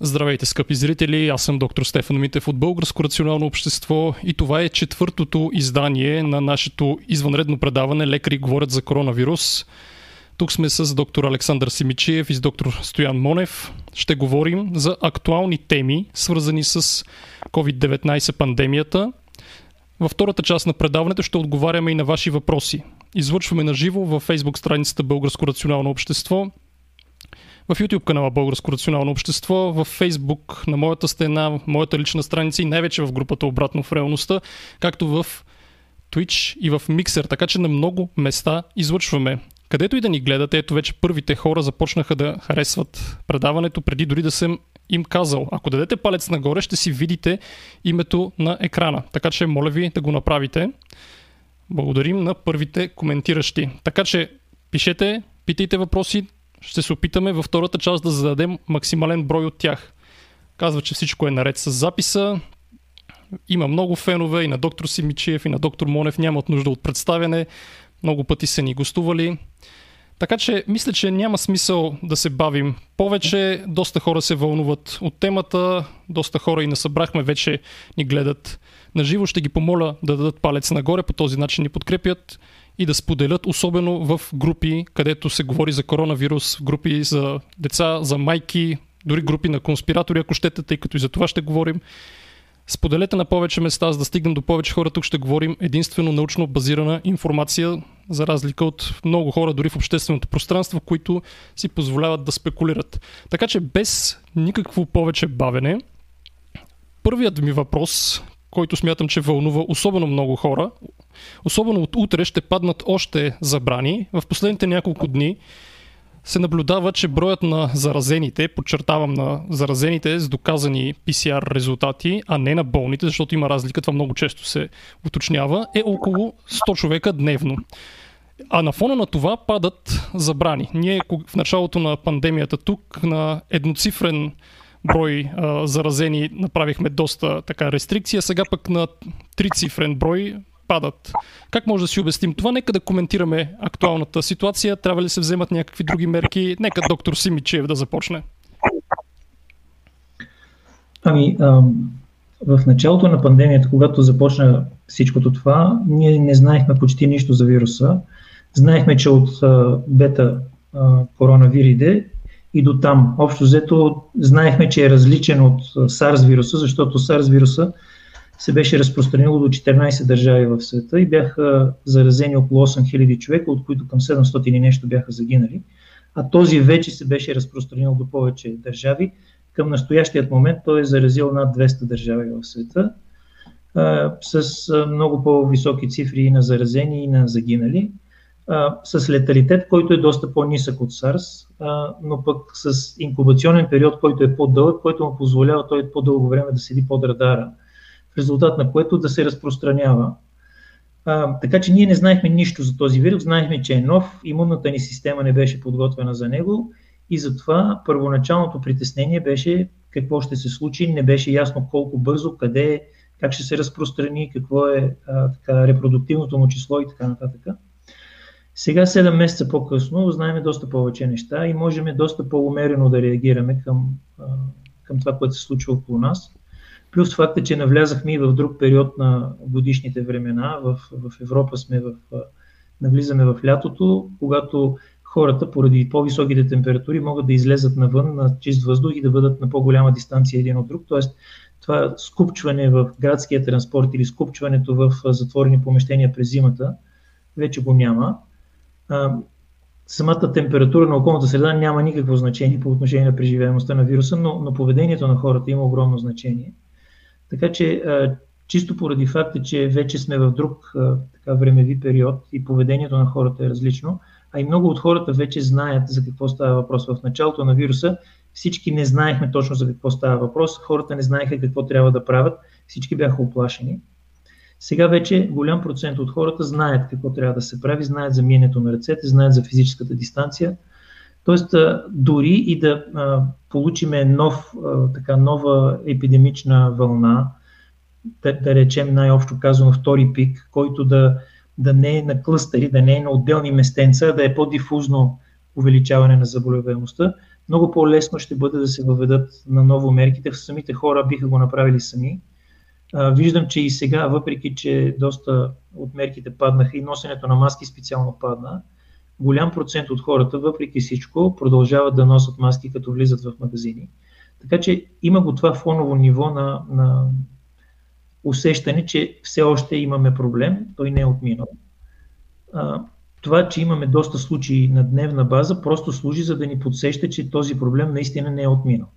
Здравейте, скъпи зрители! Аз съм доктор Стефан Митев от Българско рационално общество и това е четвъртото издание на нашето извънредно предаване Лекари говорят за коронавирус. Тук сме с доктор Александър Симичиев и с доктор Стоян Монев. Ще говорим за актуални теми, свързани с COVID-19 пандемията. Във втората част на предаването ще отговаряме и на ваши въпроси. Излъчваме на живо във Facebook страницата Българско рационално общество – в YouTube канала Българско рационално общество, в Facebook, на моята стена, моята лична страница и най-вече в групата Обратно в реалността, както в Twitch и в Mixer, така че на много места излъчваме. Където и да ни гледате, ето вече първите хора започнаха да харесват предаването, преди дори да съм им казал. Ако дадете палец нагоре, ще си видите името на екрана. Така че моля ви да го направите. Благодарим на първите коментиращи. Така че пишете, питайте въпроси, ще се опитаме във втората част да зададем максимален брой от тях. Казва, че всичко е наред с записа. Има много фенове и на доктор Симичиев и на доктор Монев нямат нужда от представяне. Много пъти са ни гостували. Така че мисля, че няма смисъл да се бавим повече. Доста хора се вълнуват от темата, доста хора и насъбрахме вече ни гледат на живо. Ще ги помоля да дадат палец нагоре, по този начин ни подкрепят и да споделят, особено в групи, където се говори за коронавирус, групи за деца, за майки, дори групи на конспиратори, ако щете, тъй като и за това ще говорим. Споделете на повече места, за да стигнем до повече хора. Тук ще говорим единствено научно базирана информация, за разлика от много хора, дори в общественото пространство, които си позволяват да спекулират. Така че без никакво повече бавене, първият ми въпрос, който смятам, че вълнува особено много хора, особено от утре ще паднат още забрани. В последните няколко дни се наблюдава, че броят на заразените, подчертавам на заразените с доказани PCR резултати, а не на болните, защото има разлика, това много често се уточнява, е около 100 човека дневно. А на фона на това падат забрани. Ние в началото на пандемията тук на едноцифрен брой а, заразени направихме доста така рестрикция, сега пък на трицифрен брой падат. Как може да си обясним това? Нека да коментираме актуалната ситуация. Трябва ли се вземат някакви други мерки? Нека доктор Симичев да започне. Ами, а, в началото на пандемията, когато започна всичкото това, ние не знаехме почти нищо за вируса. Знаехме, че от а, бета а, коронавириде и до там. Общо взето знаехме, че е различен от SARS вируса, защото SARS вируса се беше разпространило до 14 държави в света и бяха заразени около 8000 човека, от които към 700 и нещо бяха загинали. А този вече се беше разпространил до повече държави. Към настоящият момент той е заразил над 200 държави в света с много по-високи цифри и на заразени и на загинали, с леталитет, който е доста по-нисък от SARS, но пък с инкубационен период, който е по-дълъг, който му позволява той по-дълго време да седи под радара резултат на което да се разпространява. А, така че ние не знаехме нищо за този вирус, знаехме, че е нов, имунната ни система не беше подготвена за него и затова първоначалното притеснение беше какво ще се случи, не беше ясно колко бързо, къде, как ще се разпространи, какво е а, така, репродуктивното му число и така нататък. Сега, 7 месеца по-късно, знаем доста повече неща и можем доста по-умерено да реагираме към, към това, което се случва около нас. Плюс факта, че навлязахме и в друг период на годишните времена. В, в Европа сме в, навлизаме в лятото, когато хората поради по-високите температури могат да излезат навън на чист въздух и да бъдат на по-голяма дистанция един от друг. Тоест, това скупчване в градския транспорт или скупчването в затворени помещения през зимата вече го няма. Самата температура на околната среда няма никакво значение по отношение на преживяемостта на вируса, но, но поведението на хората има огромно значение. Така че чисто поради факта, че вече сме в друг така, времеви период и поведението на хората е различно, а и много от хората вече знаят за какво става въпрос. В началото на вируса всички не знаехме точно за какво става въпрос, хората не знаеха какво трябва да правят, всички бяха оплашени. Сега вече голям процент от хората знаят какво трябва да се прави, знаят за миенето на ръцете, знаят за физическата дистанция. Тоест, дори и да получиме нов, така, нова епидемична вълна, да, да речем най-общо казано втори пик, който да, да не е на клъстери, да не е на отделни местенца, да е по-дифузно увеличаване на заболеваемостта. Много по-лесно ще бъде да се въведат на ново мерките. Самите хора биха го направили сами. Виждам, че и сега, въпреки че доста от мерките паднаха и носенето на маски специално падна, голям процент от хората, въпреки всичко, продължават да носят маски, като влизат в магазини. Така че има го това фоново ниво на, на усещане, че все още имаме проблем, той не е отминал. Това, че имаме доста случаи на дневна база, просто служи за да ни подсеща, че този проблем наистина не е отминал.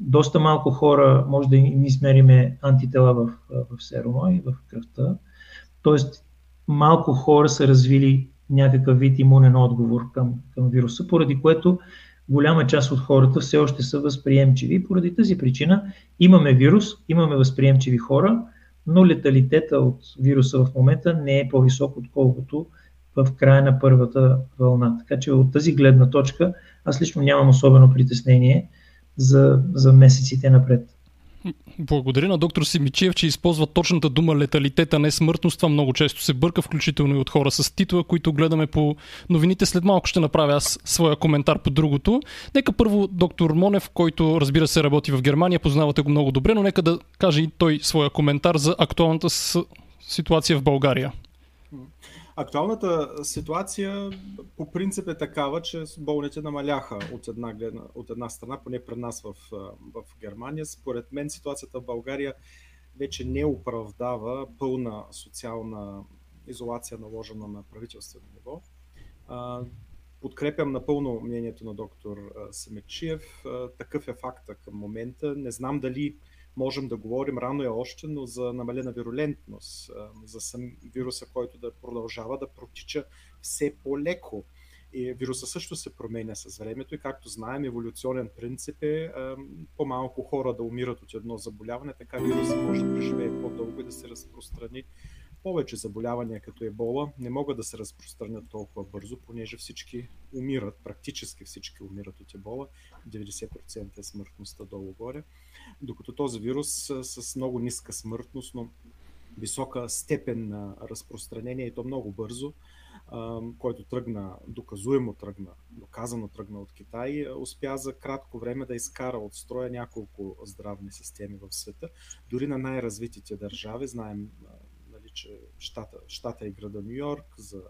Доста малко хора може да ни измериме антитела в, в серума и в кръвта. Тоест, малко хора са развили някакъв вид имунен отговор към, към вируса, поради което голяма част от хората все още са възприемчиви. Поради тази причина имаме вирус, имаме възприемчиви хора, но леталитета от вируса в момента не е по-висок, отколкото в края на първата вълна. Така че от тази гледна точка аз лично нямам особено притеснение за, за месеците напред. Благодаря на доктор Симичев, че използва точната дума леталитет, а не смъртност. Това много често се бърка, включително и от хора с титла, които гледаме по новините. След малко ще направя аз своя коментар по другото. Нека първо доктор Монев, който разбира се работи в Германия, познавате го много добре, но нека да каже и той своя коментар за актуалната ситуация в България. Актуалната ситуация по принцип е такава, че болните намаляха от една, от една страна, поне пред нас в, в Германия. Според мен ситуацията в България вече не оправдава пълна социална изолация, наложена на правителствено ниво. Подкрепям напълно мнението на доктор Семечиев. Такъв е факта към момента. Не знам дали можем да говорим рано е още, но за намалена вирулентност, за сам вируса, който да продължава да протича все по-леко. И вируса също се променя с времето и както знаем, еволюционен принцип е по-малко хора да умират от едно заболяване, така вируса може да преживее по-дълго и да се разпространи. Повече заболявания като ебола не могат да се разпространят толкова бързо, понеже всички умират, практически всички умират от ебола, 90% е смъртността долу-горе, докато този вирус с много ниска смъртност, но висока степен на разпространение и то много бързо, който тръгна, доказуемо тръгна, доказано тръгна от Китай, успя за кратко време да изкара от строя няколко здравни системи в света. Дори на най-развитите държави, знаем че щата, щата е града Нью Йорк, за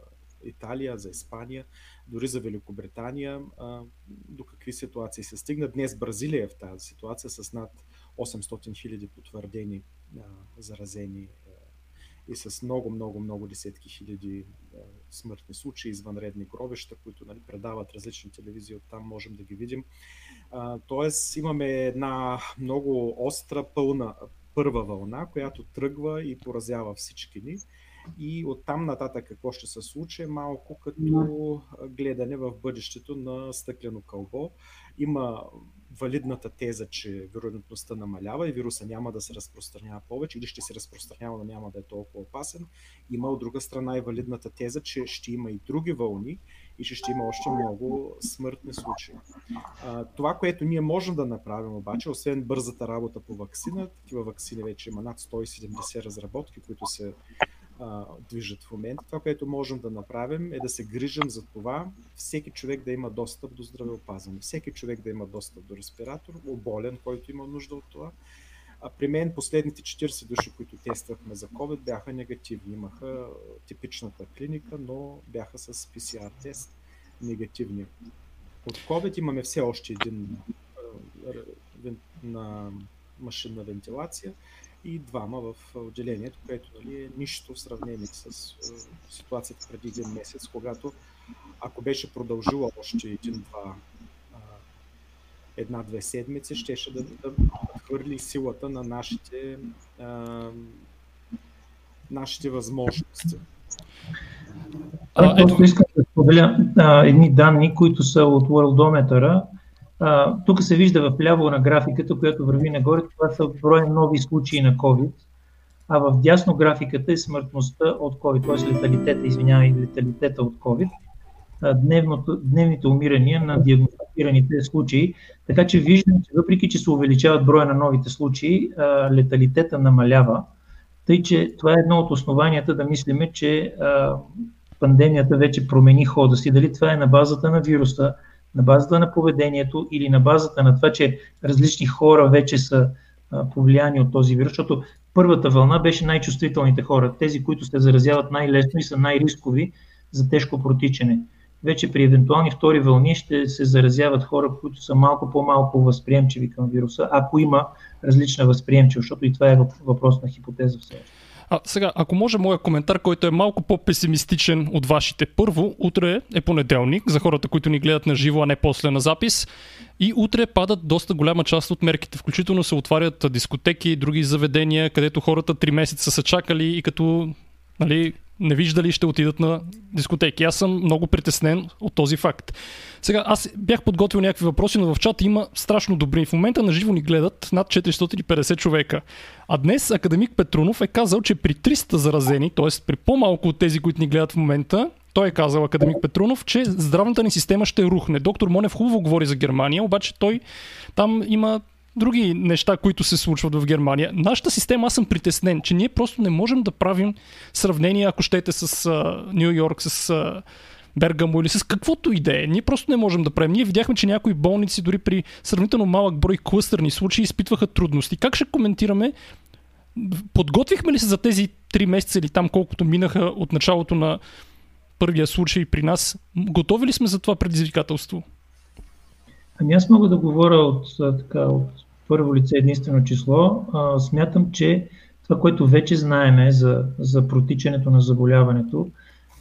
Италия, за Испания, дори за Великобритания, до какви ситуации се стигна. Днес Бразилия е в тази ситуация с над 800 хиляди потвърдени заразени и с много, много, много десетки хиляди смъртни случаи, извънредни гробища, които нали, предават различни телевизии, оттам можем да ги видим. А, тоест имаме една много остра, пълна, първа вълна, която тръгва и поразява всички ни. И оттам нататък какво ще се случи е малко като гледане в бъдещето на стъклено кълбо. Има валидната теза, че вирулентността намалява и вируса няма да се разпространява повече или ще се разпространява, но няма да е толкова опасен. Има от друга страна и валидната теза, че ще има и други вълни и че ще има още много смъртни случаи. Това, което ние можем да направим обаче, освен бързата работа по вакцина, такива вакцини вече има над 170 разработки, които се движат в момента. Това, което можем да направим е да се грижим за това всеки човек да има достъп до здравеопазване, всеки човек да има достъп до респиратор, оболен, който има нужда от това. А при мен последните 40 души, които тествахме за COVID, бяха негативни. Имаха типичната клиника, но бяха с PCR тест негативни. От COVID имаме все още един на машинна вентилация и двама в отделението, което нали, е нищо в сравнение с ситуацията преди един месец, когато ако беше продължила още един-два една-две седмици, щеше да, да хвърли силата на нашите, а, нашите възможности. А, ето... искам да споделя а, едни данни, които са от Worldometer. Тук се вижда в ляво на графиката, която върви нагоре, това са броя нови случаи на COVID, а в дясно графиката е смъртността от COVID, т.е. леталитета, извинявай, леталитета от COVID, дневното, дневните умирания на диагностицираните случаи. Така че виждам, че въпреки, че се увеличават броя на новите случаи, леталитета намалява. Тъй, че това е едно от основанията да мислиме, че пандемията вече промени хода си. Дали това е на базата на вируса, на базата на поведението или на базата на това, че различни хора вече са повлияни от този вирус, защото първата вълна беше най-чувствителните хора, тези, които се заразяват най-лесно и са най-рискови за тежко протичане. Вече при евентуални втори вълни ще се заразяват хора, които са малко по-малко възприемчиви към вируса, ако има различна възприемчивост, защото и това е въпрос на хипотеза все още. А, сега, ако може моя коментар, който е малко по-песимистичен от вашите. Първо, утре е понеделник, за хората, които ни гледат на живо, а не после на запис. И утре падат доста голяма част от мерките. Включително се отварят дискотеки и други заведения, където хората 3 месеца са чакали и като нали, не виждали ще отидат на дискотеки. Аз съм много притеснен от този факт. Сега, аз бях подготвил някакви въпроси, но в чата има страшно добри. В момента на живо ни гледат над 450 човека. А днес академик Петрунов е казал, че при 300 заразени, т.е. при по-малко от тези, които ни гледат в момента, той е казал, академик Петрунов, че здравната ни система ще рухне. Доктор Монев хубаво говори за Германия, обаче той там има други неща, които се случват в Германия. Нашата система, аз съм притеснен, че ние просто не можем да правим сравнение, ако щете, с Нью Йорк, с uh, Бергамо или с каквото и е. Ние просто не можем да правим. Ние видяхме, че някои болници, дори при сравнително малък брой клъстърни случаи, изпитваха трудности. Как ще коментираме? Подготвихме ли се за тези три месеца или там колкото минаха от началото на първия случай при нас? Готови ли сме за това предизвикателство? Ами аз мога да говоря от, така, от първо лице единствено число. А, смятам, че това, което вече знаеме за, за протичането на заболяването,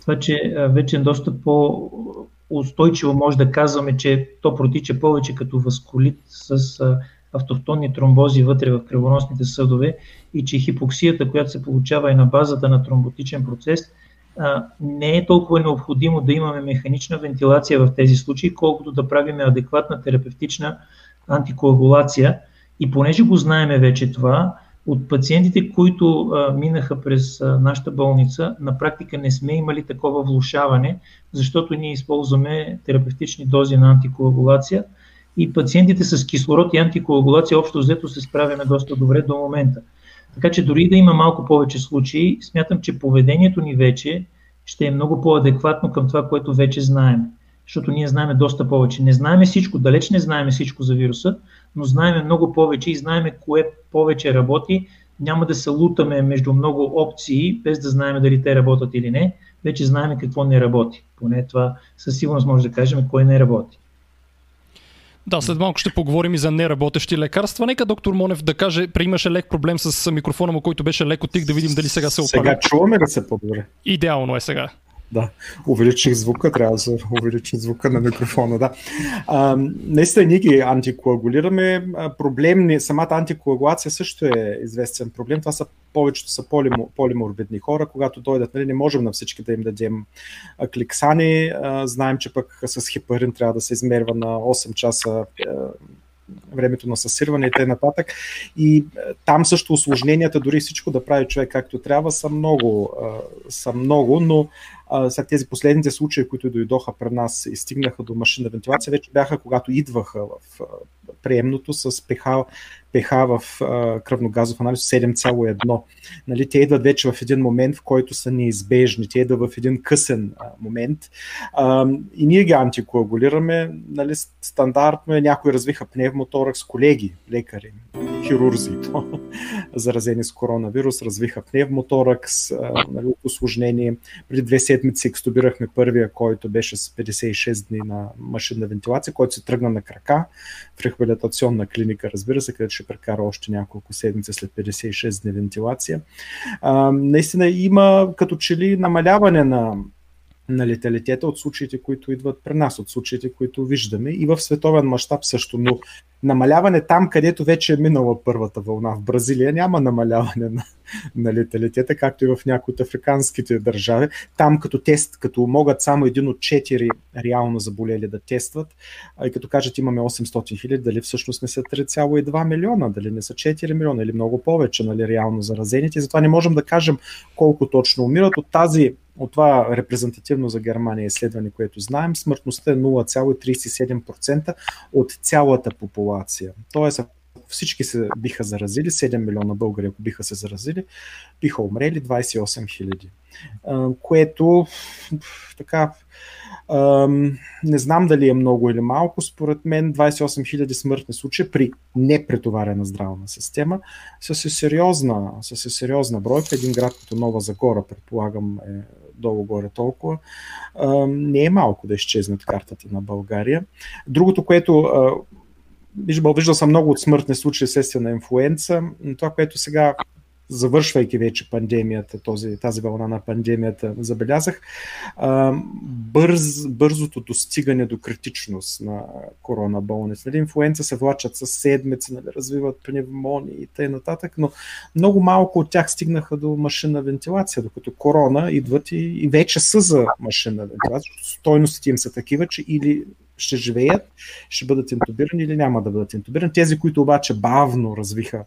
това, че вече е доста по-устойчиво може да казваме, че то протича повече като възколит с автохтонни тромбози вътре в кръвоносните съдове и че хипоксията, която се получава и на базата на тромботичен процес, не е толкова необходимо да имаме механична вентилация в тези случаи, колкото да правим адекватна терапевтична антикоагулация. И понеже го знаеме вече това, от пациентите, които а, минаха през а, нашата болница, на практика не сме имали такова влушаване, защото ние използваме терапевтични дози на антикоагулация и пациентите с кислород и антикоагулация общо взето се справяме доста добре до момента. Така че дори да има малко повече случаи, смятам, че поведението ни вече ще е много по-адекватно към това, което вече знаем. Защото ние знаем доста повече. Не знаем всичко, далеч не знаем всичко за вируса, но знаем много повече и знаем кое повече работи. Няма да се лутаме между много опции, без да знаем дали те работят или не. Вече знаем какво не работи. Поне това със сигурност може да кажем кое не работи. Да, след малко ще поговорим и за неработещи лекарства. Нека доктор Монев да каже, имаше лек проблем с микрофона му, който беше леко тик, да видим дали сега се опаля. Сега чуваме да се по-добре. Идеално е сега. Да, увеличих звука, трябва да увеличи звука на микрофона, да. А, наистина ние ги антикоагулираме. Проблемни, самата антикоагулация също е известен проблем. Това са повечето са полиморбидни хора. Когато дойдат, нали, не можем на всички да им дадем кликсани. А, знаем, че пък с хипарин трябва да се измерва на 8 часа времето на съсирване и т.н. И там също осложненията, дори всичко да прави човек както трябва, са много, са много но след тези последните случаи, които дойдоха пред нас и стигнаха до машинна вентилация, вече бяха когато идваха в приемното с ПХ, ПХ в а, кръвногазов анализ 7,1. Нали, те идват вече в един момент, в който са неизбежни. Те идват в един късен а, момент. А, и ние ги антикоагулираме. Нали, стандартно е, някои развиха пневмоторакс, колеги, лекари, хирурзи, заразени с коронавирус, развиха пневмоторакс, нали, осложнение. Преди две седмици екстубирахме първия, който беше с 56 дни на машинна вентилация, който се тръгна на крака в рехабилитационна клиника, разбира се, където ще прекара още няколко седмици след 56 дни вентилация. А, наистина има като че ли намаляване на на леталитета от случаите, които идват при нас, от случаите, които виждаме и в световен мащаб също, но намаляване там, където вече е минала първата вълна. В Бразилия няма намаляване на, на леталитета, както и в някои от африканските държави. Там като тест, като могат само един от четири реално заболели да тестват, и като кажат имаме 800 хиляди, дали всъщност не са 3,2 милиона, дали не са 4 милиона или много повече, нали, реално заразените. Затова не можем да кажем колко точно умират. От тази от това репрезентативно за Германия изследване, което знаем, смъртността е 0,37% от цялата популация. Тоест, всички се биха заразили, 7 милиона българи, ако биха се заразили, биха умрели 28 хиляди. Което така не знам дали е много или малко. Според мен 28 000 смъртни случаи при непретоварена здравна система са се сериозна, са се сериозна бройка. Един град като Нова Загора, предполагам, е долу-горе толкова. Не е малко да изчезнат картата на България. Другото, което виждал, виждал съм много от смъртни случаи следствие на инфлуенца. Това, което сега завършвайки вече пандемията, този, тази вълна на пандемията, забелязах, бърз, бързото достигане до критичност на корона болница. Нали, инфлуенца се влачат с седмици, нали, развиват пневмонии и т.н. но много малко от тях стигнаха до машинна вентилация, докато корона идват и, и вече са за машинна вентилация. Стойностите им са такива, че или ще живеят, ще бъдат интубирани или няма да бъдат интубирани. Тези, които обаче бавно развиха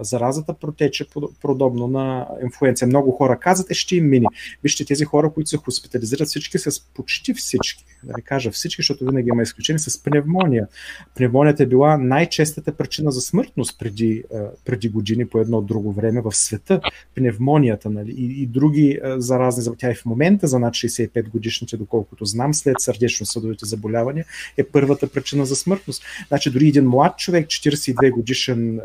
заразата протече подобно на инфлуенция. Много хора казват, е, ще им мини. Вижте, тези хора, които се хоспитализират всички с почти всички, да не кажа всички, защото винаги има изключение, с пневмония. Пневмонията е била най-честата причина за смъртност преди, преди години по едно друго време в света. Пневмонията нали, и, и други заразни, тя и в момента за над 65 годишните, доколкото знам, след сърдечно-съдовите заболявания, е първата причина за смъртност. Значи дори един млад човек, 42 годишен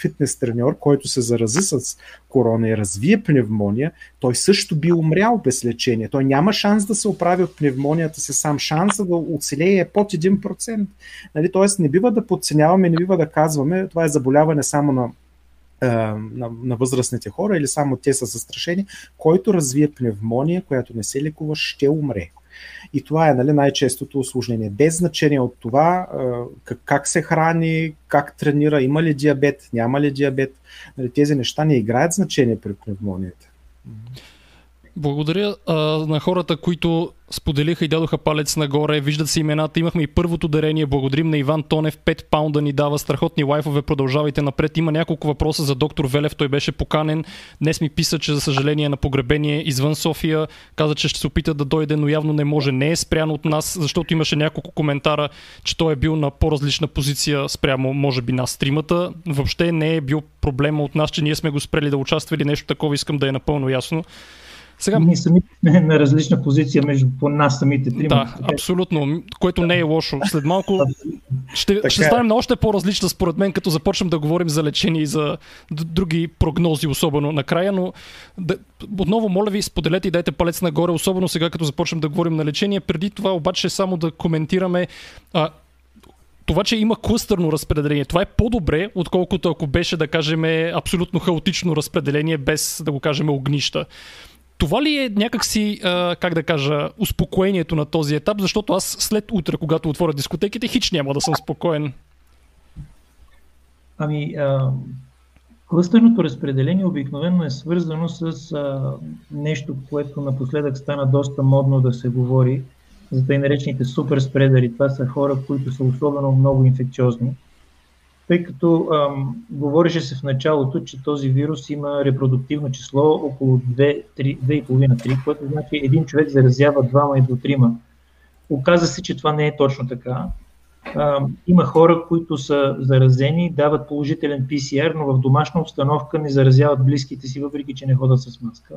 фитнес треньор, който се зарази с корона и развие пневмония, той също би умрял без лечение. Той няма шанс да се оправи от пневмонията си сам. Шанса да оцелее е под 1%. Нали? Тоест не бива да подценяваме, не бива да казваме, това е заболяване само на на, на възрастните хора или само те са застрашени, който развие пневмония, която не се лекува, ще умре. И това е нали, най-честото осложнение. Без значение от това как, как се храни, как тренира, има ли диабет, няма ли диабет. Нали, тези неща не играят значение при пневмонията. Благодаря а, на хората, които споделиха и дадоха палец нагоре. Виждат се имената. Имахме и първото дарение. Благодарим на Иван Тонев. 5 паунда ни дава. Страхотни лайфове. Продължавайте напред. Има няколко въпроса за доктор Велев. Той беше поканен. Днес ми писа, че за съжаление е на погребение извън София. Каза, че ще се опита да дойде, но явно не може. Не е спряно от нас, защото имаше няколко коментара, че той е бил на по-различна позиция спрямо, може би, нас тримата. Въобще не е бил проблема от нас, че ние сме го спрели да участва или нещо такова. Искам да е напълно ясно. Сега... Ние сами сме на различна позиция между по нас самите трима. Да, абсолютно, което не е лошо. След малко ще, ще е. станем на още по-различна според мен, като започнем да говорим за лечение и за други прогнози, особено накрая, но да, отново моля ви, споделете и дайте палец нагоре, особено сега като започнем да говорим на лечение. Преди това обаче само да коментираме а, това, че има клъстърно разпределение, това е по-добре, отколкото ако беше, да кажем, абсолютно хаотично разпределение, без да го кажем огнища. Това ли е някакси, а, как да кажа, успокоението на този етап? Защото аз след утре, когато отворя дискотеките, хич няма да съм спокоен. Ами, а, клъстърното разпределение обикновено е свързано с а, нещо, което напоследък стана доста модно да се говори за тъй наречените супер спредери. Това са хора, които са особено много инфекциозни тъй като ам, говореше се в началото, че този вирус има репродуктивно число около 2,5-3, което значи един човек заразява двама и до трима. Оказа се, че това не е точно така. Ам, има хора, които са заразени, дават положителен PCR, но в домашна обстановка не заразяват близките си, въпреки че не ходят с маска.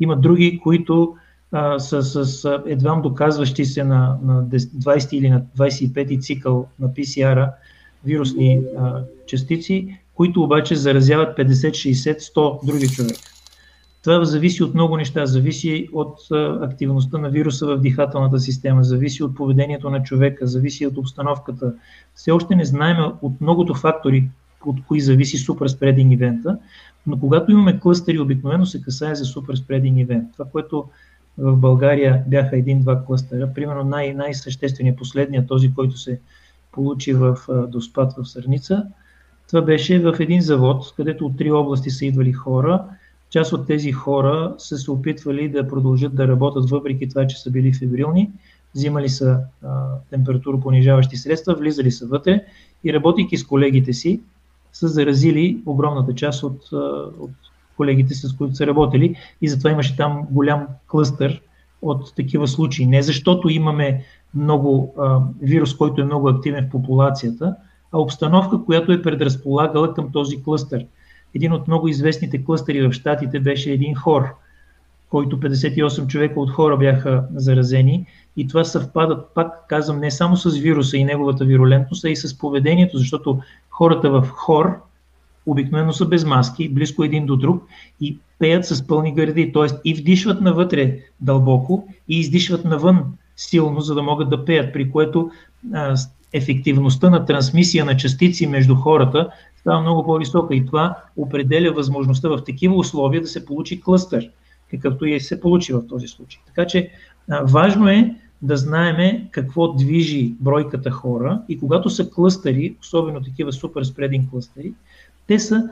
Има други, които а, с, с едвам доказващи се на, на 20 или на 25 цикъл на PCR-а, вирусни а, частици, които обаче заразяват 50, 60, 100 други човека. Това зависи от много неща. Зависи от активността на вируса в дихателната система, зависи от поведението на човека, зависи от обстановката. Все още не знаем от многото фактори, от кои зависи супер спрединг ивента, но когато имаме клъстери, обикновено се касае за супер спрединг ивент. Това, което в България бяха един-два клъстера, примерно най- най-същественият, последният, този, който се получи в Доспад в Сърница. Това беше в един завод, където от три области са идвали хора. Част от тези хора са се опитвали да продължат да работят, въпреки това, че са били фебрилни. Взимали са температура понижаващи средства, влизали са вътре и работейки с колегите си, са заразили огромната част от, от колегите, с които са работили. И затова имаше там голям клъстър от такива случаи. Не защото имаме много а, вирус, който е много активен в популацията, а обстановка, която е предразполагала към този клъстър. Един от много известните клъстери в Штатите беше един хор, който 58 човека от хора бяха заразени и това съвпадат, пак казвам, не само с вируса и неговата вирулентност, а и с поведението, защото хората в хор обикновено са без маски, близко един до друг и пеят с пълни гърди, т.е. и вдишват навътре дълбоко и издишват навън силно, за да могат да пеят, при което а, ефективността на трансмисия на частици между хората става много по-висока и това определя възможността в такива условия да се получи клъстър, какъвто и се получи в този случай. Така че а, важно е да знаеме какво движи бройката хора и когато са клъстери, особено такива супер спрединг клъстери, те са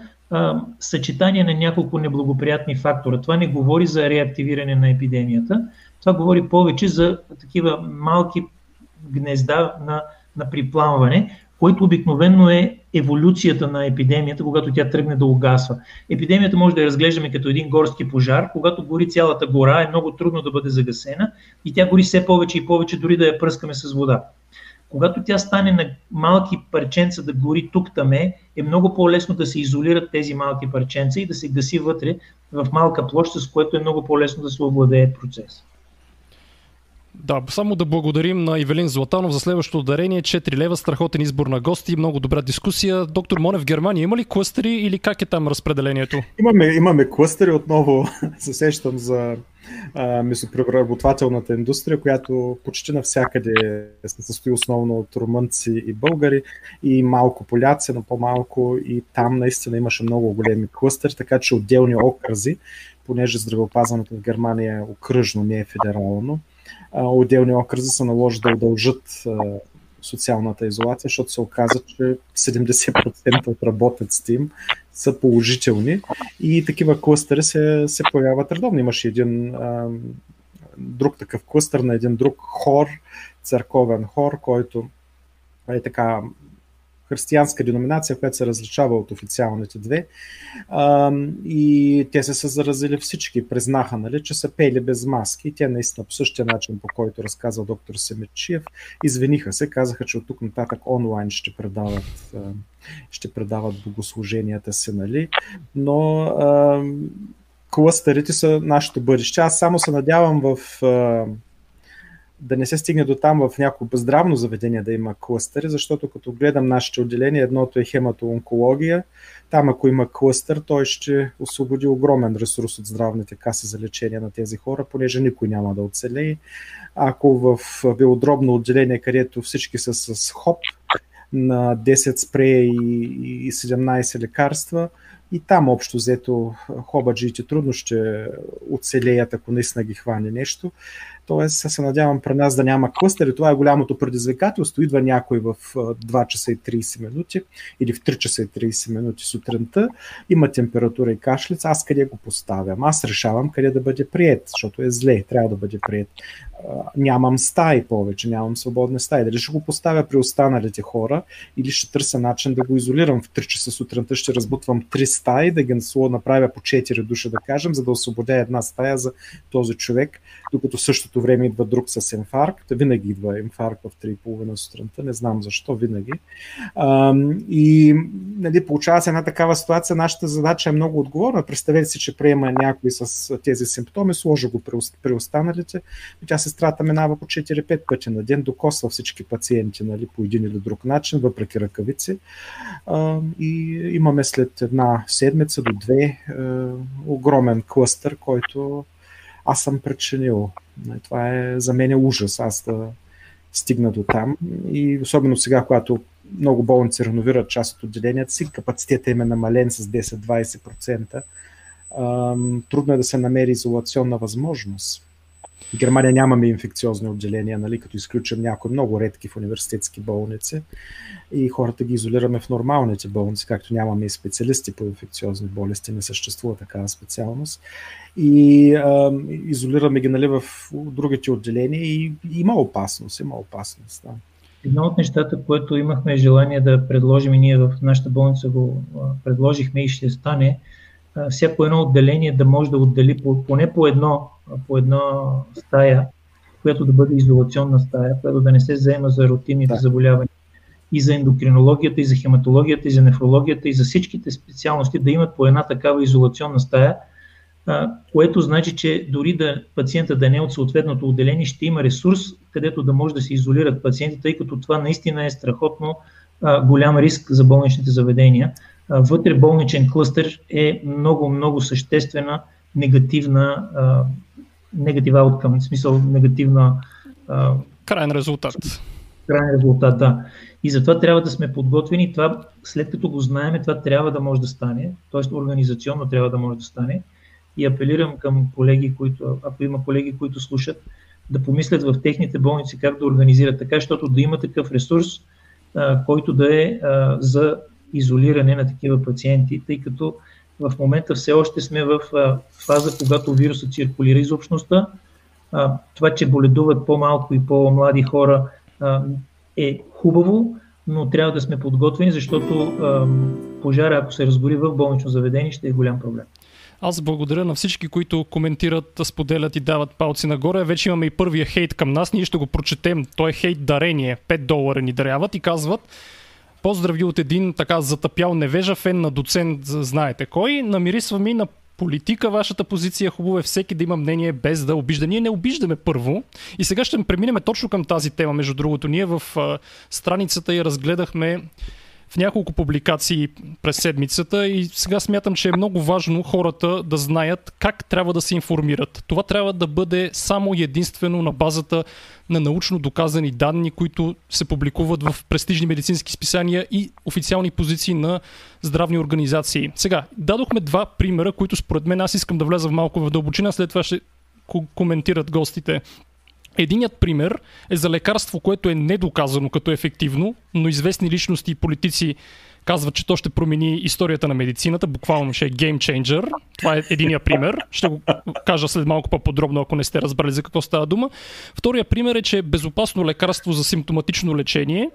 съчетание на няколко неблагоприятни фактора. Това не говори за реактивиране на епидемията, това говори повече за такива малки гнезда на, на припламване, което обикновено е еволюцията на епидемията, когато тя тръгне да угасва. Епидемията може да я разглеждаме като един горски пожар. Когато гори цялата гора, е много трудно да бъде загасена и тя гори все повече и повече, дори да я пръскаме с вода. Когато тя стане на малки парченца да гори тук-таме, е много по-лесно да се изолират тези малки парченца и да се гаси вътре в малка площ, с което е много по-лесно да се овладее процес. Да, само да благодарим на Ивелин Златанов за следващото дарение. 4 лева, страхотен избор на гости, много добра дискусия. Доктор Монев, в Германия има ли клъстери или как е там разпределението? Имаме, имаме клъстери, отново се сещам за месопреработвателната индустрия, която почти навсякъде се състои основно от румънци и българи и малко поляци, но по-малко и там наистина имаше много големи клъстери, така че отделни окръзи, понеже здравеопазването в Германия е окръжно, не е федерално, отделни окръзи се наложи да удължат социалната изолация, защото се оказа, че 70% от работниците им са положителни и такива клъстери се, се появяват редовно. Имаше един а, друг такъв клъстър на един друг хор, църковен хор, който е така християнска деноминация, която се различава от официалните две. И те се са заразили всички, признаха, нали, че са пели без маски. Те наистина по същия начин, по който разказва доктор Семечиев, извиниха се, казаха, че от тук нататък онлайн ще предават, ще предават богослуженията си, нали. Но а, клъстерите са нашето бъдеще. Аз само се надявам в да не се стигне до там в някакво здравно заведение да има клъстъри, защото като гледам нашите отделения, едното е хематоонкология, там ако има клъстър, той ще освободи огромен ресурс от здравните каси за лечение на тези хора, понеже никой няма да оцелее. Ако в белодробно отделение, където всички са с хоп, на 10 спрея и 17 лекарства, и там общо взето хобаджиите трудно ще оцелеят, ако наистина ги хване нещо. Тоест, се надявам при нас да няма клъстери. Това е голямото предизвикателство. Идва някой в 2 часа и 30 минути или в 3 часа и 30 минути сутринта, има температура и кашлица. Аз къде го поставям? Аз решавам къде да бъде прият, защото е зле, трябва да бъде прият нямам стаи повече, нямам свободни стаи. Дали ще го поставя при останалите хора или ще търся начин да го изолирам в 3 часа сутринта, ще разбутвам 3 стаи, да ги направя по 4 души, да кажем, за да освободя една стая за този човек, докато същото време идва друг с инфаркт. Винаги идва инфаркт в 3,5 сутринта, не знам защо, винаги. И нали, получава се една такава ситуация, нашата задача е много отговорна. Представете си, че приема някой с тези симптоми, сложа го при останалите, тя сестрата минава по 4-5 пъти на ден, докосва всички пациенти нали, по един или друг начин, въпреки ръкавици. И имаме след една седмица до две а, огромен клъстър, който аз съм причинил. Това е за мен е ужас, аз да стигна до там. И особено сега, когато много болници реновират част от отделенията си, капацитета им е намален с 10-20%. Трудно е да се намери изолационна възможност. В Германия нямаме инфекциозни отделения, нали, като изключим някои много редки в университетски болници и хората ги изолираме в нормалните болници, както нямаме и специалисти по инфекциозни болести, не съществува такава специалност. И а, изолираме ги нали, в другите отделения и има опасност, има опасност. Да. Едно от нещата, което имахме желание да предложим и ние в нашата болница го предложихме и ще стане, всяко едно отделение да може да отдели поне по едно по една стая, която да бъде изолационна стая, която да не се заема за рутинните да. заболявания. и за ендокринологията, и за хематологията, и за нефрологията, и за всичките специалности да имат по една такава изолационна стая, което значи, че дори да пациента да не е от съответното отделение, ще има ресурс, където да може да се изолират пациенти, тъй като това наистина е страхотно голям риск за болничните заведения. Вътре болничен клъстър е много, много съществена негативна негатив ауткъм, в смисъл негативна крайен резултат. Крайен резултат, да. И затова трябва да сме подготвени. Това, след като го знаем, това трябва да може да стане, т.е. организационно трябва да може да стане. И апелирам към колеги, които, ако има колеги, които слушат, да помислят в техните болници как да организират така, защото да има такъв ресурс, а, който да е а, за изолиране на такива пациенти, тъй като в момента все още сме в фаза, когато вирусът циркулира из общността. Това, че боледуват по-малко и по-млади хора е хубаво, но трябва да сме подготвени, защото пожара, ако се разгори в болнично заведение, ще е голям проблем. Аз благодаря на всички, които коментират, споделят и дават палци нагоре. Вече имаме и първия хейт към нас. Ние ще го прочетем. Той е хейт дарение. 5 долара ни даряват и казват Поздрави от един така затъпял невежа фен на доцент, знаете кой. Намирисва ми на политика, вашата позиция хубаво е всеки да има мнение без да обижда. Ние не обиждаме първо. И сега ще преминем точно към тази тема. Между другото, ние в а, страницата я разгледахме в няколко публикации през седмицата и сега смятам, че е много важно хората да знаят как трябва да се информират. Това трябва да бъде само единствено на базата на научно доказани данни, които се публикуват в престижни медицински списания и официални позиции на здравни организации. Сега, дадохме два примера, които според мен аз искам да влеза малко в дълбочина, след това ще коментират гостите. Единият пример е за лекарство, което е недоказано като ефективно, но известни личности и политици казват, че то ще промени историята на медицината, буквално ще е changer. Това е единия пример. Ще го кажа след малко по-подробно, ако не сте разбрали за какво става дума. Втория пример е, че е безопасно лекарство за симптоматично лечение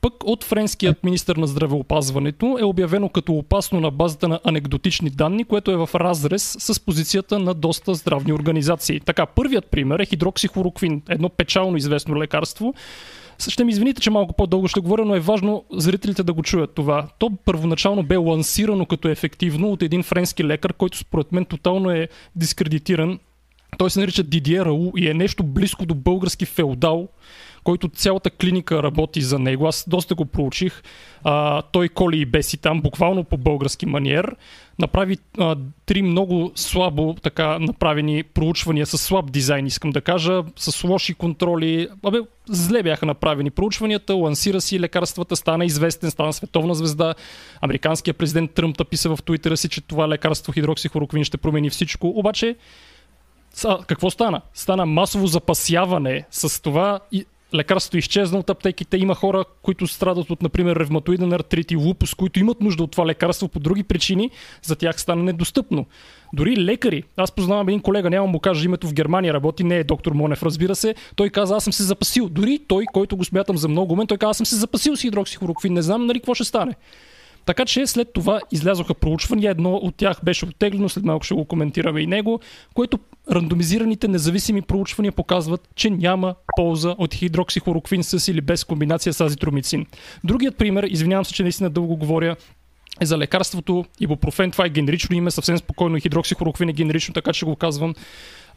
пък от френският министр на здравеопазването е обявено като опасно на базата на анекдотични данни, което е в разрез с позицията на доста здравни организации. Така, първият пример е хидроксихлороквин, едно печално известно лекарство, ще ми извините, че малко по-дълго ще говоря, но е важно зрителите да го чуят това. То първоначално бе лансирано като ефективно от един френски лекар, който според мен тотално е дискредитиран. Той се нарича Дидие Рау и е нещо близко до български феодал, който цялата клиника работи за него. Аз доста го проучих. А, той коли и беси там, буквално по български маниер. Направи а, три много слабо така направени проучвания с слаб дизайн, искам да кажа, с лоши контроли. Абе, зле бяха направени проучванията, лансира си лекарствата, стана известен, стана световна звезда. Американският президент Тръмп писа в Твитъра си, че това лекарство хидроксихлороквин ще промени всичко. Обаче какво стана? Стана масово запасяване с това и лекарството изчезна от аптеките. Има хора, които страдат от, например, ревматоиден артрит и лупус, които имат нужда от това лекарство по други причини, за тях стана недостъпно. Дори лекари, аз познавам един колега, няма му кажа името в Германия, работи, не е доктор Монев, разбира се. Той каза, аз съм се запасил. Дори той, който го смятам за много мен, той каза, аз съм се запасил с хидроксихлороквин, не знам нали какво ще стане. Така че след това излязоха проучвания, едно от тях беше оттеглено, след малко ще го коментираме и него, което рандомизираните независими проучвания показват, че няма полза от хидроксихлороквин с или без комбинация с азитромицин. Другият пример, извинявам се, че наистина дълго говоря, е за лекарството ибупрофен. Това е генерично име, съвсем спокойно. Хидроксихлороквин е генерично, така че го казвам.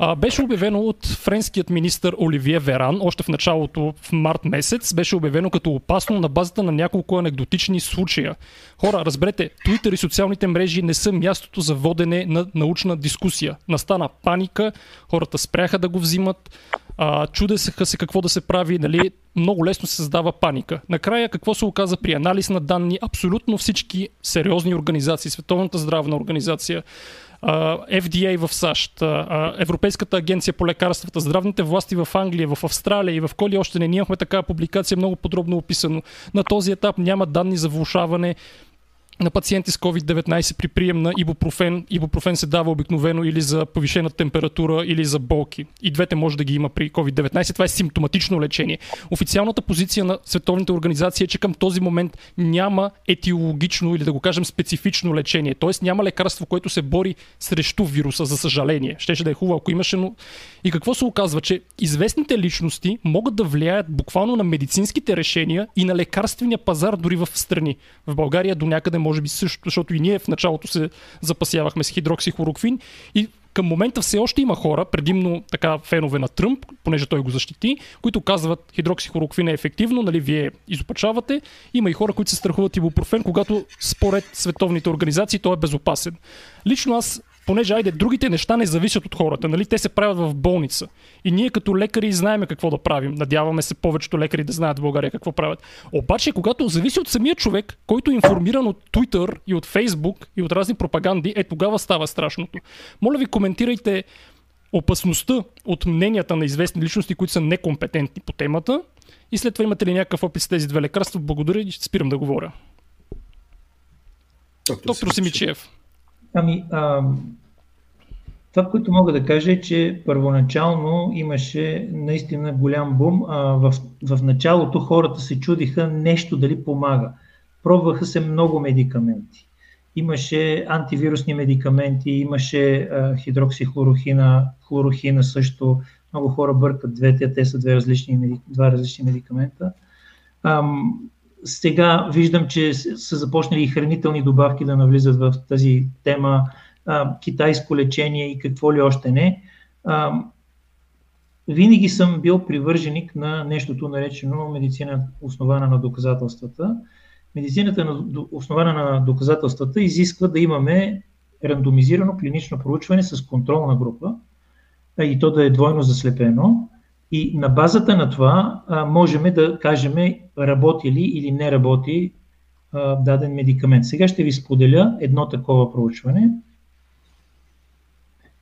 А, беше обявено от френският министр Оливие Веран, още в началото, в март месец, беше обявено като опасно на базата на няколко анекдотични случая. Хора, разберете, Twitter и социалните мрежи не са мястото за водене на научна дискусия. Настана паника, хората спряха да го взимат, а, чудеха се какво да се прави, нали, много лесно се създава паника. Накрая какво се оказа при анализ на данни? Абсолютно всички сериозни организации, Световната здравна организация, FDA в САЩ, Европейската агенция по лекарствата, здравните власти в Англия, в Австралия и в коли още не. Ние имахме такава публикация много подробно описано. На този етап няма данни за влушаване на пациенти с COVID-19 при прием на ибупрофен. Ибупрофен се дава обикновено или за повишена температура, или за болки. И двете може да ги има при COVID-19. Това е симптоматично лечение. Официалната позиция на световните организации е, че към този момент няма етиологично или да го кажем специфично лечение. Тоест няма лекарство, което се бори срещу вируса, за съжаление. Щеше да е хубаво, ако имаше, но... И какво се оказва? Че известните личности могат да влияят буквално на медицинските решения и на лекарствения пазар дори в страни. В България до някъде може може би също, защото и ние в началото се запасявахме с хидроксихлороквин и към момента все още има хора, предимно така фенове на Тръмп, понеже той го защити, които казват хидроксихлороквин е ефективно, нали, вие изопачавате. Има и хора, които се страхуват ибупрофен, когато според световните организации той е безопасен. Лично аз понеже айде, другите неща не зависят от хората, нали? Те се правят в болница. И ние като лекари знаеме какво да правим. Надяваме се повечето лекари да знаят в България какво правят. Обаче, когато зависи от самия човек, който е информиран от Twitter и от Facebook и от разни пропаганди, е тогава става страшното. Моля ви, коментирайте опасността от мненията на известни личности, които са некомпетентни по темата. И след това имате ли някакъв опит с тези две лекарства? Благодаря и спирам да говоря. Доктор, Доктор Симичев. Ами, а, това, което мога да кажа е, че първоначално имаше наистина голям бум. А, в, в началото хората се чудиха нещо дали помага. Пробваха се много медикаменти. Имаше антивирусни медикаменти, имаше а, хидроксихлорохина, хлорохина също. Много хора бъркат двете, те са две различни, два различни медикамента. Ам, сега виждам, че са започнали и хранителни добавки да навлизат в тази тема а, китайско лечение и какво ли още не. А, винаги съм бил привърженик на нещото наречено медицина основана на доказателствата. Медицината на, основана на доказателствата изисква да имаме рандомизирано клинично проучване с контролна група и то да е двойно заслепено. И на базата на това а, можем да кажем работи ли или не работи а, даден медикамент. Сега ще ви споделя едно такова проучване.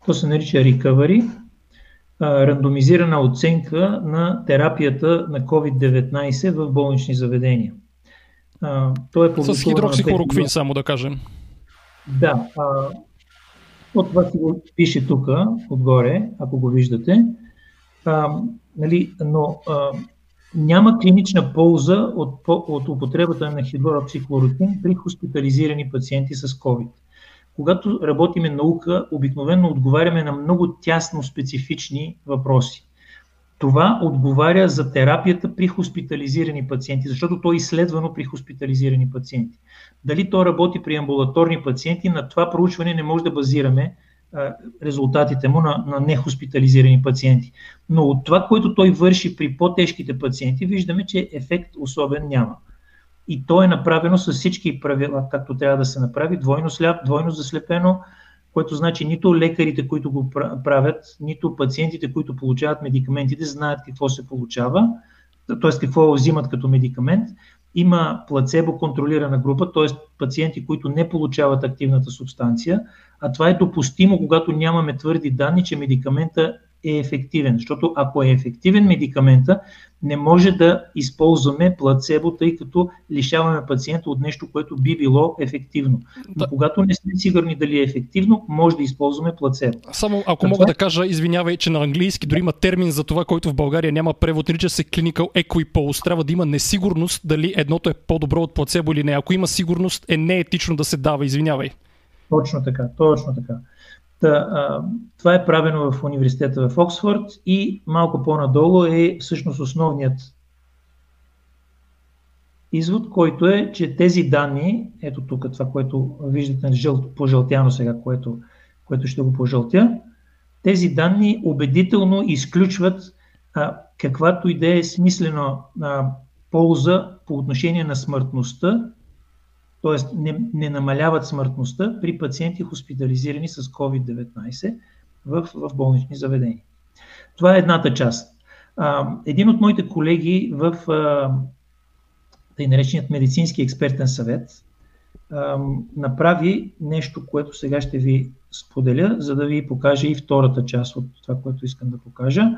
То се нарича Recovery, рандомизирана оценка на терапията на COVID-19 в болнични заведения. То е С хидроксихлороквин, само да кажем. Да. от това си го пише тук, отгоре, ако го виждате. А, нали, но а, няма клинична полза от, от употребата на хидроксихлороквин при хоспитализирани пациенти с COVID когато работиме наука, обикновено отговаряме на много тясно специфични въпроси. Това отговаря за терапията при хоспитализирани пациенти, защото то е изследвано при хоспитализирани пациенти. Дали то работи при амбулаторни пациенти, на това проучване не може да базираме резултатите му на, на нехоспитализирани пациенти. Но от това, което той върши при по-тежките пациенти, виждаме, че ефект особен няма и то е направено с всички правила, както трябва да се направи, двойно сляп, двойно заслепено, което значи нито лекарите, които го правят, нито пациентите, които получават медикаментите, знаят какво се получава, т.е. какво взимат като медикамент. Има плацебо контролирана група, т.е. пациенти, които не получават активната субстанция, а това е допустимо, когато нямаме твърди данни, че медикамента е ефективен. Защото ако е ефективен медикамента, не може да използваме плацебо, тъй като лишаваме пациента от нещо, което би било ефективно. Но когато не сме сигурни дали е ефективно, може да използваме плацебо. Само ако мога да кажа, извинявай, че на английски дори има термин за това, който в България няма превод, нарича се clinical equipoise. Трябва да има несигурност дали едното е по-добро от плацебо или не. Ако има сигурност, е неетично да се дава. Извинявай. Точно така, точно така. Та, а, това е правено в университета в Оксфорд и малко по-надолу е всъщност основният извод, който е, че тези данни, ето тук това, което виждате жълто, пожълтяно сега, което, което ще го пожълтя, тези данни убедително изключват а, каквато и да е смислена а, полза по отношение на смъртността т.е. Не, не намаляват смъртността при пациенти хоспитализирани с COVID-19 в, в болнични заведения. Това е едната част. А, един от моите колеги в а, тъй нареченият медицински експертен съвет а, направи нещо, което сега ще ви споделя, за да ви покажа и втората част от това, което искам да покажа.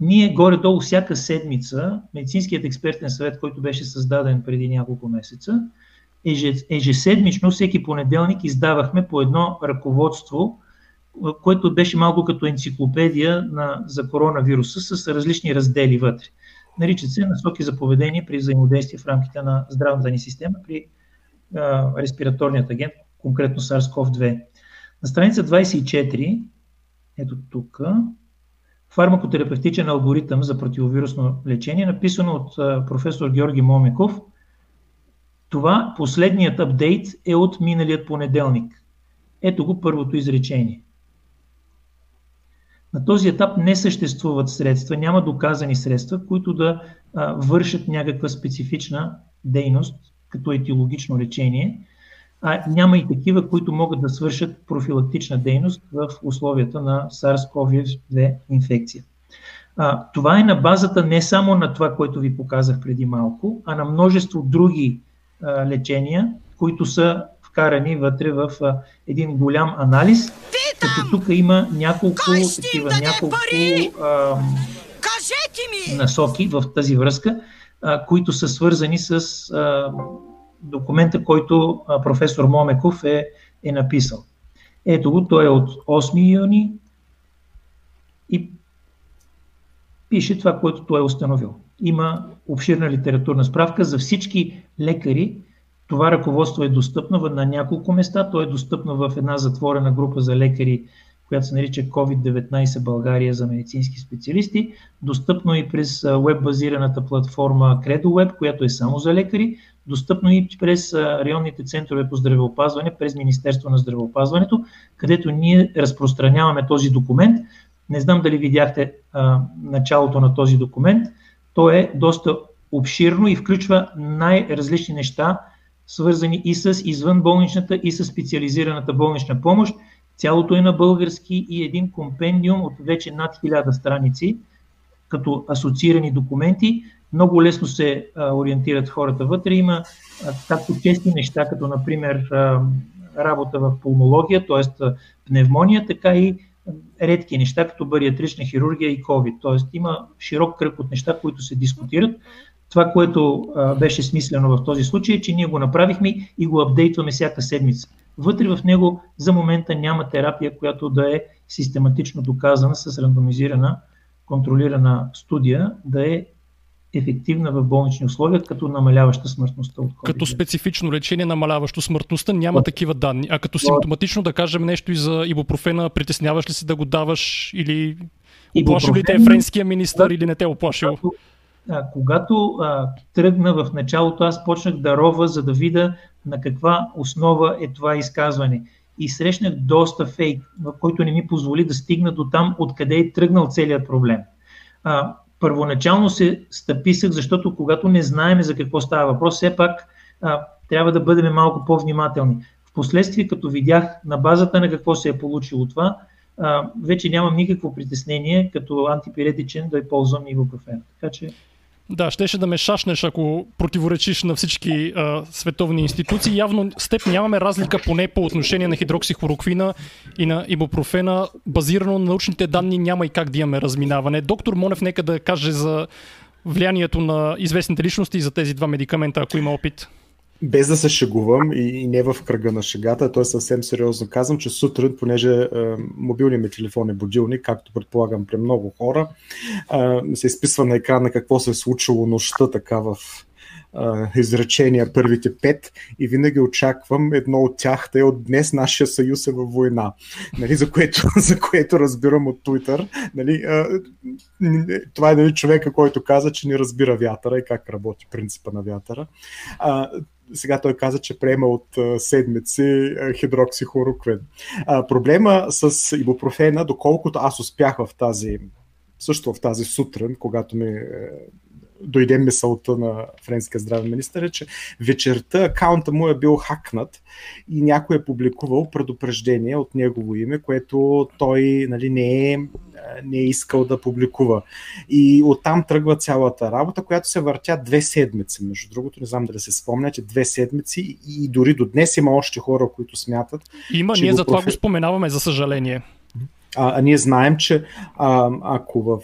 Ние горе-долу всяка седмица, медицинският експертен съвет, който беше създаден преди няколко месеца, ежеседмично, всеки понеделник издавахме по едно ръководство, което беше малко като енциклопедия на, за коронавируса с различни раздели вътре. Наричат се насоки за поведение при взаимодействие в рамките на здравната ни система при а, респираторният агент, конкретно SARS-CoV-2. На страница 24, ето тук, фармакотерапевтичен алгоритъм за противовирусно лечение, написано от а, професор Георги Момеков. Това последният апдейт е от миналият понеделник. Ето го първото изречение. На този етап не съществуват средства, няма доказани средства, които да а, вършат някаква специфична дейност, като етиологично лечение, а няма и такива, които могат да свършат профилактична дейност в условията на SARS-CoV-2 инфекция. А, това е на базата не само на това, което ви показах преди малко, а на множество други а, лечения, които са вкарани вътре в а, един голям анализ като тук има няколко такива, няколко а, насоки в тази връзка, а, които са свързани с а, документа, който а, професор Момеков е, е написал. Ето го, той е от 8 юни и пише това, което той е установил. Има обширна литературна справка за всички лекари, това ръководство е достъпно на няколко места. То е достъпно в една затворена група за лекари, която се нарича COVID-19 България за медицински специалисти. Достъпно и през веб-базираната платформа CredoWeb, която е само за лекари. Достъпно и през районните центрове по здравеопазване, през Министерство на здравеопазването, където ние разпространяваме този документ. Не знам дали видяхте а, началото на този документ. То е доста обширно и включва най-различни неща, свързани и с извънболничната и с специализираната болнична помощ. Цялото е на български и един компендиум от вече над 1000 страници, като асоциирани документи. Много лесно се а, ориентират хората вътре. Има а, както чести неща, като например а, работа в пулмология, т.е. пневмония, така и редки неща, като бариатрична хирургия и COVID. Т.е. има широк кръг от неща, които се дискутират. Това, което а, беше смислено в този случай, е, че ние го направихме и го апдейтваме всяка седмица. Вътре в него за момента няма терапия, която да е систематично доказана с рандомизирана, контролирана студия, да е ефективна в болнични условия, като намаляваща смъртността от COVID. Като специфично лечение, намаляващо смъртността, няма да. такива данни. А като симптоматично да кажем нещо и за ибупрофена, притесняваш ли се да го даваш или оплашил ли те френския министър или не те оплашил? а, когато а, тръгна в началото, аз почнах да рова, за да видя на каква основа е това изказване. И срещнах доста фейк, който не ми позволи да стигна до там, откъде е тръгнал целият проблем. А, първоначално се стъписах, защото когато не знаем за какво става въпрос, все пак а, трябва да бъдем малко по-внимателни. Впоследствие, като видях на базата на какво се е получило това, а, вече нямам никакво притеснение като антипиретичен да ползвам ибупрофен. Така че да, щеше да ме шашнеш, ако противоречиш на всички а, световни институции. Явно с теб нямаме разлика поне по отношение на хидроксихлороквина и на ибупрофена. Базирано на научните данни няма и как да имаме разминаване. Доктор Монев, нека да каже за влиянието на известните личности за тези два медикамента, ако има опит без да се шегувам и, не в кръга на шегата, то е съвсем сериозно. Казвам, че сутрин, понеже е, мобилният ми телефон е будилник, както предполагам при много хора, е, се изписва на екрана какво се е случило нощта така в изречения, първите пет, и винаги очаквам едно от тях, да е от днес нашия съюз е във война, нали, за, което, за което разбирам от Twitter. Нали, това е нали, човека, който каза, че не разбира вятъра и как работи принципа на вятъра сега той каза, че приема от седмици хидроксихлороквин. Проблема с ибупрофена, доколкото аз успях в тази също в тази сутрин, когато ми е, дойде мисълта на френския здравен министър, е, че вечерта акаунта му е бил хакнат и някой е публикувал предупреждение от негово име, което той нали, не, е, не е искал да публикува. И оттам тръгва цялата работа, която се въртя две седмици. Между другото, не знам дали се спомняте, две седмици и дори до днес има още хора, които смятат. Има, ние за това го споменаваме, за съжаление. А, а ние знаем, че а, ако в,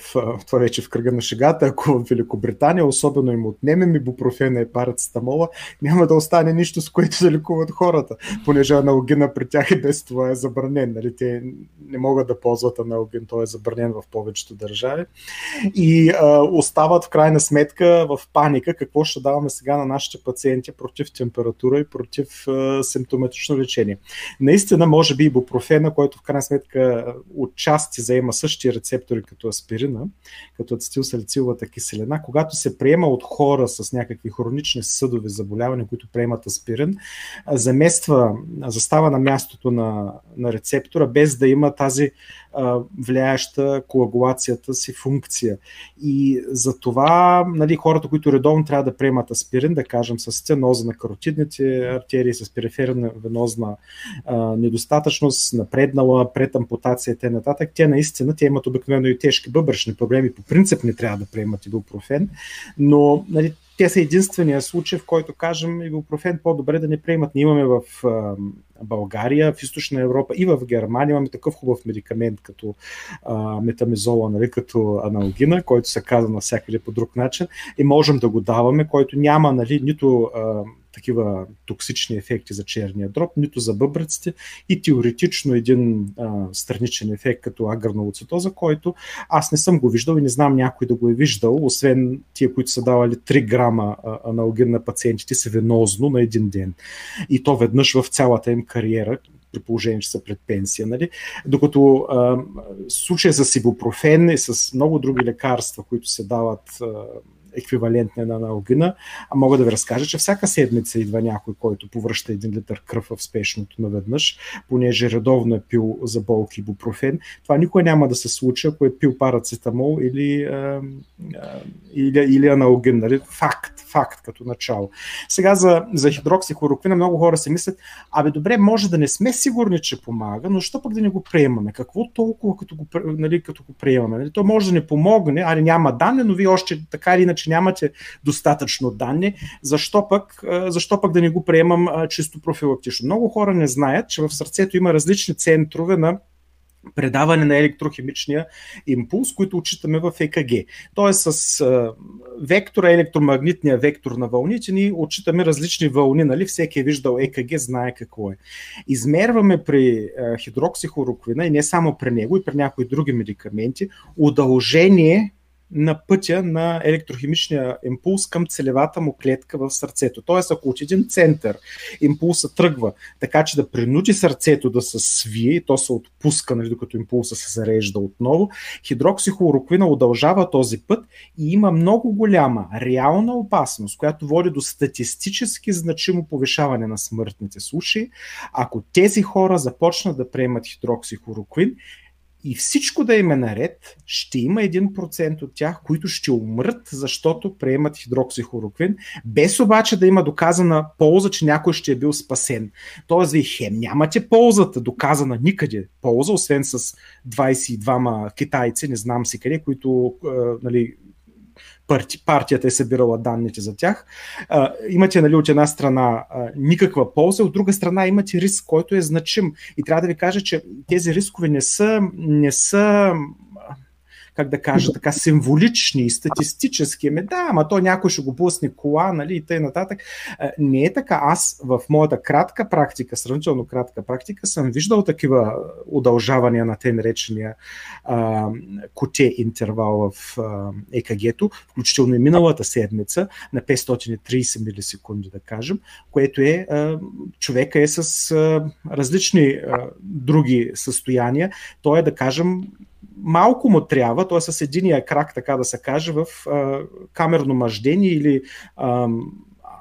това вече в кръга на шегата, ако в Великобритания, особено им отнемем ибупрофена и парацетамола, няма да остане нищо, с което да лекуват хората, понеже аналогина при тях и без това е забранен. Нали? Те не могат да ползват аналогин, той е забранен в повечето държави. И а, остават в крайна сметка в паника какво ще даваме сега на нашите пациенти против температура и против а, симптоматично лечение. Наистина, може би ибупрофена, който в крайна сметка отчасти заема същия рецептори като аспирина, като ацетилсалициловата киселина, когато се приема от хора с някакви хронични съдови заболявания, които приемат аспирин, замества, застава на мястото на, на рецептора, без да има тази влияеща коагулацията си функция. И за това нали, хората, които редовно трябва да приемат аспирин, да кажем с стеноза на каротидните артерии, с периферна венозна а, недостатъчност, напреднала предампутация и т.н. Те наистина, те имат обикновено и тежки бъбръчни проблеми, по принцип не трябва да приемат ибупрофен, но нали, те са единствения случай, в който кажем ибупрофен по-добре да не приемат. Ние имаме в България, в Източна Европа и в Германия имаме такъв хубав медикамент като а, метамизола, нали, като аналгина, който се казва навсякъде по друг начин и можем да го даваме, който няма нали, нито а, такива токсични ефекти за черния дроб, нито за бъбреците и теоретично един а, страничен ефект като агърновоцитоза, който аз не съм го виждал и не знам някой да го е виждал, освен тия, които са давали 3 грама аналогин на пациентите се венозно на един ден. И то веднъж в цялата им кариера, при положение, че са пред пенсия. Нали? Докато а, случая с ибупрофен и с много други лекарства, които се дават а, еквивалентна на аналогина, а мога да ви разкажа, че всяка седмица идва някой, който повръща един литър кръв в спешното наведнъж, понеже редовно е пил за болки бупрофен. Това никой няма да се случи, ако е пил парацетамол или, или, или аналогин. Нали? Факт, факт като начало. Сега за, за хидроксихлороквина много хора си мислят, абе добре, може да не сме сигурни, че помага, но що пък да не го приемаме? Какво толкова като го, нали, като го приемаме? Нали? То може да не помогне, али няма данни, но вие още така или иначе нямате достатъчно данни, защо пък, защо пък да не го приемам чисто профилактично? Много хора не знаят, че в сърцето има различни центрове на предаване на електрохимичния импулс, които отчитаме в ЕКГ. Тоест с вектора, електромагнитния вектор на вълните, ни отчитаме различни вълни, нали? всеки е виждал ЕКГ, знае какво е. Измерваме при а, хидроксихороквина и не само при него, и при някои други медикаменти, удължение на пътя на електрохимичния импулс към целевата му клетка в сърцето. Тоест, ако от един център импулса тръгва така, че да принуди сърцето да се свие и то се отпуска, нали, докато импулса се зарежда отново, хидроксихлороквина удължава този път и има много голяма реална опасност, която води до статистически значимо повишаване на смъртните случаи, ако тези хора започнат да приемат хидроксихлороквин и всичко да им е наред, ще има 1% от тях, които ще умрат, защото приемат хидроксихлороквин, без обаче да има доказана полза, че някой ще е бил спасен. Тоест, вие хем нямате ползата, доказана никъде полза, освен с 22 китайци, не знам си къде, които нали, парти, партията е събирала данните за тях. А, имате нали, от една страна а, никаква полза, от друга страна имате риск, който е значим. И трябва да ви кажа, че тези рискове не са, не са как да кажа, така символични и статистически. Ами да, ама то някой ще го пусне кола, нали, и нататък. Не е така. Аз в моята кратка практика, сравнително кратка практика, съм виждал такива удължавания на те наречения а, коте интервал в а, ЕКГ-то, включително и миналата седмица на 530 милисекунди, да кажем, което е а, човека е с а, различни а, други състояния. Той е, да кажем, малко му трябва, т.е. с единия крак, така да се каже, в а, камерно мъждение или а,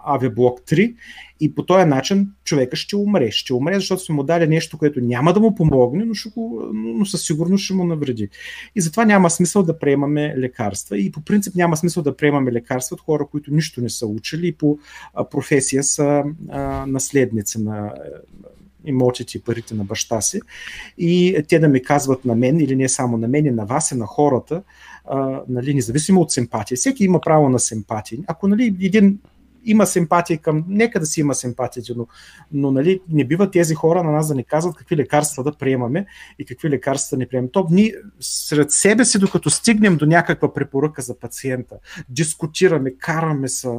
авиаблок 3 и по този начин човека ще умре. Ще умре, защото сме му дали нещо, което няма да му помогне, но, ще го, но със сигурност ще му навреди. И затова няма смисъл да приемаме лекарства. И по принцип няма смисъл да приемаме лекарства от хора, които нищо не са учили и по професия са а, наследници на имотите и парите на баща си. И те да ми казват на мен, или не само на мен, и на вас, и на хората, а, нали, независимо от симпатия. Всеки има право на симпатия. Ако нали, един има симпатия към, нека да си има симпатия, но, но нали, не бива тези хора на нас да ни казват какви лекарства да приемаме и какви лекарства да не приемаме. То ние сред себе си, докато стигнем до някаква препоръка за пациента, дискутираме, караме се,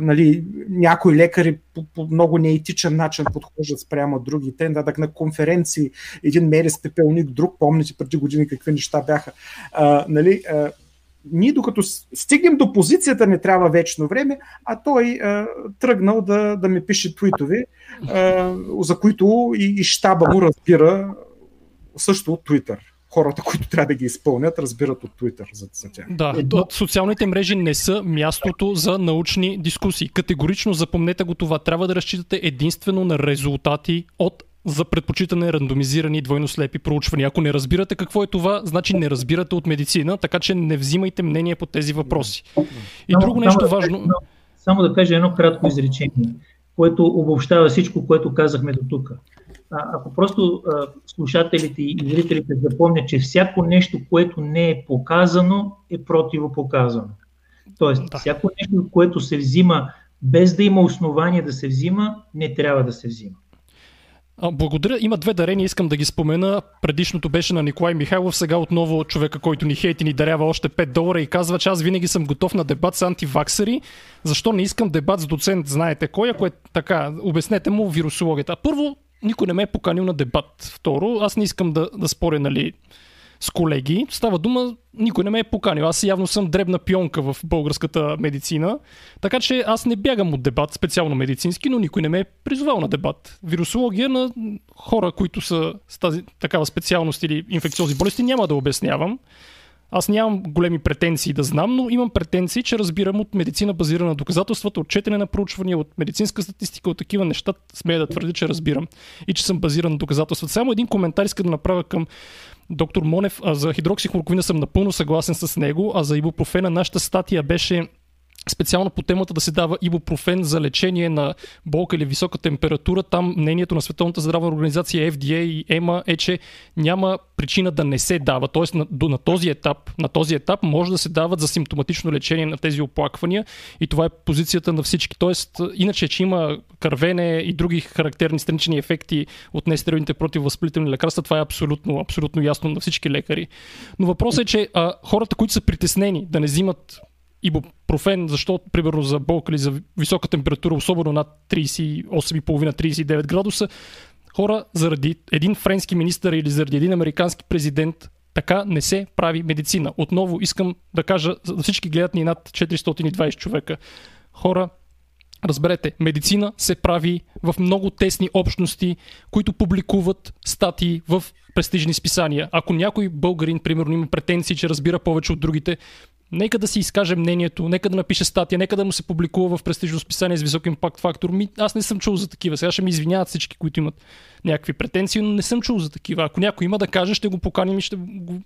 нали, някои лекари по, по много неетичен начин подхождат спрямо другите, надък на конференции, един мери с пепелник, друг, помните преди години какви неща бяха. А, нали, а, ние докато стигнем до позицията не трябва вечно време, а той а, тръгнал да, да ми пише твитове, а, за които и, и щаба му разбира също от Твитър хората, които трябва да ги изпълнят, разбират от Twitter за, за тях. Да, Едно... социалните мрежи не са мястото за научни дискусии. Категорично запомнете го това. Трябва да разчитате единствено на резултати от за предпочитане рандомизирани двойно слепи проучвания. Ако не разбирате какво е това, значи не разбирате от медицина, така че не взимайте мнение по тези въпроси. И само, друго нещо само важно. Да, само да кажа едно кратко изречение, което обобщава всичко, което казахме до тук. Ако просто а, слушателите и зрителите запомнят, че всяко нещо, което не е показано, е противопоказано. Тоест, да. всяко нещо, което се взима без да има основание да се взима, не трябва да се взима. Благодаря. Има две дарения, искам да ги спомена. Предишното беше на Николай Михайлов, сега отново човека, който ни хейти, ни дарява още 5 долара и казва, че аз винаги съм готов на дебат с антиваксари. Защо не искам дебат с доцент, знаете кой, ако е така, обяснете му вирусологията. Първо, никой не ме е поканил на дебат. Второ, аз не искам да, да споря, нали, с колеги. Става дума, никой не ме е поканил. Аз явно съм дребна пионка в българската медицина, така че аз не бягам от дебат, специално медицински, но никой не ме е призовал на дебат. Вирусология на хора, които са с тази такава специалност или инфекциозни болести, няма да обяснявам. Аз нямам големи претенции да знам, но имам претенции, че разбирам от медицина базирана на доказателствата, от четене на проучвания, от медицинска статистика, от такива неща, смея да твърдя, че разбирам и че съм базиран на доказателствата. Само един коментар искам да направя към доктор Монев. А за хидроксихлороковина съм напълно съгласен с него, а за ибупрофена нашата статия беше специално по темата да се дава ибупрофен за лечение на болка или висока температура. Там мнението на Световната здравна организация FDA и EMA е, че няма причина да не се дава. Тоест на, до, на, този етап, на този етап може да се дават за симптоматично лечение на тези оплаквания и това е позицията на всички. Тоест, иначе, че има кървене и други характерни странични ефекти от нестероидните противовъзпалителни лекарства, това е абсолютно, абсолютно ясно на всички лекари. Но въпросът е, че а, хората, които са притеснени да не взимат ибупрофен, защото, примерно, за болка или за висока температура, особено над 38,5-39 градуса, хора заради един френски министър или заради един американски президент така не се прави медицина. Отново искам да кажа, за всички гледат ни над 420 човека. Хора, Разберете, медицина се прави в много тесни общности, които публикуват статии в престижни списания. Ако някой българин, примерно, има претенции, че разбира повече от другите, Нека да си изкаже мнението, нека да напише статия, нека да му се публикува в престижно списание с висок импакт фактор. Ми, аз не съм чул за такива. Сега ще ми извиняват всички, които имат някакви претенции, но не съм чул за такива. Ако някой има да каже, ще го поканим и ще го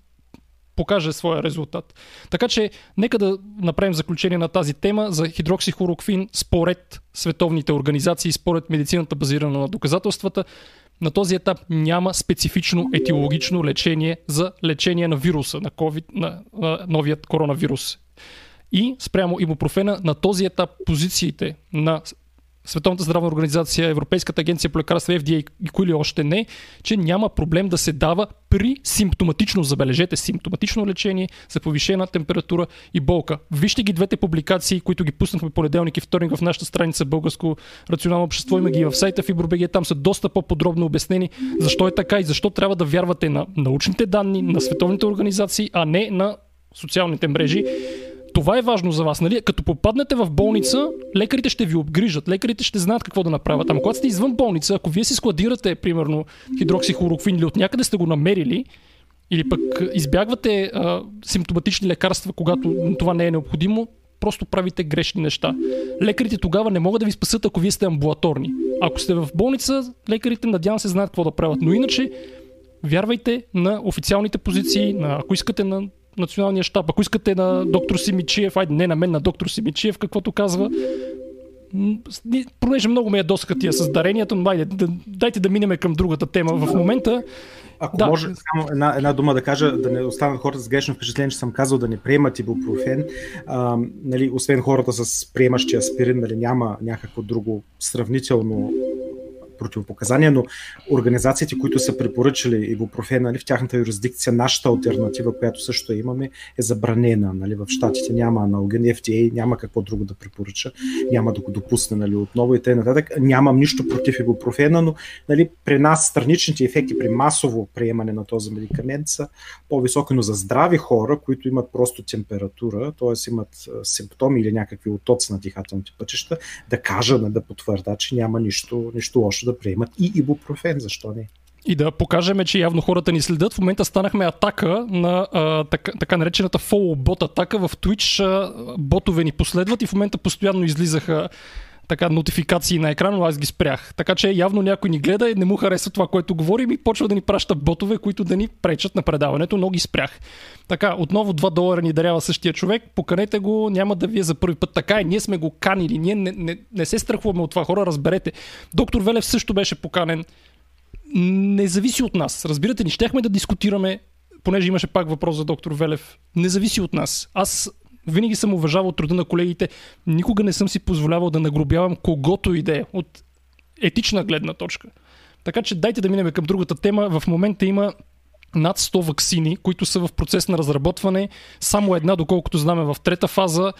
покаже своя резултат. Така че, нека да направим заключение на тази тема за хидроксихлороквин според световните организации, според медицината базирана на доказателствата. На този етап няма специфично етиологично лечение за лечение на вируса, на, COVID, на, на новият коронавирус. И спрямо ибупрофена на този етап позициите на Световната здравна организация, Европейската агенция по лекарства, FDA и кои ли още не, че няма проблем да се дава при симптоматично, забележете, симптоматично лечение за повишена температура и болка. Вижте ги двете публикации, които ги пуснахме понеделник и вторник в нашата страница Българско рационално общество. Има ги в сайта FibroBG. Там са доста по-подробно обяснени защо е така и защо трябва да вярвате на научните данни, на световните организации, а не на социалните мрежи това е важно за вас. Нали? Като попаднете в болница, лекарите ще ви обгрижат, лекарите ще знаят какво да направят. Ама когато сте извън болница, ако вие си складирате, примерно, хидроксихлороквин или от някъде сте го намерили, или пък избягвате а, симптоматични лекарства, когато това не е необходимо, просто правите грешни неща. Лекарите тогава не могат да ви спасат, ако вие сте амбулаторни. Ако сте в болница, лекарите надявам се знаят какво да правят. Но иначе, вярвайте на официалните позиции, на, ако искате на националния щаб. Ако искате на доктор Симичиев, айде не на мен, на доктор Симичиев, каквото казва, понеже много ме е доска тия с даренията, но дайте да, дайте да минеме към другата тема. В момента ако да. може само една, една дума да кажа, да не останат хората с грешно впечатление, че съм казал да не приемат ибупрофен. А, нали, освен хората с приемащия аспирин, нали, няма някакво друго сравнително противопоказания, но организациите, които са препоръчали ибупрофен нали, в тяхната юрисдикция, нашата альтернатива, която също имаме, е забранена. Нали, в Штатите няма аналоген, FDA няма какво друго да препоръча, няма да го допусне нали, отново и т.н. Нямам нищо против ибупрофена, но нали, при нас страничните ефекти при масово приемане на този медикамент са по-високи, но за здрави хора, които имат просто температура, т.е. имат симптоми или някакви отоци на дихателните пътища, да кажат, да потвърдат, че няма нищо, нищо лошо да приемат и ибупрофен, защо не? И да покажем, че явно хората ни следят. В момента станахме атака на а, така, така наречената follow бот атака. В Twitch а, ботове ни последват и в момента постоянно излизаха така нотификации на екрана, но аз ги спрях. Така че явно някой ни гледа и не му харесва това, което говорим и почва да ни праща ботове, които да ни пречат на предаването, но ги спрях. Така, отново 2 долара ни дарява същия човек, поканете го, няма да ви е за първи път. Така е, ние сме го канили, ние не, не, не се страхуваме от това, хора, разберете. Доктор Велев също беше поканен. Не зависи от нас. Разбирате ни, щяхме да дискутираме понеже имаше пак въпрос за доктор Велев, не зависи от нас. Аз винаги съм уважавал труда на колегите. Никога не съм си позволявал да нагробявам когото и да е от етична гледна точка. Така че дайте да минем към другата тема. В момента има над 100 вакцини, които са в процес на разработване. Само една, доколкото знаме, в трета фаза.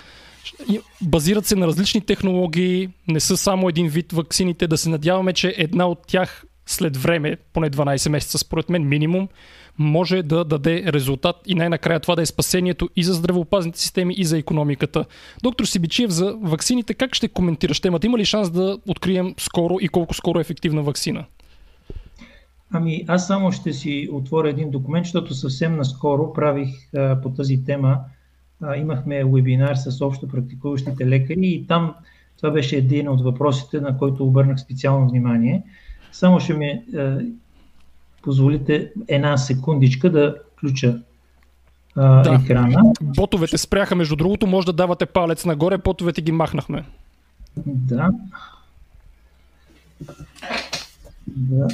Базират се на различни технологии, не са само един вид вакцините. Да се надяваме, че една от тях след време, поне 12 месеца според мен минимум, може да даде резултат и най-накрая това да е спасението и за здравеопазните системи, и за економиката. Доктор Сибичиев, за ваксините как ще коментираш темата? Има ли шанс да открием скоро и колко скоро е ефективна вакцина? Ами, аз само ще си отворя един документ, защото съвсем наскоро правих а, по тази тема. А, имахме вебинар с общо практикуващите лекари и там това беше един от въпросите, на който обърнах специално внимание. Само ще ми позволите една секундичка да включа а, да. екрана. Ботовете спряха, между другото, може да давате палец нагоре, ботовете ги махнахме. Да. Да.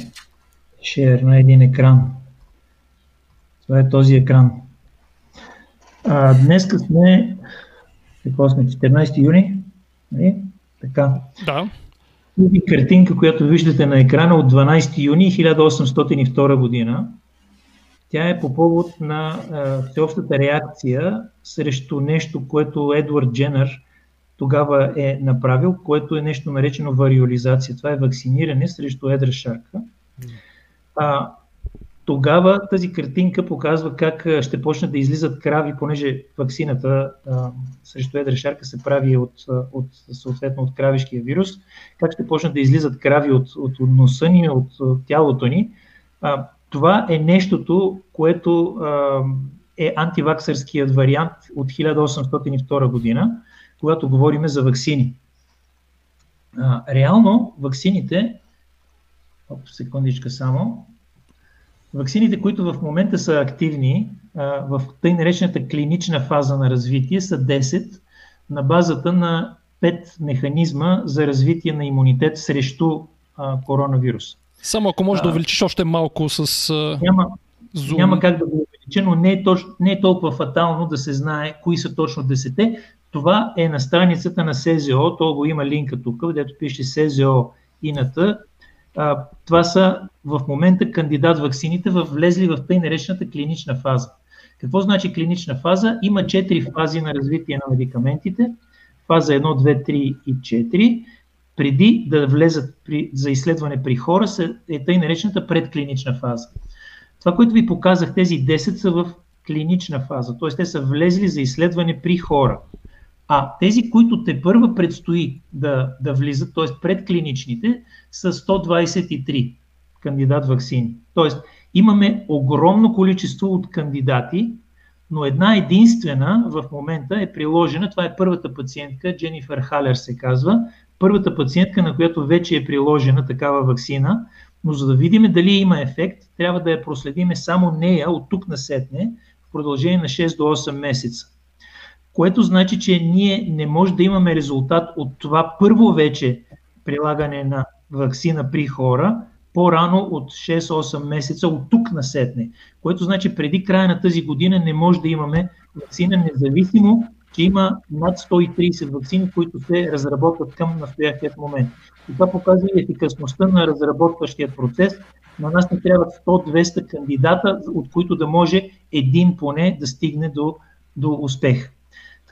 Share на един екран. Това е този екран. А, днес сме, какво сме, 14 юни? Нали? Така. Да. Тази картинка, която виждате на екрана от 12 юни 1802 година, тя е по повод на всеобщата реакция срещу нещо, което Едвард Дженър тогава е направил, което е нещо наречено вариолизация. Това е вакциниране срещу едра шарка. А, тогава тази картинка показва как ще почнат да излизат крави, понеже вакцината а, срещу едра шарка се прави от, от, съответно от кравишкия вирус, как ще почнат да излизат крави от, от носа ни, от, от тялото ни. А, това е нещото, което а, е антиваксърският вариант от 1802 година, когато говорим за вакцини. А, реално вакцините, оп, секундичка само, Ваксините, които в момента са активни в тъй наречената клинична фаза на развитие, са 10 на базата на 5 механизма за развитие на имунитет срещу коронавирус. Само ако можеш да увеличиш още малко с. Няма, Zoom. няма как да го увелича, но не е, точ, не е толкова фатално да се знае кои са точно 10. Това е на страницата на СЗО, то го има линка тук, където пише СЗО и на а, това са в момента кандидат ваксините, влезли в тъй наречената клинична фаза. Какво значи клинична фаза? Има четири фази на развитие на медикаментите. Фаза 1, 2, 3 и 4. Преди да влезат при, за изследване при хора е тъй наречената предклинична фаза. Това, което ви показах, тези 10 са в клинична фаза, т.е. те са влезли за изследване при хора. А тези, които те първа предстои да, да влизат, т.е. предклиничните, са 123 кандидат вакцини. Тоест, имаме огромно количество от кандидати, но една единствена в момента е приложена. Това е първата пациентка, Дженифър Халер се казва. Първата пациентка, на която вече е приложена такава вакцина, но за да видим дали има ефект, трябва да я проследиме само нея от тук насетне в продължение на 6 до 8 месеца което значи, че ние не може да имаме резултат от това първо вече прилагане на вакцина при хора, по-рано от 6-8 месеца от тук на сетне, което значи преди края на тази година не може да имаме вакцина, независимо, че има над 130 вакцини, които се разработват към настоящият момент. И това показва и ефикасността на разработващия процес. На нас не трябват 100-200 кандидата, от които да може един поне да стигне до, до успех.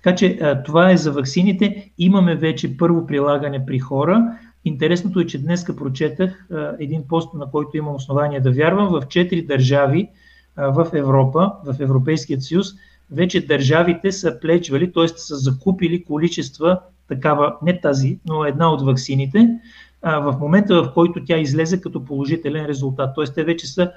Така че това е за ваксините. Имаме вече първо прилагане при хора. Интересното е, че днес прочетах един пост, на който имам основание да вярвам. В четири държави в Европа, в Европейският съюз, вече държавите са плечвали, т.е. са закупили количества такава, не тази, но една от ваксините, в момента в който тя излезе като положителен резултат. Т.е. те вече са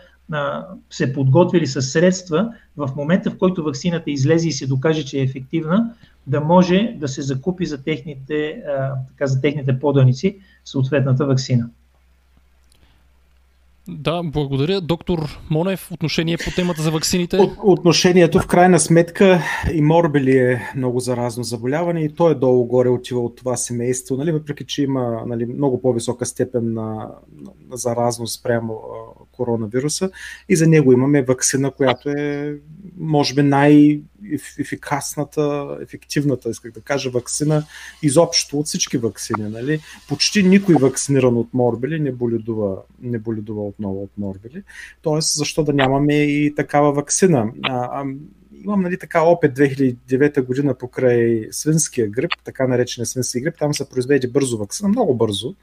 се подготвили с средства в момента, в който вакцината излезе и се докаже, че е ефективна, да може да се закупи за техните, така, за техните поданици съответната вакцина. Да, благодаря. Доктор Монев, отношение по темата за ваксините? От, отношението в крайна сметка и морбили е много заразно заболяване и то е долу-горе отива от това семейство, нали, въпреки че има нали, много по-висока степен на, на заразност прямо коронавируса и за него имаме вакцина, която е може би най-ефикасната, ефективната, исках да кажа, вакцина изобщо от всички вакцини. Нали? Почти никой вакциниран от морбили не боледува, не боледува отново от морбили. Тоест, защо да нямаме и такава вакцина? А, а, имам нали, така опит 2009 година покрай свинския грип, така наречения свински грип. Там се произведе бързо вакцина, много бързо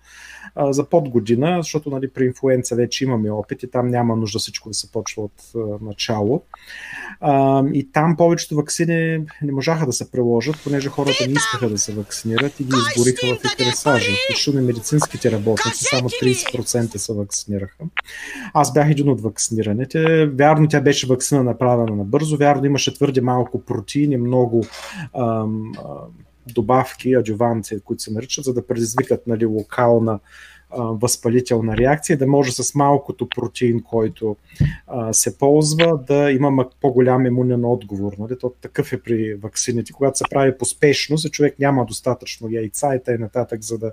а, за под година, защото нали, при инфлуенца вече имаме опит и там няма нужда всичко да се почва от а, начало. А, и там повечето вакцини не можаха да се приложат, понеже хората не искаха да се вакцинират и ги изгориха в екаресажа. Включително медицинските работници, само 30% се вакцинираха. Аз бях един от вакцинираните. Вярно, тя беше вакцина направена набързо, вярно имаше твърде малко протеини, много ам, добавки, адюванти, които се наричат, за да предизвикат нали, локална а, възпалителна реакция, да може с малкото протеин, който а, се ползва, да има по-голям имунен отговор. Нали? То такъв е при вакцините. Когато се прави поспешно, за човек няма достатъчно яйца и т.н. за да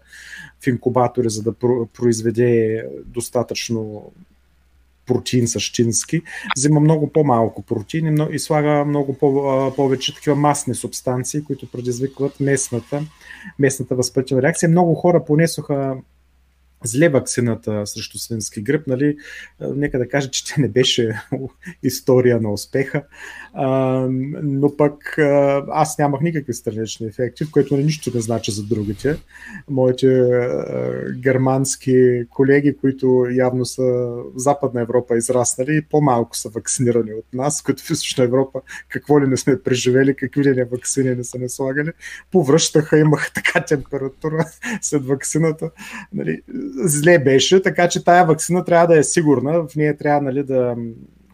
в инкубатори, за да произведе достатъчно протеин същински, взима много по-малко протеин и слага много по- повече такива масни субстанции, които предизвикват местната, местната възпалителна реакция. Много хора понесоха зле вакцината срещу свински грип, нали, нека да кажа, че тя не беше история на успеха, а, но пък аз нямах никакви странични ефекти, което нищо не значи за другите. Моите а, германски колеги, които явно са в Западна Европа израснали, по-малко са вакцинирани от нас, които в Източна Европа какво ли не сме преживели, какви ли не вакцини не са не слагали, повръщаха, имаха така температура след вакцината. Нали, зле беше, така че тая вакцина трябва да е сигурна, в нея трябва нали, да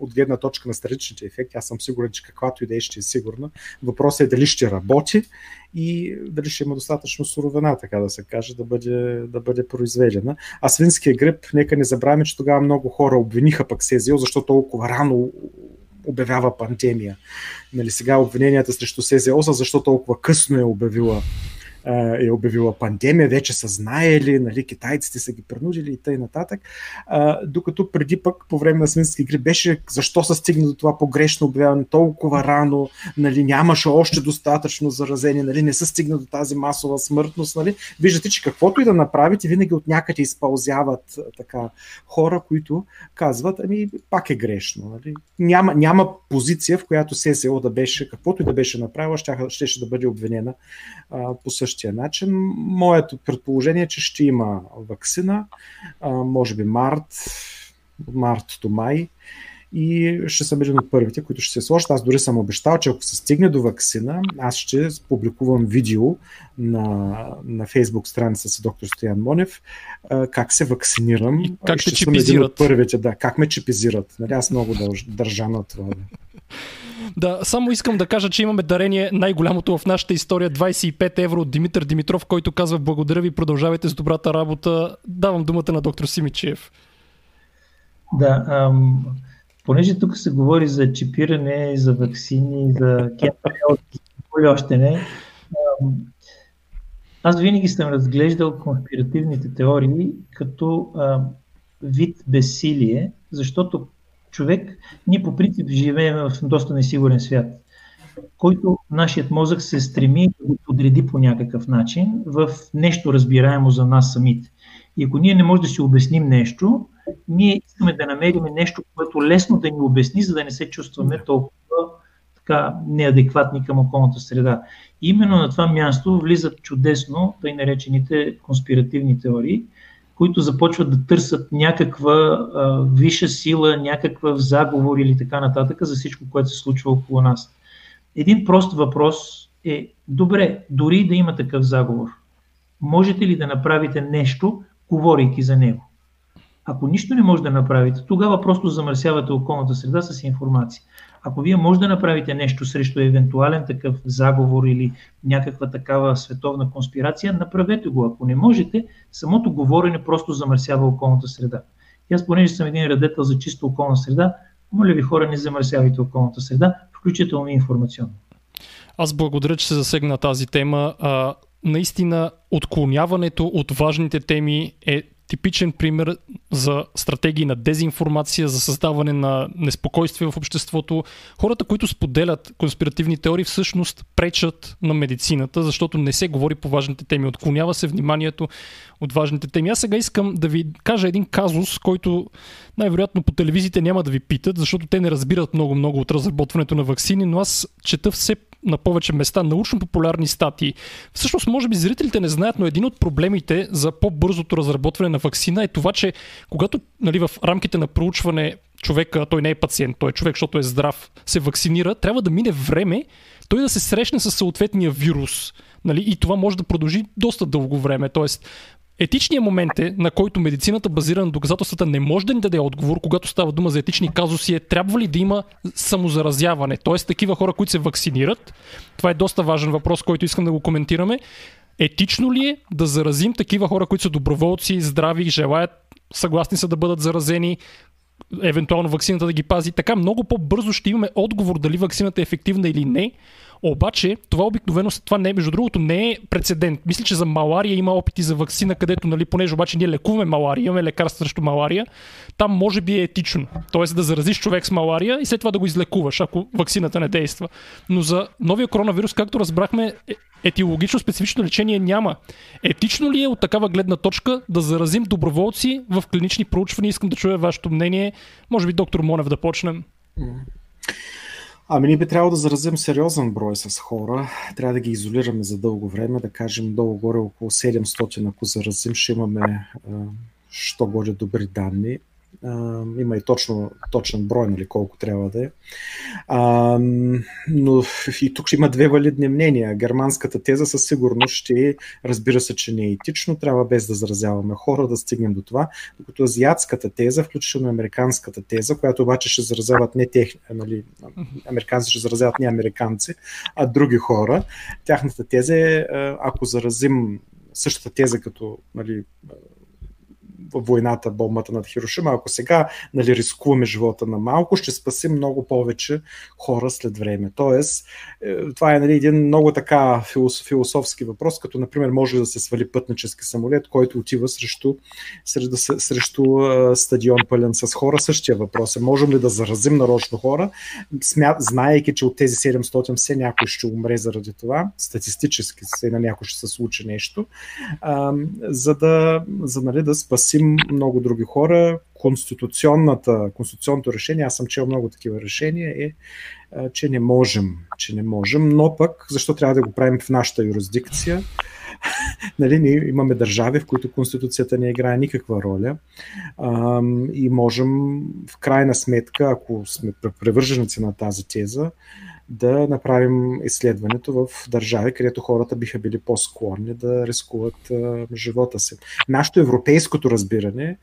от гледна точка на страничните ефекти, аз съм сигурен, че каквато и да е ще е сигурна. Въпросът е дали ще работи и дали ще има достатъчно суровина, така да се каже, да бъде, да бъде произведена. А свинския грип, нека не забравяме, че тогава много хора обвиниха пък СЗО, защото толкова рано обявява пандемия. Нали, сега обвиненията срещу СЗО са защо толкова късно е обявила е обявила пандемия, вече са знаели, нали, китайците са ги принудили и т.н. нататък. А, докато преди пък по време на свински игри беше защо са стигна до това погрешно обявяване толкова рано, нали, нямаше още достатъчно заразени, нали, не са стигна до тази масова смъртност. Нали. Виждате, че каквото и да направите, винаги от някъде изпълзяват така хора, които казват, ами пак е грешно. Нали. Няма, няма позиция, в която ССО да беше, каквото и да беше направила, ще, ще да бъде обвинена а, по същия същия начин. Моето предположение е, че ще има вакцина, може би март, март до май и ще съм един от първите, които ще се сложат. Аз дори съм обещал, че ако се стигне до вакцина, аз ще публикувам видео на, на фейсбук страница с доктор Стоян Монев, как се вакцинирам. И как ще чипизират. Съм един от първите, да, как ме чипизират. Нали, аз много държа на това. Да. Да, само искам да кажа, че имаме дарение най-голямото в нашата история 25 евро от Димитър Димитров, който казва благодаря ви, продължавайте с добрата работа. Давам думата на доктор Симичев. Да, ам, понеже тук се говори за чипиране, за вакцини, за Или още не. Аз винаги съм разглеждал конспиративните теории като а, вид безсилие, защото човек, ние по принцип живеем в доста несигурен свят, който нашият мозък се стреми да го подреди по някакъв начин в нещо разбираемо за нас самите. И ако ние не можем да си обясним нещо, ние искаме да намерим нещо, което лесно да ни обясни, за да не се чувстваме толкова така неадекватни към околната среда. И именно на това място влизат чудесно тъй наречените конспиративни теории, които започват да търсят някаква а, висша сила, някакъв заговор или така нататък за всичко, което се случва около нас. Един прост въпрос е, добре, дори да има такъв заговор, можете ли да направите нещо, говорейки за него? Ако нищо не може да направите, тогава просто замърсявате околната среда с информация. Ако вие може да направите нещо срещу евентуален такъв заговор или някаква такава световна конспирация, направете го. Ако не можете, самото говорене просто замърсява околната среда. И аз, понеже съм един радетел за чиста околна среда, моля ви хора, не замърсявайте околната среда, включително и информационно. Аз благодаря, че се засегна тази тема. А, наистина, отклоняването от важните теми е типичен пример за стратегии на дезинформация, за създаване на неспокойствие в обществото. Хората, които споделят конспиративни теории, всъщност пречат на медицината, защото не се говори по важните теми. Отклонява се вниманието от важните теми. Аз сега искам да ви кажа един казус, който най-вероятно по телевизиите няма да ви питат, защото те не разбират много-много от разработването на вакцини, но аз чета все на повече места научно-популярни статии. Всъщност, може би зрителите не знаят, но един от проблемите за по-бързото разработване на вакцина е това, че когато нали, в рамките на проучване човека, той не е пациент, той е човек, защото е здрав, се вакцинира, трябва да мине време той да се срещне с съответния вирус. Нали? И това може да продължи доста дълго време. Тоест, Етичният момент е, на който медицината, базирана на доказателствата, не може да ни даде отговор, когато става дума за етични казуси, е трябва ли да има самозаразяване. Тоест, такива хора, които се вакцинират. Това е доста важен въпрос, който искам да го коментираме. Етично ли е да заразим такива хора, които са доброволци, здрави, желаят, съгласни са да бъдат заразени, евентуално вакцината да ги пази. Така много по-бързо ще имаме отговор дали вакцината е ефективна или не, обаче, това обикновено, това не, между другото, не е прецедент. Мисля, че за малария има опити за вакцина, където, нали, понеже обаче ние лекуваме малария, имаме лекарство срещу малария, там може би е етично. Тоест да заразиш човек с малария и след това да го излекуваш, ако вакцината не действа. Но за новия коронавирус, както разбрахме, е, етиологично специфично лечение няма. Етично ли е от такава гледна точка да заразим доброволци в клинични проучвания? Искам да чуя вашето мнение. Може би доктор Монев да почнем. Ами ние би трябвало да заразим сериозен брой с хора. Трябва да ги изолираме за дълго време, да кажем долу-горе около 700, ако заразим, ще имаме що горе добри данни има и точно, точен брой, нали, колко трябва да е. А, но и тук ще има две валидни мнения. Германската теза със сигурност ще разбира се, че не е етично, трябва без да заразяваме хора да стигнем до това, докато азиатската теза, включително американската теза, която обаче ще заразяват не тех, нали, американци ще заразяват не американци, а други хора. Тяхната теза е, ако заразим същата теза като нали, войната, бомбата над Хирошима. Ако сега нали, рискуваме живота на малко, ще спасим много повече хора след време. Тоест, е, това е нали, един много така философски въпрос, като например може да се свали пътнически самолет, който отива срещу, срещу, срещу стадион пълен с хора. Същия въпрос е, можем ли да заразим нарочно хора, смя, знаейки, че от тези 700 все някой ще умре заради това, статистически се на някой ще се случи нещо, а, за да, за, нали, да спасим спасим много други хора. Конституционната, конституционното решение, аз съм чел много такива решения, е, че не можем, че не можем, но пък защо трябва да го правим в нашата юрисдикция? нали, ние имаме държави, в които Конституцията не играе никаква роля а, и можем в крайна сметка, ако сме превърженици на тази теза, да направим изследването в държави, където хората биха били по-склонни да рискуват а, живота си. Нашето европейското разбиране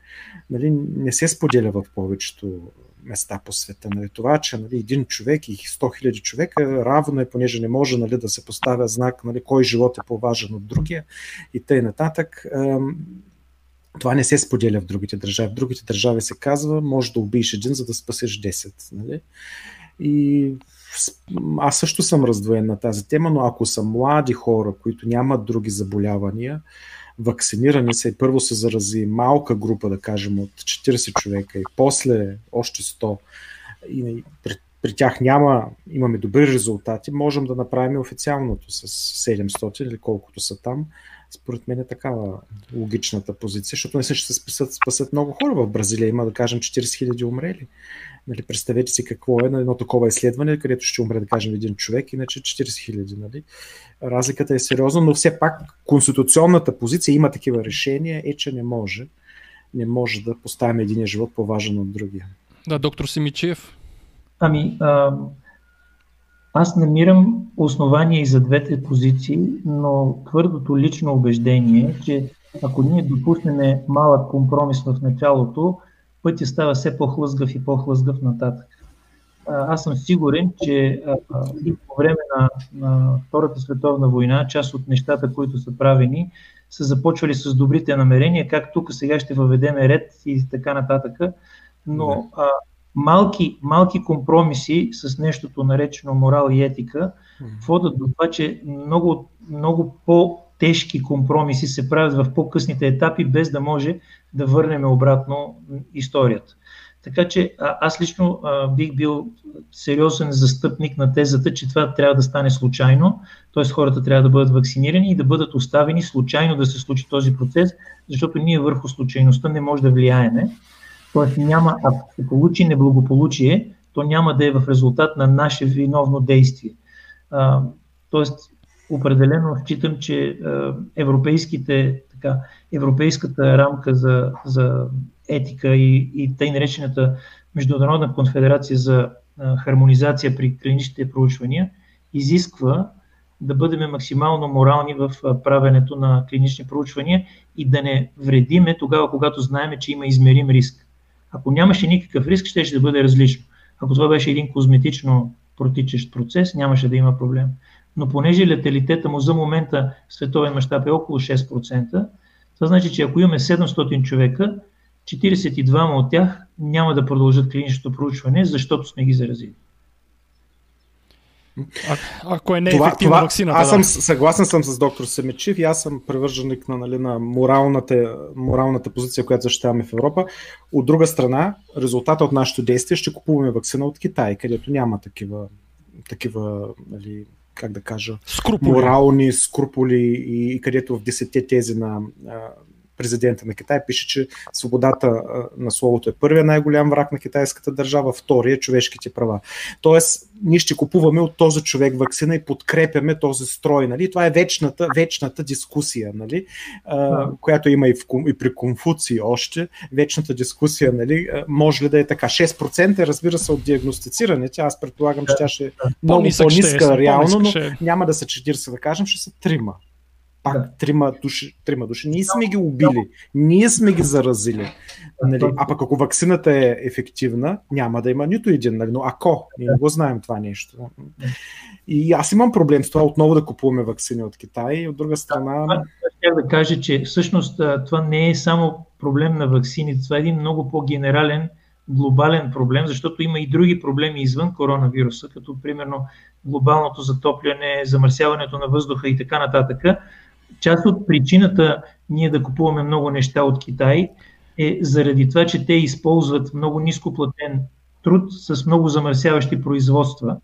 нали, не се споделя в повечето места по света. Нали, това, че нали, един човек и 100 000 човека равно е, понеже не може нали, да се поставя знак нали, кой живот е по-важен от другия и тъй нататък. Това не се споделя в другите държави. В другите държави се казва, може да убиеш един, за да спасиш 10. Нали? И аз също съм раздвоен на тази тема, но ако са млади хора, които нямат други заболявания, вакцинирани са и първо се зарази малка група, да кажем, от 40 човека и после още 100, и при, при тях няма, имаме добри резултати, можем да направим официалното с 700 или колкото са там. Според мен е такава логичната позиция, защото не се ще се спасат, спасат много хора в Бразилия. Има, да кажем, 40 000 умрели. Нали, представете си какво е на едно такова изследване, където ще умре, да кажем, един човек, иначе 40 хиляди. Нали? Разликата е сериозна, но все пак конституционната позиция има такива решения, е, че не може, не може да поставим един живот по-важен от другия. Да, доктор Симичев. Ами, а, аз намирам основания и за двете позиции, но твърдото лично убеждение е, че ако ние допуснем малък компромис в началото, пътя става все по-хлъзгав и по-хлъзгав нататък. Аз съм сигурен, че и по време на, на Втората световна война, част от нещата, които са правени, са започвали с добрите намерения, как тук сега ще въведеме ред и така нататък. Но а, малки, малки компромиси с нещото наречено морал и етика водят до това, че много, много по тежки компромиси се правят в по-късните етапи, без да може да върнем обратно историята. Така че аз лично а, бих бил сериозен застъпник на тезата, че това трябва да стане случайно, т.е. хората трябва да бъдат вакцинирани и да бъдат оставени случайно да се случи този процес, защото ние върху случайността не може да влияеме. Т.е. няма, ако се получи неблагополучие, то няма да е в резултат на наше виновно действие. тоест, определено считам, че европейските, така, европейската рамка за, за етика и, и тъй наречената Международна конфедерация за хармонизация при клиничните проучвания изисква да бъдем максимално морални в правенето на клинични проучвания и да не вредиме тогава, когато знаем, че има измерим риск. Ако нямаше никакъв риск, ще, ще бъде различно. Ако това беше един козметично протичащ процес, нямаше да има проблем но понеже леталитета му за момента в световен мащаб е около 6%, това значи, че ако имаме 700 човека, 42 от тях няма да продължат клиничното проучване, защото сме ги заразили. А, ако е неефективна това, вакцината. Аз съм съгласен съм с доктор Семечив и аз съм привърженик на, нали, на моралната, моралната позиция, която защитаваме в Европа. От друга страна, резултата от нашето действие ще купуваме вакцина от Китай, където няма такива, такива нали, как да кажа, скрупули. морални скрупули и, и където в 10 тези на президента на Китай пише, че свободата на словото е първия най-голям враг на китайската държава, втория е човешките права. Тоест, ние ще купуваме от този човек вакцина и подкрепяме този строй. Нали? Това е вечната, вечната дискусия, нали? а, която има и, в, и при Конфуции още. Вечната дискусия, нали? може ли да е така? 6% разбира се от диагностицирането. Аз предполагам, че тя ще е много по-ниска е, реално, но е. няма да са 40, да кажем, ще са 3 пак да. трима, души, трима души. Ние сме ги убили, ние сме ги заразили. Нали? А пък ако вакцината е ефективна, няма да има нито един. Нали? Но ако, ние не го знаем това нещо. И аз имам проблем с това отново да купуваме вакцини от Китай. И от друга страна. Ще да кажа, че всъщност това не е само проблем на вакцините, това е един много по-генерален глобален проблем, защото има и други проблеми извън коронавируса, като примерно глобалното затопляне, замърсяването на въздуха и така нататък, част от причината ние да купуваме много неща от Китай е заради това, че те използват много нископлатен труд с много замърсяващи производства,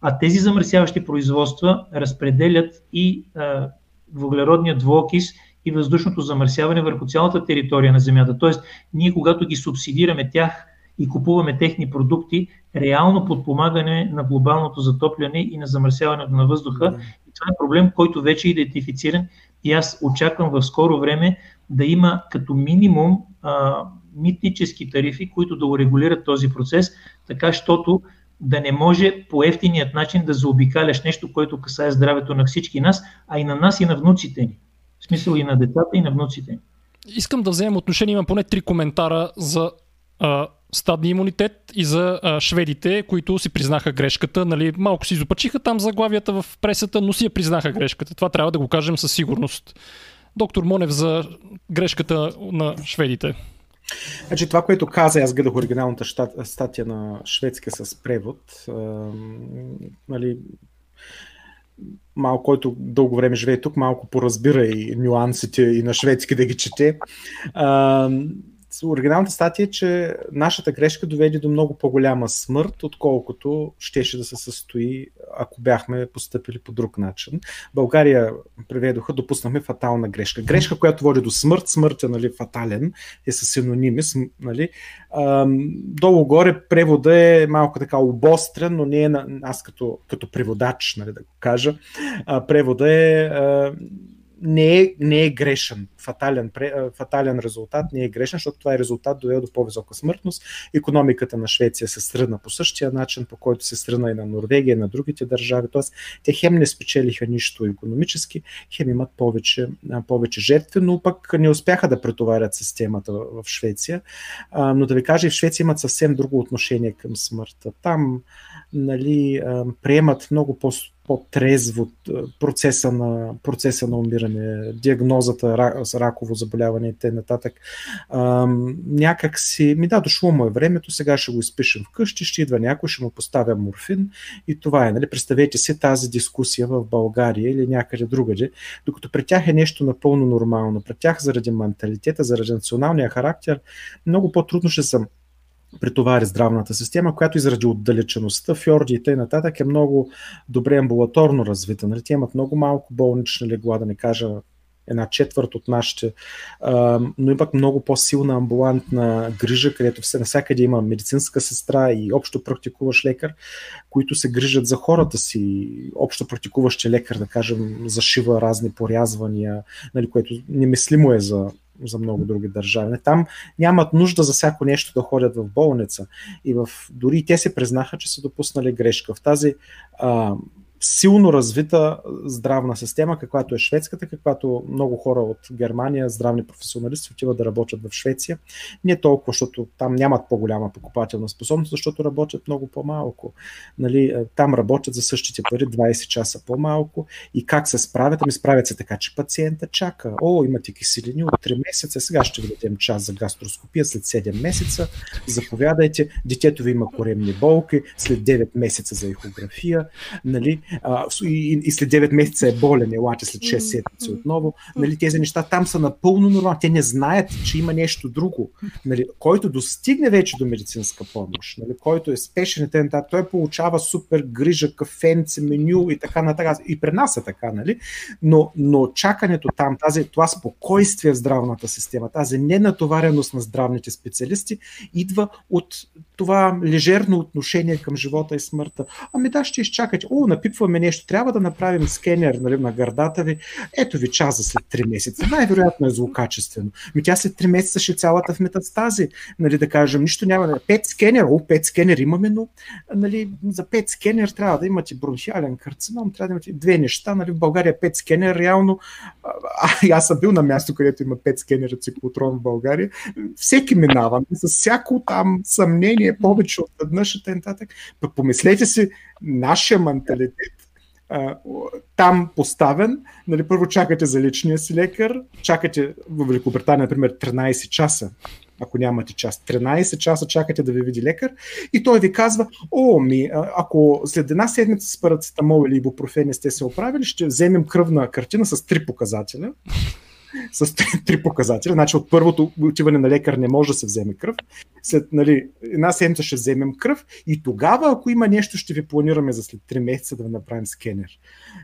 а тези замърсяващи производства разпределят и а, въглеродния двуокис и въздушното замърсяване върху цялата територия на Земята. Тоест, ние когато ги субсидираме тях и купуваме техни продукти, реално подпомагане на глобалното затопляне и на замърсяването на въздуха. Това е проблем, който вече е идентифициран и аз очаквам в скоро време да има като минимум а, митнически тарифи, които да урегулират този процес, така щото да не може по ефтиният начин да заобикаляш нещо, което касае здравето на всички нас, а и на нас и на внуците ни. В смисъл и на децата и на внуците ни. Искам да вземем отношение, имам поне три коментара за а, стадни имунитет и за а, шведите, които си признаха грешката. Нали, малко си изопачиха там заглавията в пресата, но си я признаха грешката. Това трябва да го кажем със сигурност. Доктор Монев за грешката на шведите. Значи това, което каза, аз гледах оригиналната статия на шведска с превод. А, нали, малко, който дълго време живее тук, малко поразбира и нюансите и на шведски да ги чете. А, оригиналната статия е, че нашата грешка доведе до много по-голяма смърт, отколкото щеше да се състои, ако бяхме поступили по друг начин. България преведоха, допуснахме фатална грешка. Грешка, която води до смърт, смърт е нали, фатален, е със синоними. Нали. долу-горе превода е малко така обострен, но не е на, аз като, като преводач, нали, да го кажа. превода е не е, не е грешен. Фатален, фатален резултат не е грешен, защото това е резултат довел до по-висока смъртност. Економиката на Швеция се сръдна по същия начин, по който се сръдна и на Норвегия, и на другите държави. Тоест, те хем не спечелиха нищо економически, хем имат повече, повече жертви, но пък не успяха да претоварят системата в Швеция. Но да ви кажа, в Швеция имат съвсем друго отношение към смъртта. Там нали, приемат много по по-трезво процеса на, процеса на умиране, диагнозата с раково заболяване и т.н. някак си, ми да, дошло му е времето, сега ще го изпишем вкъщи, ще идва някой, ще му поставя морфин и това е. Нали? Представете си тази дискусия в България или някъде другаде, докато при тях е нещо напълно нормално. При тях заради менталитета, заради националния характер, много по-трудно ще съм претовари здравната система, която и заради отдалечеността, фьорди и т.н. е много добре амбулаторно развита. Нали? Те имат много малко болнични легла, да не кажа една четвърт от нашите, но имат много по-силна амбулантна грижа, където все навсякъде има медицинска сестра и общо практикуващ лекар, които се грижат за хората си. Общо практикуващия лекар, да кажем, зашива разни порязвания, нали, което немислимо е за за много други държави. Там нямат нужда за всяко нещо да ходят в болница. И в, дори те се признаха, че са допуснали грешка. В тази а, силно развита здравна система, каквато е шведската, каквато много хора от Германия, здравни професионалисти отиват да работят в Швеция. Не толкова, защото там нямат по-голяма покупателна способност, защото работят много по-малко. Нали, е, там работят за същите пари 20 часа по-малко и как се справят? Ами справят се така, че пациента чака. О, имате киселини от 3 месеца, сега ще ви дадем час за гастроскопия след 7 месеца. Заповядайте, детето ви има коремни болки, след 9 месеца за ехография. Нали, а, и, и след 9 месеца е болен, елате след 6 седмици отново. Нали, тези неща там са напълно нормални. Те не знаят, че има нещо друго. Нали, който достигне вече до медицинска помощ, нали, който е спешен и т.н. той получава супер грижа, кафенце, меню и така нататък. И при нас е така, нали? Но, но чакането там, тази, това спокойствие в здравната система, тази ненатовареност на здравните специалисти идва от това лежерно отношение към живота и смъртта. Ами да, ще изчакате. О, напипваме нещо. Трябва да направим скенер нали, на гърдата ви. Ето ви часа след 3 месеца. Най-вероятно е злокачествено. Ми тя след 3 месеца ще е цялата в метастази. Нали, да кажем, нищо няма. 5 скенер. О, 5 скенер имаме, но нали, за 5 скенер трябва да имате бронхиален карцином, трябва да имате две неща. Нали, в България 5 скенер реално. А, аз съм бил на място, където има 5 скенера циклотрон в България. Всеки минава. С всяко там съмнение е повече от веднъж и т.н. Помислете си нашия менталитет там поставен, нали, първо чакате за личния си лекар, чакате в Великобритания, например, 13 часа, ако нямате час. 13 часа чакате да ви види лекар и той ви казва, о, ми, ако след една седмица с парацетамол или ибупрофен сте се оправили, ще вземем кръвна картина с три показателя с три, три показателя. Значи от първото отиване на лекар не може да се вземе кръв. След нали, една седмица ще вземем кръв и тогава, ако има нещо, ще ви планираме за след 3 месеца да ви направим скенер.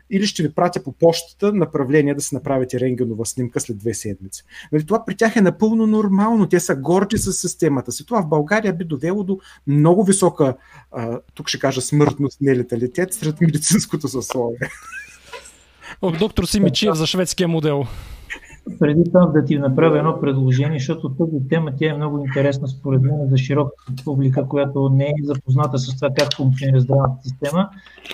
Или ще ви пратя по почтата направление да се направите рентгенова снимка след две седмици. Нали, това при тях е напълно нормално. Те са горди с системата си. Това в България би довело до много висока, а, тук ще кажа смъртност, нелеталитет сред медицинското съсловие. Доктор Симичев за шведския модел преди това да ти направя едно предложение, защото тази тема тя е много интересна според мен за широка публика, която не е запозната с това как функционира здравната система.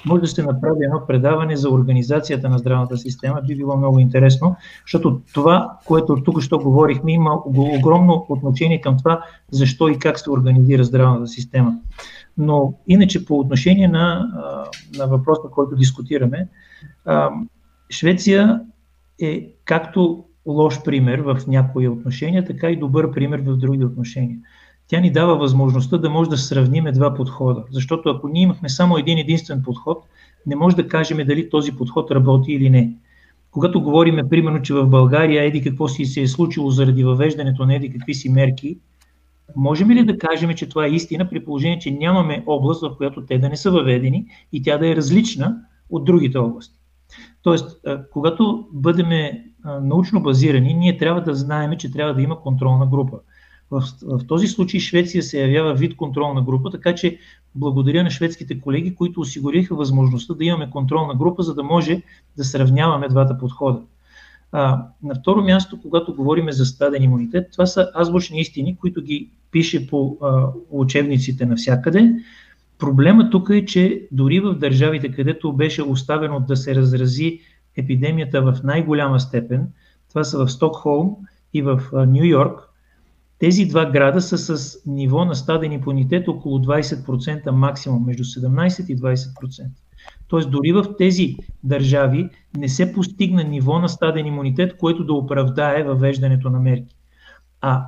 Може да се направи едно предаване за организацията на здравната система. Би било много интересно, защото това, което тук що говорихме, има огромно отношение към това защо и как се организира здравната система. Но иначе по отношение на, на въпроса, който дискутираме, Швеция е както лош пример в някои отношения, така и добър пример в други отношения. Тя ни дава възможността да може да сравниме два подхода. Защото ако ние имахме само един единствен подход, не може да кажем дали този подход работи или не. Когато говорим, примерно, че в България еди какво си се е случило заради въвеждането на еди какви си мерки, можем ли да кажем, че това е истина при положение, че нямаме област, в която те да не са въведени и тя да е различна от другите области? Тоест, когато бъдем научно базирани, ние трябва да знаем, че трябва да има контролна група. В, в този случай Швеция се явява вид контролна група, така че благодаря на шведските колеги, които осигуриха възможността да имаме контролна група, за да може да сравняваме двата подхода. А, на второ място, когато говорим за стаден имунитет, това са азбучни истини, които ги пише по а, учебниците навсякъде. Проблема тук е, че дори в държавите, където беше оставено да се разрази епидемията в най-голяма степен, това са в Стокхолм и в Нью Йорк, тези два града са с ниво на стаден имунитет около 20% максимум, между 17 и 20%. Тоест дори в тези държави не се постигна ниво на стаден имунитет, което да оправдае въвеждането на мерки. А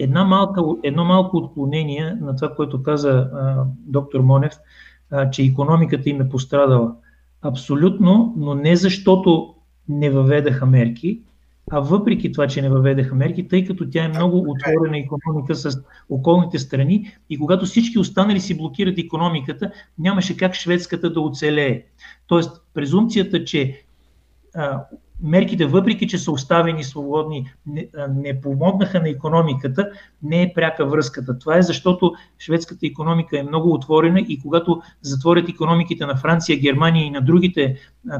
една малка, едно малко отклонение на това, което каза а, доктор Монев, а, че економиката им е пострадала. Абсолютно, но не защото не въведаха мерки, а въпреки това, че не въведаха мерки, тъй като тя е много отворена економика с околните страни и когато всички останали си блокират економиката, нямаше как шведската да оцелее. Тоест, презумцията, че а, мерките, въпреки че са оставени свободни, не, не помогнаха на економиката, не е пряка връзката. Това е защото шведската економика е много отворена и когато затворят економиките на Франция, Германия и на другите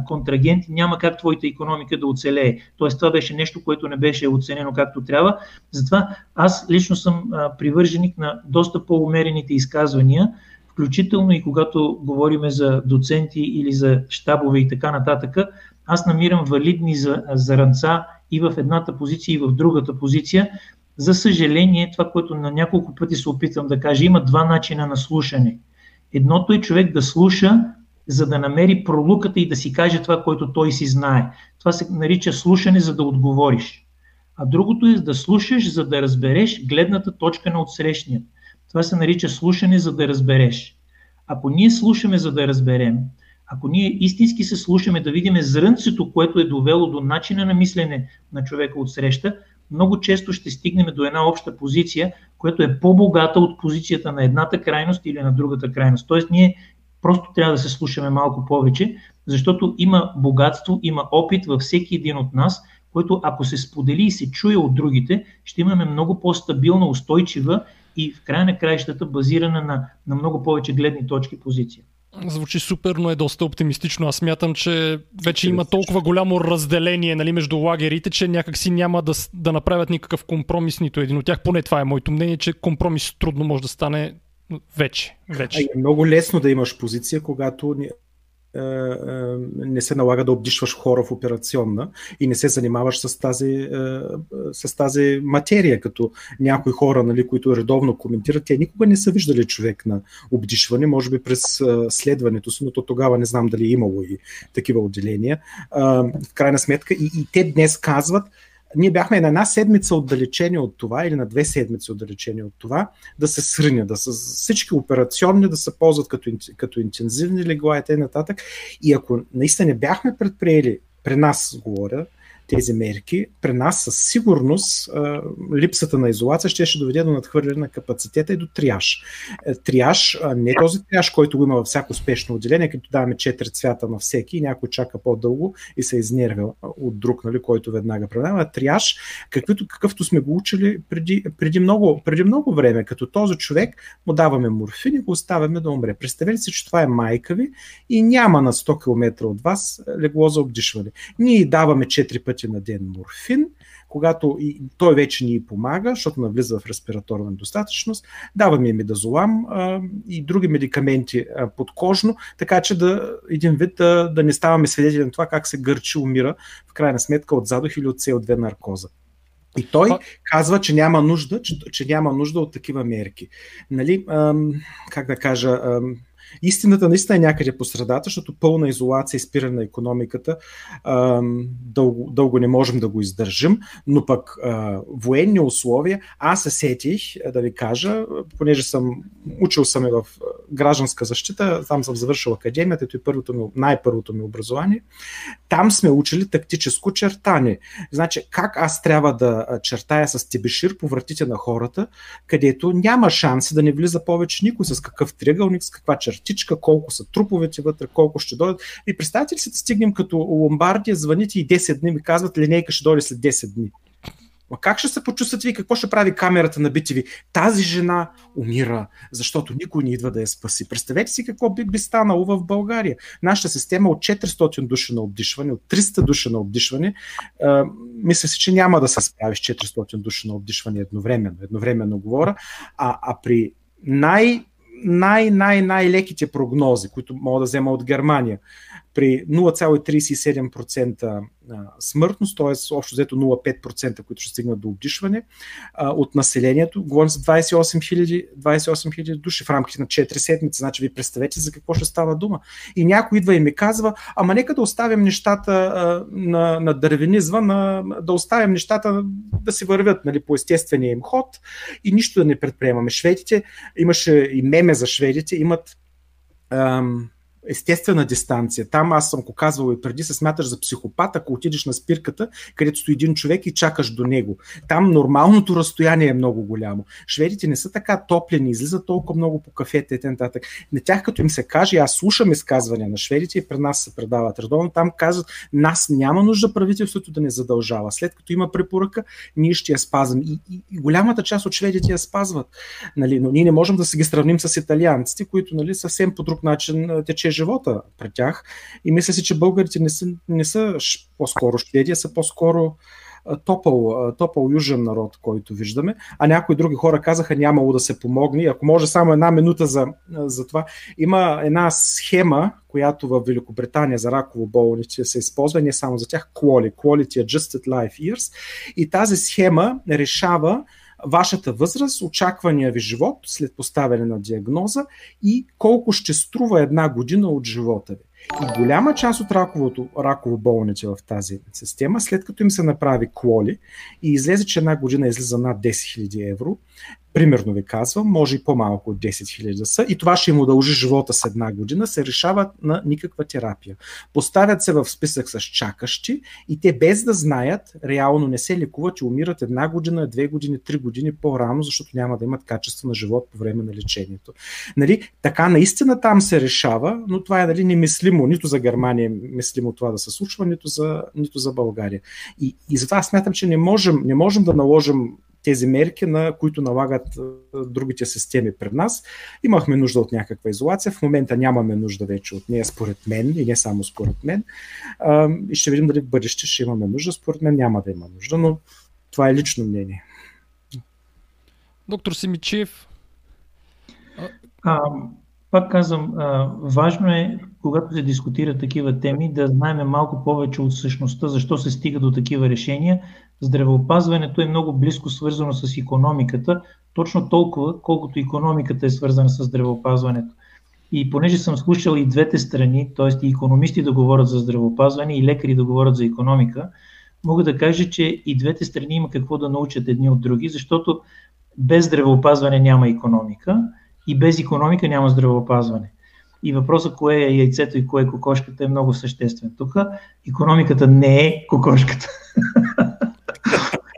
контрагенти, няма как твоята економика да оцелее. Тоест това беше нещо, което не беше оценено както трябва. Затова аз лично съм привърженик на доста по-умерените изказвания, включително и когато говорим за доценти или за щабове и така нататък, аз намирам валидни заранца и в едната позиция, и в другата позиция. За съжаление, това, което на няколко пъти се опитвам да кажа, има два начина на слушане. Едното е човек да слуша, за да намери пролуката и да си каже това, което той си знае. Това се нарича слушане, за да отговориш. А другото е да слушаш, за да разбереш гледната точка на отсрещния. Това се нарича слушане, за да разбереш. Ако ние слушаме, за да разберем, ако ние истински се слушаме да видим зрънцето, което е довело до начина на мислене на човека от среща, много често ще стигнем до една обща позиция, която е по-богата от позицията на едната крайност или на другата крайност. Тоест ние просто трябва да се слушаме малко повече, защото има богатство, има опит във всеки един от нас, който ако се сподели и се чуе от другите, ще имаме много по-стабилна, устойчива и в края на краищата базирана на, на много повече гледни точки позиция. Звучи супер, но е доста оптимистично. Аз смятам, че вече има толкова голямо разделение нали, между лагерите, че някакси няма да, да направят никакъв компромис нито един от тях. Поне това е моето мнение, че компромис трудно може да стане вече. вече. е много лесно да имаш позиция, когато не се налага да обдишваш хора в операционна и не се занимаваш с тази, е, с тази материя, като някои хора, нали, които редовно коментират, те никога не са виждали човек на обдишване, може би през следването си, но то тогава не знам дали е имало и такива отделения. В крайна сметка и, и те днес казват, ние бяхме на една седмица отдалечени от това или на две седмици отдалечени от това да се сръня, да са всички операционни да се ползват като, като интензивни легла и т.н. И ако наистина не бяхме предприели, при нас говоря, тези мерки, при нас със сигурност липсата на изолация ще, ще доведе до надхвърляне на капацитета и до триаж. Е, триаж, не този триаж, който го има във всяко успешно отделение, като даваме 4 цвята на всеки и някой чака по-дълго и се изнервя от друг, нали, който веднага преминава. Триаж, каквито, какъвто сме го учили преди, преди, много, преди много време, като този човек му даваме морфин и го оставяме да умре. Представете си, че това е майка ви и няма на 100 км от вас легло за обдишване. Ние даваме 4 пъти пъти на ден морфин, когато и той вече ни помага, защото навлиза в респираторна недостатъчност, даваме и медазолам а, и други медикаменти а, подкожно, така че да един вид да, да не ставаме свидетели на това как се гърчи, умира в крайна сметка от задух или от CO2 наркоза. И той казва, че няма нужда, че, че няма нужда от такива мерки. Нали, ам, как да кажа, ам, Истината наистина е някъде по средата, защото пълна изолация и спиране на економиката дълго, дълго не можем да го издържим, но пък военни условия, аз се сетих да ви кажа, понеже съм учил съм в гражданска защита, там съм завършил академията, и първото ми, най-първото ми образование, там сме учили тактическо чертане. Значи, как аз трябва да чертая с тебешир по вратите на хората, където няма шанси да не влиза повече никой с какъв триъгълник, с каква чертичка, колко са труповете вътре, колко ще дойдат. И представете ли си да стигнем като Ломбардия, звъните и 10 дни ми казват, линейка ще дойде след 10 дни. Ма как ще се почувствате ви? Какво ще прави камерата на BTV? Тази жена умира, защото никой не идва да я спаси. Представете си какво би, би станало в България. Нашата система от 400 души на обдишване, от 300 души на обдишване, а, мисля си, че няма да се справи с 400 души на обдишване едновременно. Едновременно говоря. А, а при най- най-най-най-леките прогнози, които мога да взема от Германия, при 0,37% смъртност, т.е. общо взето 0,5%, които ще стигнат до обдишване от населението. Говорим за 28 000, души в рамките на 4 седмици. Значи ви представете за какво ще става дума. И някой идва и ми казва, ама нека да оставим нещата на, на дървенизва, на, да оставим нещата да си вървят нали, по естествения им ход и нищо да не предприемаме. Шведите, имаше и меме за шведите, имат ам, естествена дистанция. Там аз съм го казвал и преди, се смяташ за психопат, ако отидеш на спирката, където стои един човек и чакаш до него. Там нормалното разстояние е много голямо. Шведите не са така топлени, излизат толкова много по кафета и т.н. На тях като им се каже, аз слушам изказвания на шведите и при нас се предават редовно, там казват, нас няма нужда правителството да не задължава. След като има препоръка, ние ще я спазваме. И, и, и голямата част от шведите я спазват. Нали? Но ние не можем да се ги сравним с италианците, които нали, съвсем по друг начин тече е живота при тях. И мисля си, че българите не са, не са по-скоро шведи, са по-скоро топъл, топъл южен народ, който виждаме, а някои други хора казаха нямало да се помогне. Ако може само една минута за, за това. Има една схема, която в Великобритания за раково болните се използва, не само за тях, QALY, Quality Adjusted Life Years. И тази схема решава вашата възраст, очаквания ви живот след поставяне на диагноза и колко ще струва една година от живота ви. И голяма част от раковото, раково болните в тази система, след като им се направи клоли и излезе, че една година излиза над 10 000 евро, примерно ви казвам, може и по-малко от 10 000 да са, и това ще им удължи живота с една година, се решават на никаква терапия. Поставят се в списък с чакащи и те без да знаят, реално не се лекуват и умират една година, две години, три години по-рано, защото няма да имат качество на живот по време на лечението. Нали, така наистина там се решава, но това е нали, немислимо, нито за Германия е мислимо това да се случва, нито за, нито за България. И, и затова смятам, че не можем, не можем да наложим тези мерки, на които налагат другите системи пред нас. Имахме нужда от някаква изолация, в момента нямаме нужда вече от нея, според мен, и не само според мен. И ще видим дали в бъдеще ще имаме нужда. Според мен няма да има нужда, но това е лично мнение. Доктор Симичев. А, пак казвам, а, важно е, когато се дискутират такива теми, да знаем малко повече от същността, защо се стига до такива решения, здравеопазването е много близко свързано с економиката, точно толкова, колкото економиката е свързана с здравеопазването. И понеже съм слушал и двете страни, т.е. и економисти да говорят за здравеопазване, и лекари да говорят за економика, мога да кажа, че и двете страни има какво да научат едни от други, защото без здравеопазване няма економика и без економика няма здравеопазване. И въпросът кое е яйцето и кое е кокошката е много съществен. Тук економиката не е кокошката.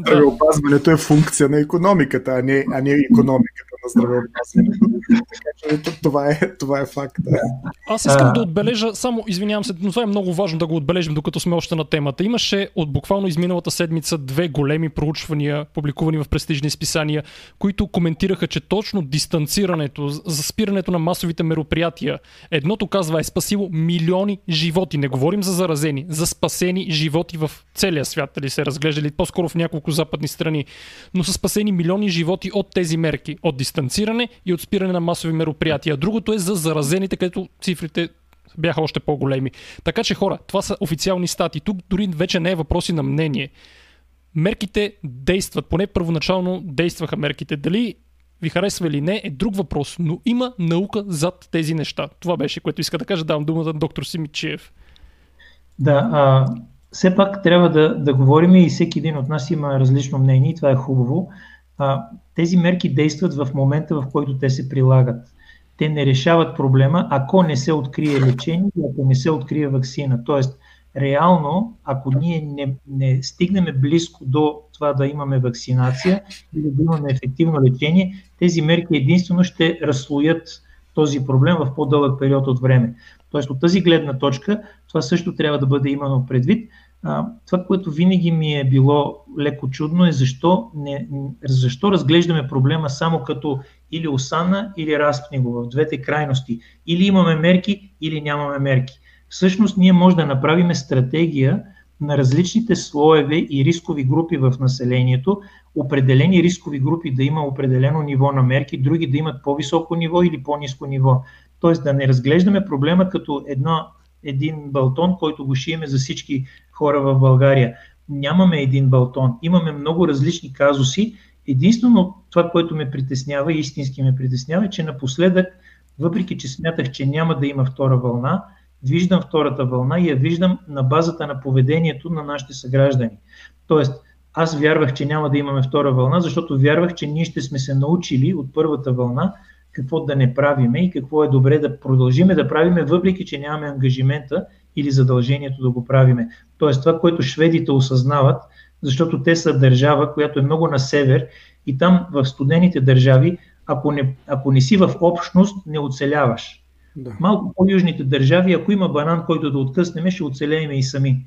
Здравеопазването е функция на економиката, а не, а не економиката на здравеопазването. така че това е, това е факт. Да. Аз искам да отбележа, само извинявам се, но това е много важно да го отбележим, докато сме още на темата. Имаше от буквално изминалата седмица две големи проучвания, публикувани в престижни списания, които коментираха, че точно дистанцирането, за спирането на масовите мероприятия, едното казва е спасило милиони животи. Не говорим за заразени, за спасени животи в целия свят, дали се разглеждали по-скоро в няколко западни страни, но са спасени милиони животи от тези мерки, от дистанциране и от спиране на масови мероприятия. Другото е за заразените, където цифрите бяха още по-големи. Така че хора, това са официални стати. Тук дори вече не е въпроси на мнение. Мерките действат, поне първоначално действаха мерките. Дали ви харесва или не, е друг въпрос, но има наука зад тези неща. Това беше, което иска да кажа. Давам думата на доктор Симичиев. Да, а, все пак трябва да, да говорим и всеки един от нас има различно мнение и това е хубаво. А, тези мерки действат в момента, в който те се прилагат. Те не решават проблема, ако не се открие лечение и ако не се открие вакцина. Тоест, реално, ако ние не, не стигнем близко до това да имаме вакцинация или да имаме ефективно лечение, тези мерки единствено ще разслоят този проблем в по-дълъг период от време. Тоест от тази гледна точка това също трябва да бъде имано предвид. Това, което винаги ми е било леко чудно е защо, не, защо разглеждаме проблема само като или осана, или разпни го в двете крайности. Или имаме мерки, или нямаме мерки. Всъщност ние може да направим стратегия на различните слоеве и рискови групи в населението, определени рискови групи да има определено ниво на мерки, други да имат по-високо ниво или по-низко ниво. Тоест да не разглеждаме проблема като едно, един балтон, който го шиеме за всички хора в България. Нямаме един балтон, имаме много различни казуси. Единствено това, което ме притеснява, истински ме притеснява, е, че напоследък, въпреки че смятах, че няма да има втора вълна, виждам втората вълна и я виждам на базата на поведението на нашите съграждани. Тоест, аз вярвах, че няма да имаме втора вълна, защото вярвах, че ние ще сме се научили от първата вълна какво да не правиме и какво е добре да продължиме да правиме, въпреки че нямаме ангажимента или задължението да го правиме. Тоест това, което шведите осъзнават, защото те са държава, която е много на север и там в студените държави, ако не, ако не си в общност, не оцеляваш. Да. Малко по-южните държави, ако има банан, който да откъснем, ще оцелеем и сами.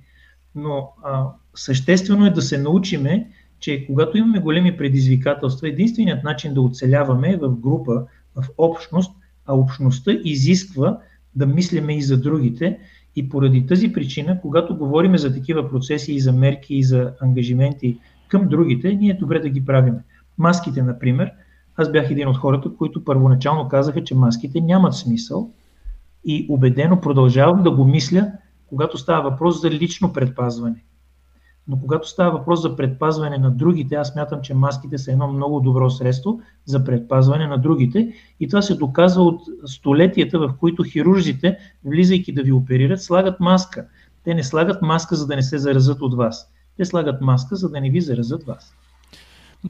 Но а, съществено е да се научиме, че когато имаме големи предизвикателства, единственият начин да оцеляваме е в група, в общност, а общността изисква да мислиме и за другите. И поради тази причина, когато говорим за такива процеси и за мерки и за ангажименти към другите, ние е добре да ги правиме. Маските, например, аз бях един от хората, които първоначално казаха, че маските нямат смисъл и убедено продължавам да го мисля, когато става въпрос за лично предпазване. Но когато става въпрос за предпазване на другите, аз мятам, че маските са едно много добро средство за предпазване на другите. И това се доказва от столетията, в които хирурзите, влизайки да ви оперират, слагат маска. Те не слагат маска, за да не се заразят от вас. Те слагат маска, за да не ви заразят вас.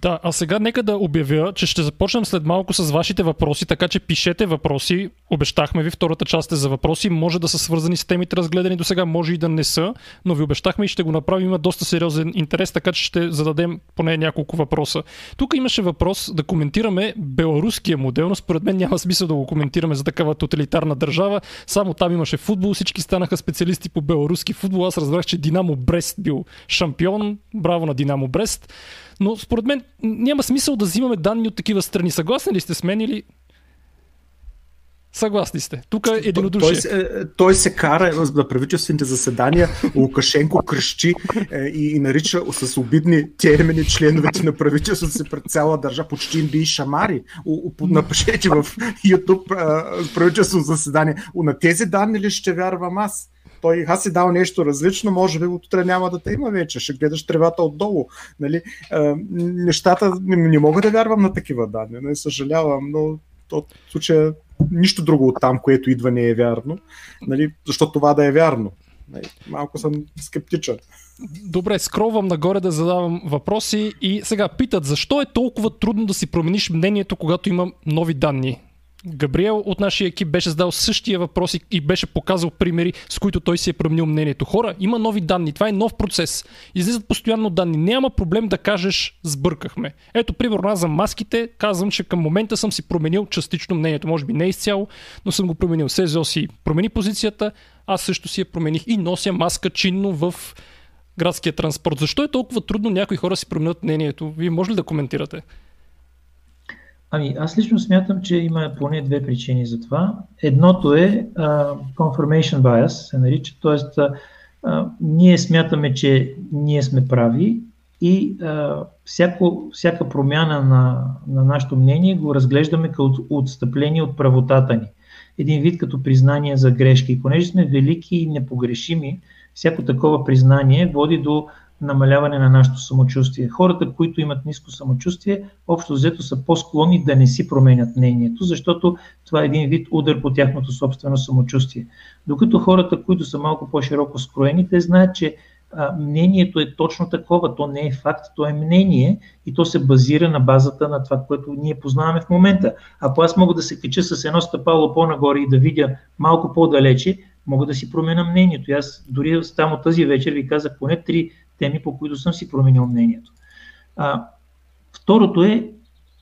Да, а сега нека да обявя, че ще започнем след малко с вашите въпроси, така че пишете въпроси. Обещахме ви, втората част е за въпроси. Може да са свързани с темите разгледани до сега, може и да не са, но ви обещахме и ще го направим. Има доста сериозен интерес, така че ще зададем поне няколко въпроса. Тук имаше въпрос да коментираме беларуския модел, но според мен няма смисъл да го коментираме за такава тоталитарна държава. Само там имаше футбол, всички станаха специалисти по беларуски футбол. Аз разбрах, че Динамо Брест бил шампион. Браво на Динамо Брест. Но според мен няма смисъл да взимаме данни от такива страни. Съгласни ли сте с мен или Съгласни сте. Тук е единодушие. Той, той, той се кара на правителствените заседания, Лукашенко кръщи е, и, и нарича с обидни термини членовете на правителството си пред цяла държа, почти им би и шамари. Напишете в YouTube правителствено заседание. На тези данни ли ще вярвам аз? Той аз си дал нещо различно, може би утре няма да те има вече, ще гледаш тревата отдолу. Нали? А, нещата, не, не мога да вярвам на такива данни, не съжалявам, но в случая нищо друго от там, което идва не е вярно, нали? защото това да е вярно. Нали? Малко съм скептичен. Добре, скровам нагоре да задавам въпроси и сега питат, защо е толкова трудно да си промениш мнението, когато има нови данни? Габриел от нашия екип беше задал същия въпрос и беше показал примери, с които той си е променил мнението. Хора, има нови данни, това е нов процес. Излизат постоянно данни. Няма проблем да кажеш сбъркахме. Ето, примерно аз за маските казвам, че към момента съм си променил частично мнението. Може би не изцяло, но съм го променил. СЗО си промени позицията, аз също си я промених и нося маска чинно в градския транспорт. Защо е толкова трудно някои хора си променят мнението? Вие може ли да коментирате? Ами, аз лично смятам, че има поне две причини за това. Едното е uh, confirmation bias, се нарича, т.е. Ние смятаме, че ние сме прави и uh, всяко, всяка промяна на, на нашето мнение го разглеждаме като отстъпление от правотата ни. Един вид като признание за грешки. И понеже сме велики и непогрешими, всяко такова признание води до намаляване на нашето самочувствие. Хората, които имат ниско самочувствие, общо взето са по-склонни да не си променят мнението, защото това е един вид удар по тяхното собствено самочувствие. Докато хората, които са малко по-широко скроени, те знаят, че а, мнението е точно такова. То не е факт, то е мнение и то се базира на базата на това, което ние познаваме в момента. Ако аз мога да се кача с едно стъпало по-нагоре и да видя малко по-далече, мога да си променя мнението. И аз дори само тази вечер ви казах поне три теми, по които съм си променил мнението. А, второто е,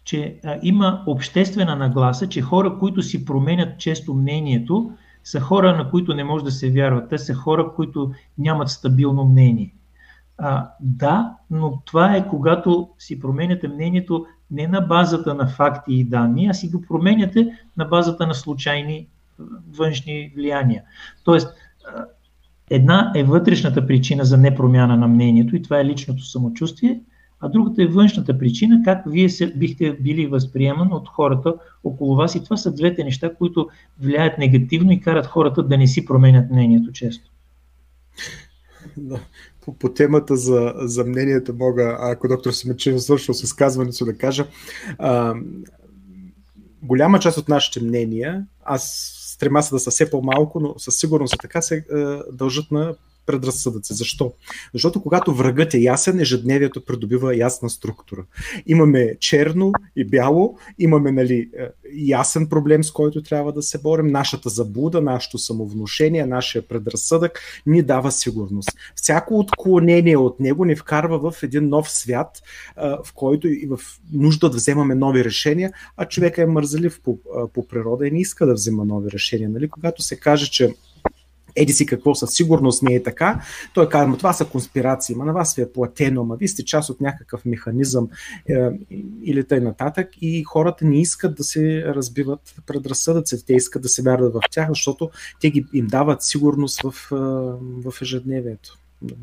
че а, има обществена нагласа, че хора, които си променят често мнението, са хора, на които не може да се вярва. Те са хора, които нямат стабилно мнение. А, да, но това е когато си променяте мнението не на базата на факти и данни, а си го променяте на базата на случайни външни влияния. Тоест, една е вътрешната причина за непромяна на мнението и това е личното самочувствие, а другата е външната причина, как вие се, бихте били възприеман от хората около вас. И това са двете неща, които влияят негативно и карат хората да не си променят мнението често. Да. По, по темата за, за мнението мога, ако доктор Семечев свършил с изказването, да кажа, а, голяма част от нашите мнения, аз стрема се да са все по-малко, но със сигурност е така, се е, дължат на предразсъдъци. Защо? Защото когато врагът е ясен, ежедневието придобива ясна структура. Имаме черно и бяло, имаме нали, е, ясен проблем, с който трябва да се борим. Нашата заблуда, нашето самовнушение, нашия предразсъдък ни дава сигурност. Всяко отклонение от него ни вкарва в един нов свят, е, в който и в нужда да вземаме нови решения, а човека е мързелив по, е, по природа и не иска да взема нови решения. Нали? Когато се каже, че еди си какво със сигурност не е така. Той казва, това са конспирации, ма на вас ви е платено, ма вие сте част от някакъв механизъм е, или тъй нататък и хората не искат да се разбиват предразсъдъци, те искат да се вярват в тях, защото те ги, им дават сигурност в, е, в ежедневието.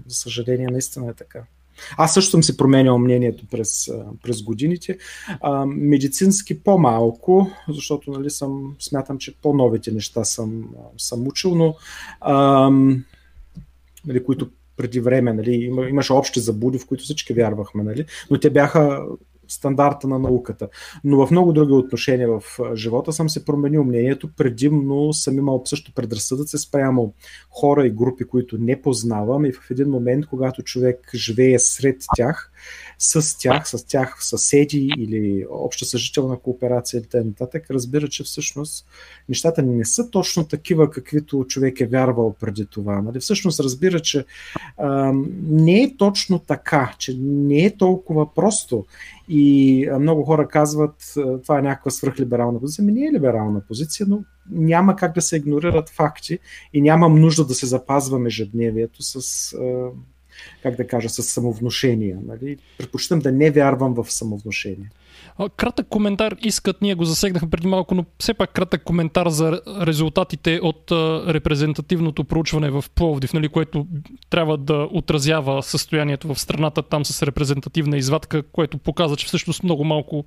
За съжаление, наистина е така. Аз също съм си променял мнението през, през годините. А, медицински по-малко, защото нали, съм, смятам, че по-новите неща съм, съм учил, но а, нали, които преди време нали, имаше общи забуди, в които всички вярвахме, нали, но те бяха стандарта на науката. Но в много други отношения в живота съм се променил мнението. Предимно съм имал също предразсъдъци спрямо хора и групи, които не познавам и в един момент, когато човек живее сред тях, с тях, с тях съседи или обща съжителна кооперация и т.н. разбира, че всъщност нещата не са точно такива, каквито човек е вярвал преди това. Нали? Всъщност разбира, че а, не е точно така, че не е толкова просто. И много хора казват, това е някаква свръхлиберална позиция. Ми не е либерална позиция, но няма как да се игнорират факти и нямам нужда да се запазваме ежедневието с как да кажа, с самовнушение. Нали? Предпочитам да не вярвам в самовнушение. Кратък коментар искат, ние го засегнахме преди малко, но все пак кратък коментар за резултатите от репрезентативното проучване в Пловдив, нали, което трябва да отразява състоянието в страната там с репрезентативна извадка, което показва, че всъщност много малко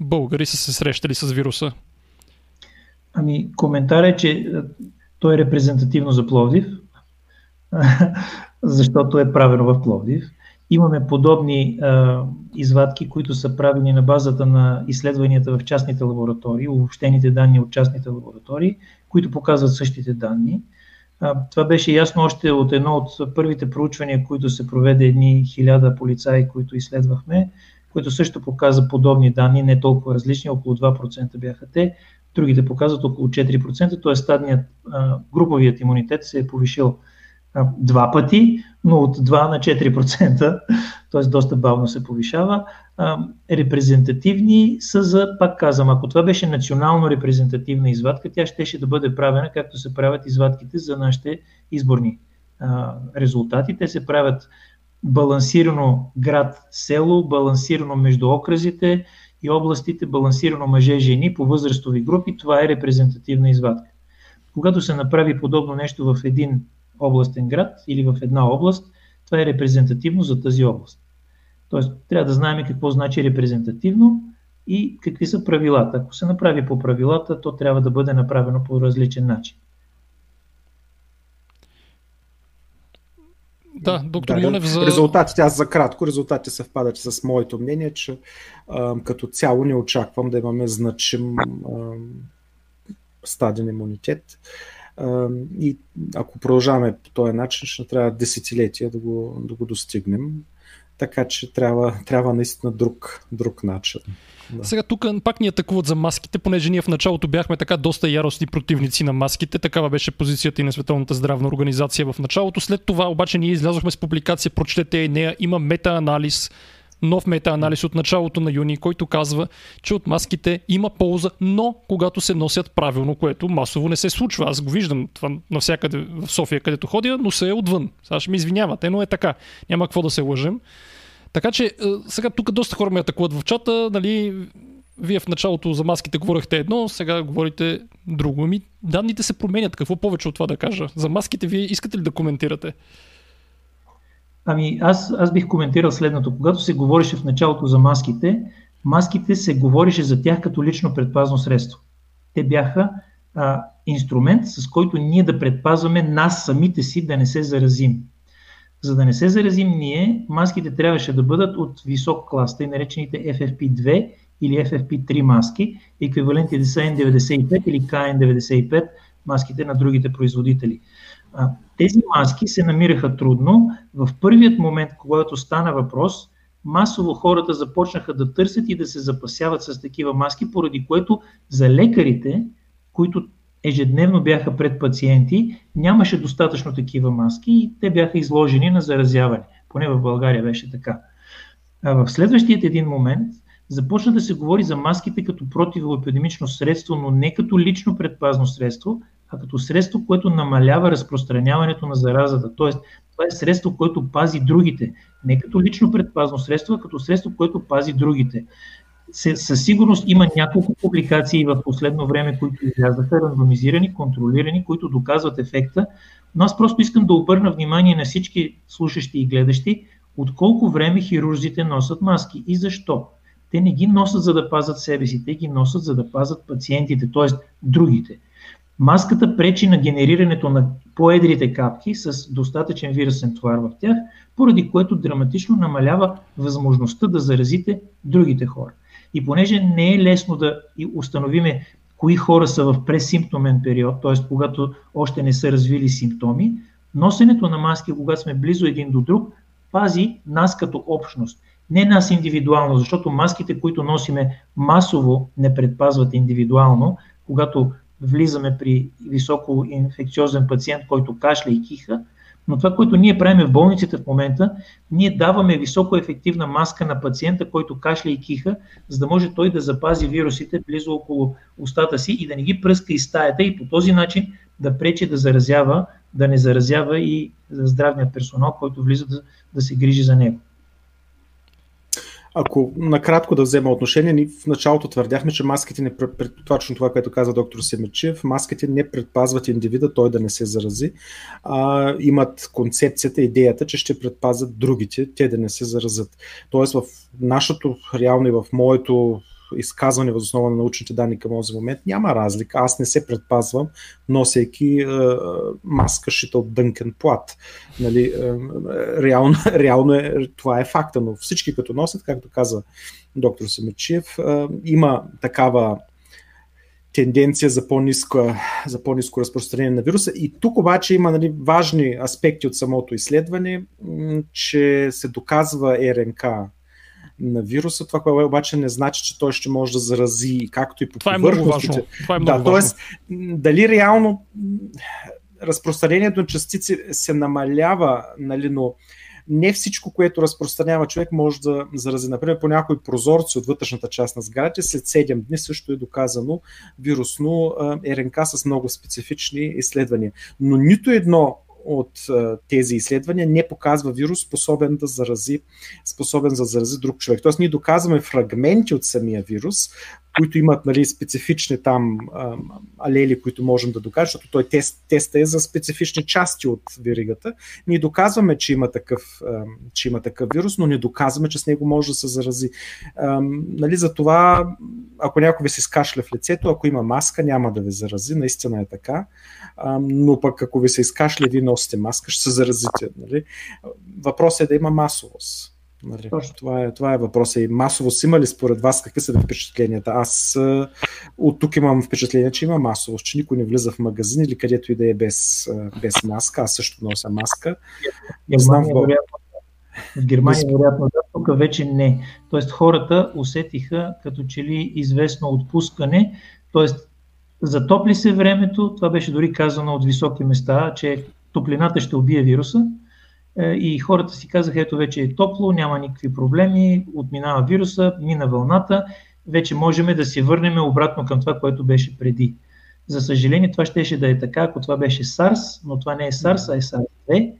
българи са се срещали с вируса. Ами, коментар е, че той е репрезентативно за Пловдив, защото е правено в Пловдив. Имаме подобни а, извадки, които са правени на базата на изследванията в частните лаборатории, обобщените данни от частните лаборатории, които показват същите данни. А, това беше ясно още от едно от първите проучвания, които се проведе едни хиляда полицаи, които изследвахме, които също показа подобни данни, не толкова различни, около 2% бяха те, другите показват около 4%, т.е. стадният груповият имунитет се е повишил два пъти, но от 2 на 4%, т.е. доста бавно се повишава. Репрезентативни са за, пак казвам, ако това беше национално репрезентативна извадка, тя щеше да бъде правена както се правят извадките за нашите изборни резултати. Те се правят балансирано град-село, балансирано между окразите и областите, балансирано мъже-жени по възрастови групи. Това е репрезентативна извадка. Когато се направи подобно нещо в един областен град или в една област, това е репрезентативно за тази област. Тоест, трябва да знаем какво значи репрезентативно и какви са правилата. Ако се направи по правилата, то трябва да бъде направено по различен начин. Да, доктор да, Монев за... Резултатите, аз за кратко, резултатите съвпадат с моето мнение, че а, като цяло не очаквам да имаме значим а, стаден имунитет. А, и ако продължаваме по този начин, ще трябва десетилетия да го, да го достигнем. Така че трябва, трябва наистина друг, друг начин. Да. Сега тук пак ни атакуват за маските, понеже ние в началото бяхме така доста яростни противници на маските. Такава беше позицията и на Световната здравна организация в началото. След това обаче ние излязохме с публикация, прочетете и нея. Има метаанализ нов метаанализ от началото на юни, който казва, че от маските има полза, но когато се носят правилно, което масово не се случва. Аз го виждам това навсякъде в София, където ходя, но се е отвън. Сега ще ми извинявате, но е така. Няма какво да се лъжем. Така че е, сега тук доста хора ме атакуват в чата, нали, вие в началото за маските говорихте едно, сега говорите друго. Ами, данните се променят. Какво повече от това да кажа? За маските вие искате ли да коментирате? Ами аз, аз бих коментирал следното. Когато се говореше в началото за маските, маските се говореше за тях като лично предпазно средство. Те бяха а, инструмент, с който ние да предпазваме нас самите си да не се заразим. За да не се заразим ние, маските трябваше да бъдат от висок клас, тъй наречените FFP2 или FFP3 маски, еквивалентите са N95 или KN95 маските на другите производители. Тези маски се намираха трудно. В първият момент, когато стана въпрос, масово хората започнаха да търсят и да се запасяват с такива маски, поради което за лекарите, които ежедневно бяха пред пациенти, нямаше достатъчно такива маски и те бяха изложени на заразяване. Поне в България беше така. А в следващият един момент започна да се говори за маските като противоепидемично средство, но не като лично предпазно средство, а като средство, което намалява разпространяването на заразата. Тоест, това е средство, което пази другите. Не като лично предпазно средство, а като средство, което пази другите със сигурност има няколко публикации в последно време, които излязаха, рандомизирани, контролирани, които доказват ефекта. Но аз просто искам да обърна внимание на всички слушащи и гледащи, от колко време хирурзите носят маски и защо. Те не ги носят за да пазят себе си, те ги носят за да пазят пациентите, т.е. другите. Маската пречи на генерирането на поедрите капки с достатъчен вирусен товар в тях, поради което драматично намалява възможността да заразите другите хора. И понеже не е лесно да установиме кои хора са в пресимптомен период, т.е. когато още не са развили симптоми, носенето на маски, когато сме близо един до друг, пази нас като общност. Не нас индивидуално, защото маските, които носиме масово, не предпазват индивидуално. Когато влизаме при високо инфекциозен пациент, който кашля и киха, но това, което ние правим в болниците в момента, ние даваме високо ефективна маска на пациента, който кашля и киха, за да може той да запази вирусите близо около устата си и да не ги пръска из стаята и по този начин да пречи да заразява, да не заразява и здравния персонал, който влиза да, да се грижи за него. Ако накратко да взема отношение, ни в началото твърдяхме, че маските не, точно това, което каза доктор Семечев, маските не предпазват индивида, той да не се зарази, а имат концепцията, идеята, че ще предпазят другите, те да не се заразят. Тоест в нашото, реално и в моето изказване въз основа на научните данни към този момент, няма разлика. Аз не се предпазвам, носейки е, маска шита от дънкен плат. Нали, е, реално, реално е, това е факта, но всички като носят, както каза доктор Семечиев, е, има такава тенденция за по-низко, за по-низко разпространение на вируса. И тук обаче има нали, важни аспекти от самото изследване, че се доказва РНК на вируса. Това, което обаче не значи, че той ще може да зарази както и по Това е много важно. Това е много да, т.е. дали реално разпространението на частици се намалява, нали, но не всичко, което разпространява човек, може да зарази. Например, по някои прозорци от вътрешната част на сградите, след 7 дни също е доказано вирусно РНК с много специфични изследвания. Но нито едно от тези изследвания не показва вирус способен да зарази, способен да зарази друг човек. Тоест ние доказваме фрагменти от самия вирус, които имат нали, специфични там алели, които можем да докажем, защото той тест, теста е за специфични части от веригата. Ние доказваме, че има, такъв, че има такъв вирус, но не доказваме, че с него може да се зарази. А, нали, за това, ако някой ви се скашля в лицето, ако има маска, няма да ви зарази, наистина е така. но пък ако ви се изкашли, вие носите маска, ще се заразите. Нали? Въпросът е да има масовост. Нали? Това, е, това е въпросът. И масовост има ли според вас? Какви са впечатленията? Аз от тук имам впечатление, че има масовост, че никой не влиза в магазин или където и да е без, без маска. Аз също нося маска. Не знам в в Германия, вероятно, да, тук вече не. Тоест, хората усетиха като че ли известно отпускане, т.е. затопли се времето, това беше дори казано от високи места, че топлината ще убие вируса и хората си казаха, ето вече е топло, няма никакви проблеми, отминава вируса, мина вълната, вече можем да се върнем обратно към това, което беше преди. За съжаление, това щеше да е така, ако това беше SARS, но това не е SARS, а е SARS-2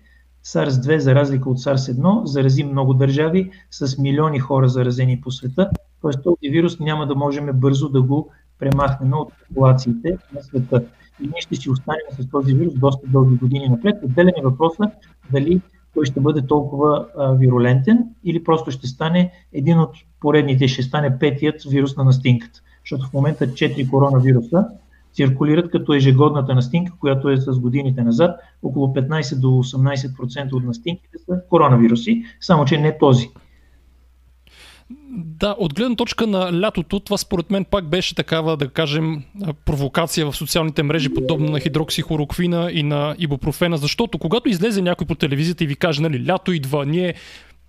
SARS-2, за разлика от SARS-1, зарази много държави с милиони хора заразени по света. Тоест този вирус няма да можем бързо да го премахнем от популациите на света. И ние ще си останем с този вирус доста дълги години напред. Отделен е въпроса дали той ще бъде толкова а, вирулентен или просто ще стане един от поредните, ще стане петият вирус на настинката. Защото в момента 4 коронавируса циркулират като ежегодната настинка, която е с годините назад. Около 15 до 18% от настинките са коронавируси, само че не този. Да, от гледна точка на лятото, това според мен пак беше такава, да кажем, провокация в социалните мрежи, подобно на хидроксихороквина и на ибупрофена, защото когато излезе някой по телевизията и ви каже, нали, лято идва, ние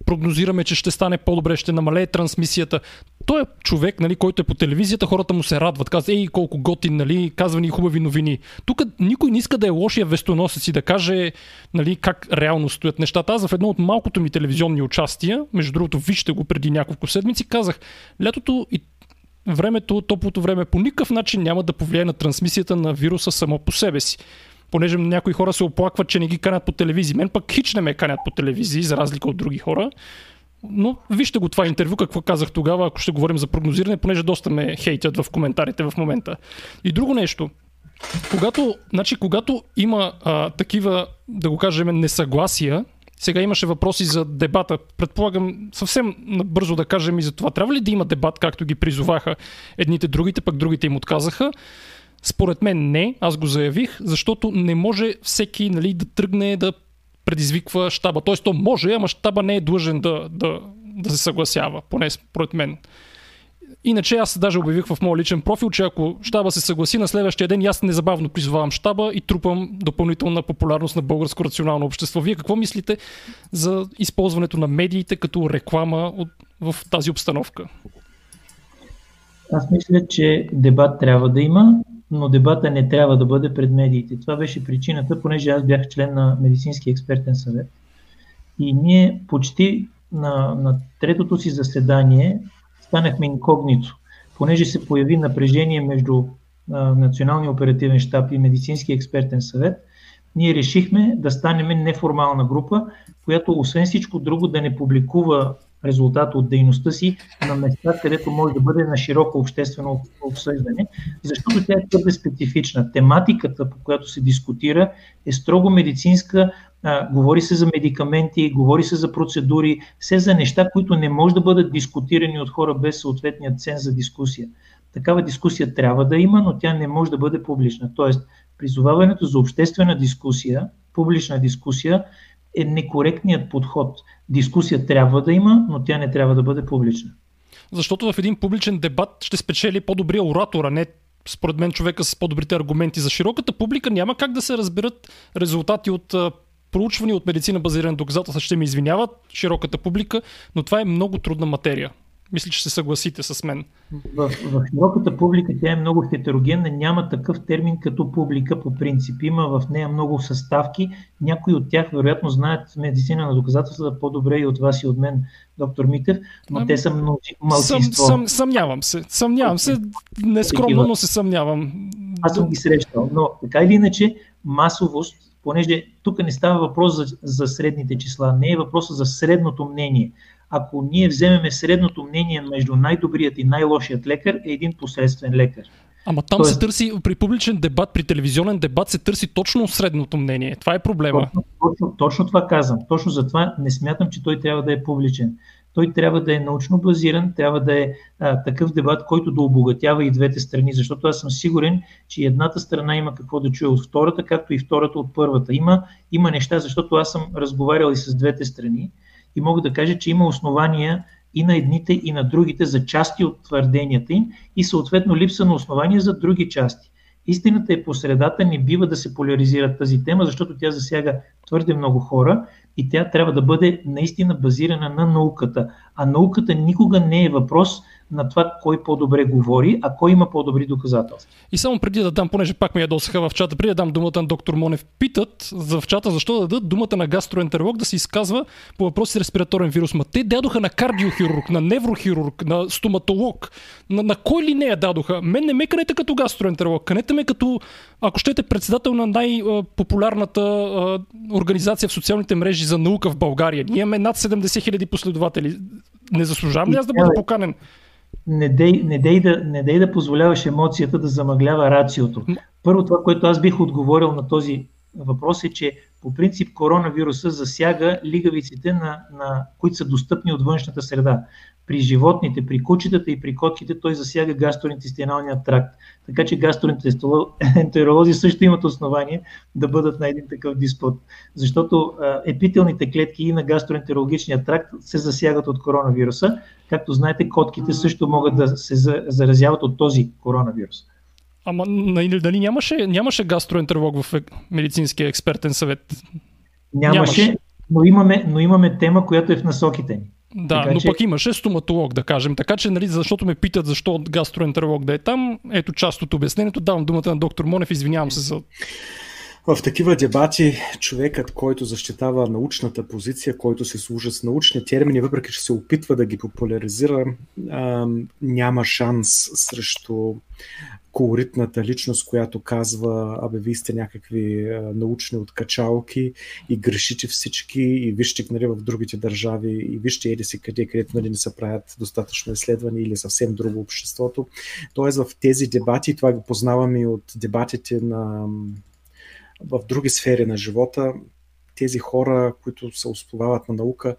прогнозираме, че ще стане по-добре, ще намалее трансмисията. Той е човек, нали, който е по телевизията, хората му се радват. Казва, ей, колко готин, нали, казва ни хубави новини. Тук никой не иска да е лошия вестоносец и да каже нали, как реално стоят нещата. Аз в едно от малкото ми телевизионни участия, между другото, вижте го преди няколко седмици, казах, лятото и времето, топлото време по никакъв начин няма да повлияе на трансмисията на вируса само по себе си понеже някои хора се оплакват, че не ги канят по телевизии. Мен пък хич не ме канят по телевизии, за разлика от други хора. Но вижте го това интервю, какво казах тогава, ако ще говорим за прогнозиране, понеже доста ме хейтят в коментарите в момента. И друго нещо. Когато, значи, когато има а, такива, да го кажем, несъгласия, сега имаше въпроси за дебата. Предполагам съвсем бързо да кажем и за това. Трябва ли да има дебат, както ги призоваха едните другите, пък другите им отказаха? Според мен не, аз го заявих, защото не може всеки нали, да тръгне да предизвиква щаба. Тоест, то може, ама щаба не е длъжен да, да, да се съгласява, поне според мен. Иначе аз даже обявих в моят личен профил, че ако щаба се съгласи на следващия ден, аз незабавно призовавам щаба и трупам допълнителна популярност на българско рационално общество. Вие какво мислите за използването на медиите като реклама от, в тази обстановка? Аз мисля, че дебат трябва да има, но дебата не трябва да бъде пред медиите. Това беше причината, понеже аз бях член на Медицински експертен съвет. И ние почти на, на третото си заседание станахме инкогнито, понеже се появи напрежение между а, Националния оперативен щаб и Медицински експертен съвет, ние решихме да станем неформална група, която освен всичко друго да не публикува резултат от дейността си на места, където може да бъде на широко обществено обсъждане, защото тя е твърде специфична. Тематиката, по която се дискутира, е строго медицинска, а, говори се за медикаменти, говори се за процедури, все за неща, които не може да бъдат дискутирани от хора без съответния цен за дискусия. Такава дискусия трябва да има, но тя не може да бъде публична. Тоест, призоваването за обществена дискусия, публична дискусия, е некоректният подход. Дискусия трябва да има, но тя не трябва да бъде публична. Защото в един публичен дебат ще спечели по-добрия оратор, а не според мен човека с по-добрите аргументи. За широката публика няма как да се разберат резултати от проучвания от медицина базирани доказателства. Ще ми извиняват широката публика, но това е много трудна материя. Мисля, че се съгласите с мен. В, в широката публика тя е много хетерогенна. Няма такъв термин като публика по принцип. Има в нея много съставки. Някои от тях вероятно знаят медицина на доказателствата по-добре и от вас и от мен, доктор Митев, но а, те са много малцинство. Съм, съм, съмнявам се. Съмнявам се. Нескромно, но се съмнявам. Аз съм ги срещал. Но така или иначе, масовост, понеже тук не става въпрос за, за средните числа, не е въпрос за средното мнение ако ние вземеме средното мнение между най-добрият и най-лошият лекар, е един посредствен лекар. Ама там Тоест, се търси, при публичен дебат, при телевизионен дебат се търси точно средното мнение. Това е проблема. Точно, точно, точно това казвам. Точно затова не смятам, че той трябва да е публичен. той трябва да е научно базиран, трябва да е а, такъв дебат, който да обогатява и двете страни, защото аз съм сигурен, че едната страна има какво да чуе от втората, както и втората от първата. Има, има неща, защото аз съм разговарял и с двете страни и мога да кажа, че има основания и на едните, и на другите за части от твърденията им и съответно липса на основания за други части. Истината е по средата, не бива да се поляризира тази тема, защото тя засяга твърде много хора и тя трябва да бъде наистина базирана на науката. А науката никога не е въпрос на това кой по-добре говори, а кой има по-добри доказателства. И само преди да дам, понеже пак ме ядосаха в чата, преди да дам думата на доктор Монев, питат в чата защо да дадат думата на гастроентеролог да се изказва по въпроси с респираторен вирус. Ма те дадоха на кардиохирург, на неврохирург, на стоматолог. На, на кой ли не я дадоха? Мен не ме канете като гастроентеролог, канете ме като, ако щете, председател на най-популярната организация в социалните мрежи за наука в България. Ние имаме над 70 хиляди последователи. Не заслужавам ли аз да бъда поканен? Не дей, не, дей да, не дей да позволяваш емоцията да замъглява рациото. Първо това, което аз бих отговорил на този въпрос е, че по принцип коронавируса засяга лигавиците, на, на, които са достъпни от външната среда. При животните, при кучетата и при котките той засяга гастроинтестиналния тракт. Така че гастроентеролози също имат основание да бъдат на един такъв диспут. Защото епителните клетки и на гастроентерологичния тракт се засягат от коронавируса. Както знаете, котките също могат да се заразяват от този коронавирус. Ама нали, дали нямаше, нямаше гастроентеролог в медицинския експертен съвет? Нямаше, нямаше. Но, имаме, но имаме тема, която е в насоките ни. Да, така, но че... пък имаше стоматолог, да кажем. Така че, нали, защото ме питат защо гастроентеролог да е там, ето част от обяснението. Давам думата на доктор Монев, извинявам се за в такива дебати човекът, който защитава научната позиция, който се служа с научни термини, въпреки че се опитва да ги популяризира, няма шанс срещу колоритната личност, която казва, абе, вие сте някакви научни откачалки и грешите всички и вижте нали, в другите държави и вижте еди си къде, където нали, не се правят достатъчно изследвания или съвсем друго обществото. Тоест в тези дебати, това го познаваме и от дебатите на в други сфери на живота, тези хора, които се основават на наука,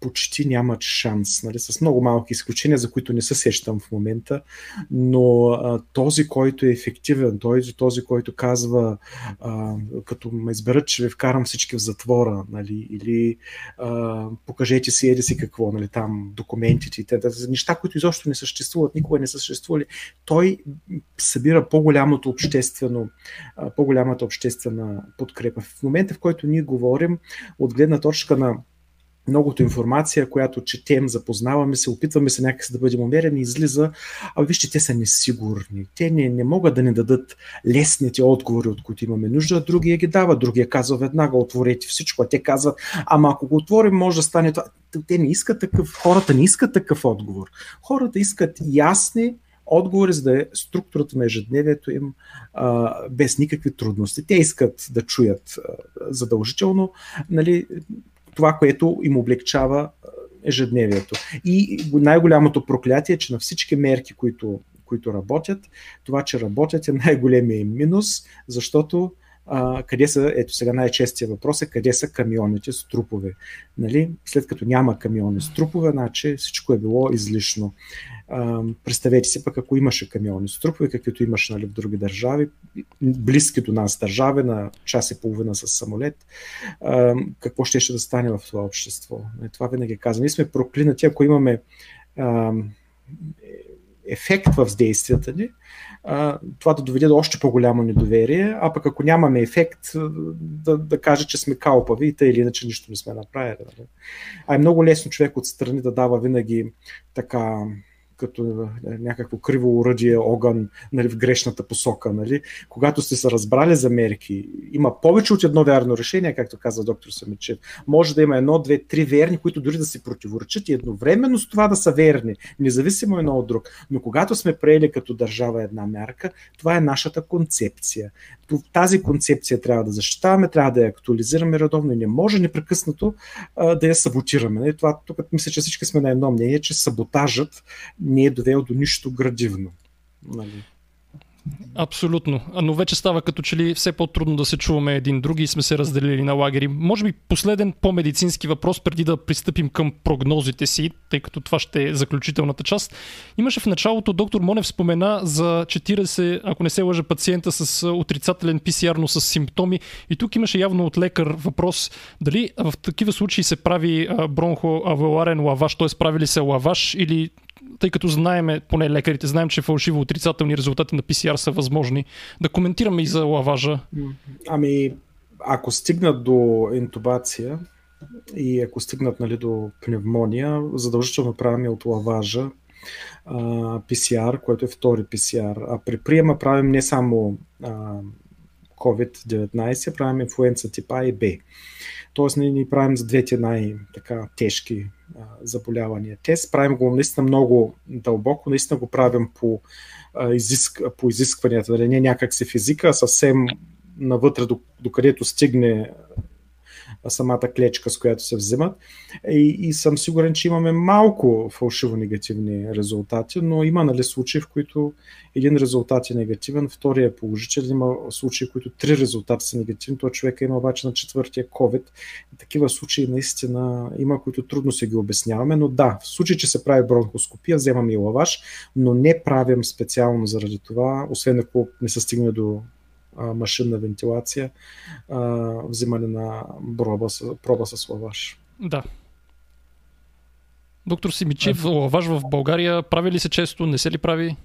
почти нямат шанс. Нали? С много малки изключения, за които не се сещам в момента, но а, този, който е ефективен, този, този който казва, а, като ме изберат, че ви вкарам всички в затвора, нали? или а, покажете си, еди си какво, нали? там документите, те, неща, които изобщо не съществуват, никога не са съществували, той събира по-голямото обществено, по-голямата обществена подкрепа. В момента, в който ние говорим от гледна точка на многото информация, която четем, запознаваме се, опитваме се някакси да бъдем умерени, излиза, а вижте, те са несигурни. Те не, не могат да ни дадат лесните отговори, от които имаме нужда, другия ги дава, другия казва веднага, отворете всичко, а те казват, ама ако го отворим, може да стане това. Те не искат такъв, хората не искат такъв отговор. Хората искат ясни, отговори, за да е структурата на ежедневието им а, без никакви трудности. Те искат да чуят а, задължително нали, това, което им облегчава ежедневието. И най-голямото проклятие е, че на всички мерки, които, които работят, това, че работят е най-големия им минус, защото а, къде са, ето сега най-честия въпрос е къде са камионите с трупове. Нали? След като няма камиони с трупове, значи всичко е било излишно. А, представете си пък ако имаше камиони с трупове, каквито имаше нали, в други държави, близки до нас държави, на час и половина с самолет, а, какво ще, ще да стане в това общество. Нали, това винаги казвам. Ние сме проклинати, ако имаме а, ефект в действията ни, това да доведе до още по-голямо недоверие, а пък ако нямаме ефект, да, да каже, че сме калпави и тъй или иначе нищо не сме направили. Нали? А е много лесно човек отстрани да дава винаги така като е, някакво криво уръдие, огън нали, в грешната посока. Нали. Когато сте се разбрали за мерки, има повече от едно вярно решение, както казва доктор Самичев. Може да има едно, две, три верни, които дори да си противоречат и едновременно с това да са верни, независимо едно от друг. Но когато сме приели като държава една мярка, това е нашата концепция. Тази концепция трябва да защитаваме, трябва да я актуализираме редовно и не може непрекъснато а, да я саботираме. Нали. Това, тук мисля, че всички сме на едно мнение, че саботажът не е довел до нищо градивно. Нали? Абсолютно. Но вече става като че ли все по-трудно да се чуваме един други и сме се разделили на лагери. Може би последен по-медицински въпрос, преди да пристъпим към прогнозите си, тъй като това ще е заключителната част. Имаше в началото, доктор Монев спомена за 40, ако не се лъжа, пациента с отрицателен PCR, но с симптоми. И тук имаше явно от лекар въпрос дали в такива случаи се прави бронхоавеларен лаваш, т.е. прави ли се лаваш или тъй като знаеме, поне лекарите знаем, че фалшиво отрицателни резултати на PCR са възможни. Да коментираме и за лаважа. Ами, ако стигнат до интубация и ако стигнат нали, до пневмония, задължително правим от лаважа PCR, което е втори PCR. А при приема правим не само а, COVID-19, правим инфлуенца тип А и Б. Тоест ние ни правим за двете най-тежки заболявания тест. Правим го наистина много дълбоко, наистина го правим по, изиск, по изискванията, нали, не някак си физика, а съвсем навътре, докъдето стигне самата клечка, с която се взимат. И, и съм сигурен, че имаме малко фалшиво негативни резултати, но има нали, случаи, в които един резултат е негативен, втория е положителен, има случаи, в които три резултата са негативни, то човека има обаче на четвъртия COVID. Такива случаи наистина има, които трудно се ги обясняваме, но да, в случай, че се прави бронхоскопия, вземаме и лаваш, но не правим специално заради това, освен ако не се стигне до машинна вентилация, взимане на проба, проба с лаваш. Да. Доктор Симичев, лаваш в България прави ли се често, не се ли прави?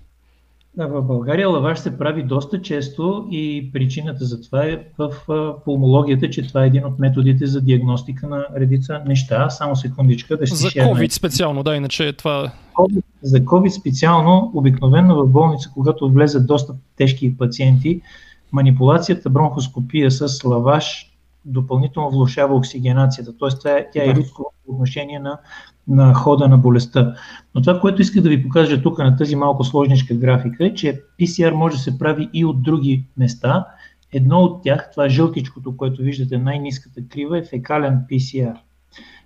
Да, в България лаваш се прави доста често и причината за това е в пулмологията, че това е един от методите за диагностика на редица неща. Само секундичка да ще За COVID специално, да, иначе това... COVID, за COVID специално, обикновено в болница, когато влезат доста тежки пациенти, манипулацията бронхоскопия с лаваш допълнително влушава оксигенацията, т.е. тя, е, тя е рисково по отношение на, на хода на болестта. Но това, което исках да ви покажа тук на тази малко сложничка графика е, че PCR може да се прави и от други места. Едно от тях, това е жълтичкото, което виждате, най-низката крива е фекален PCR.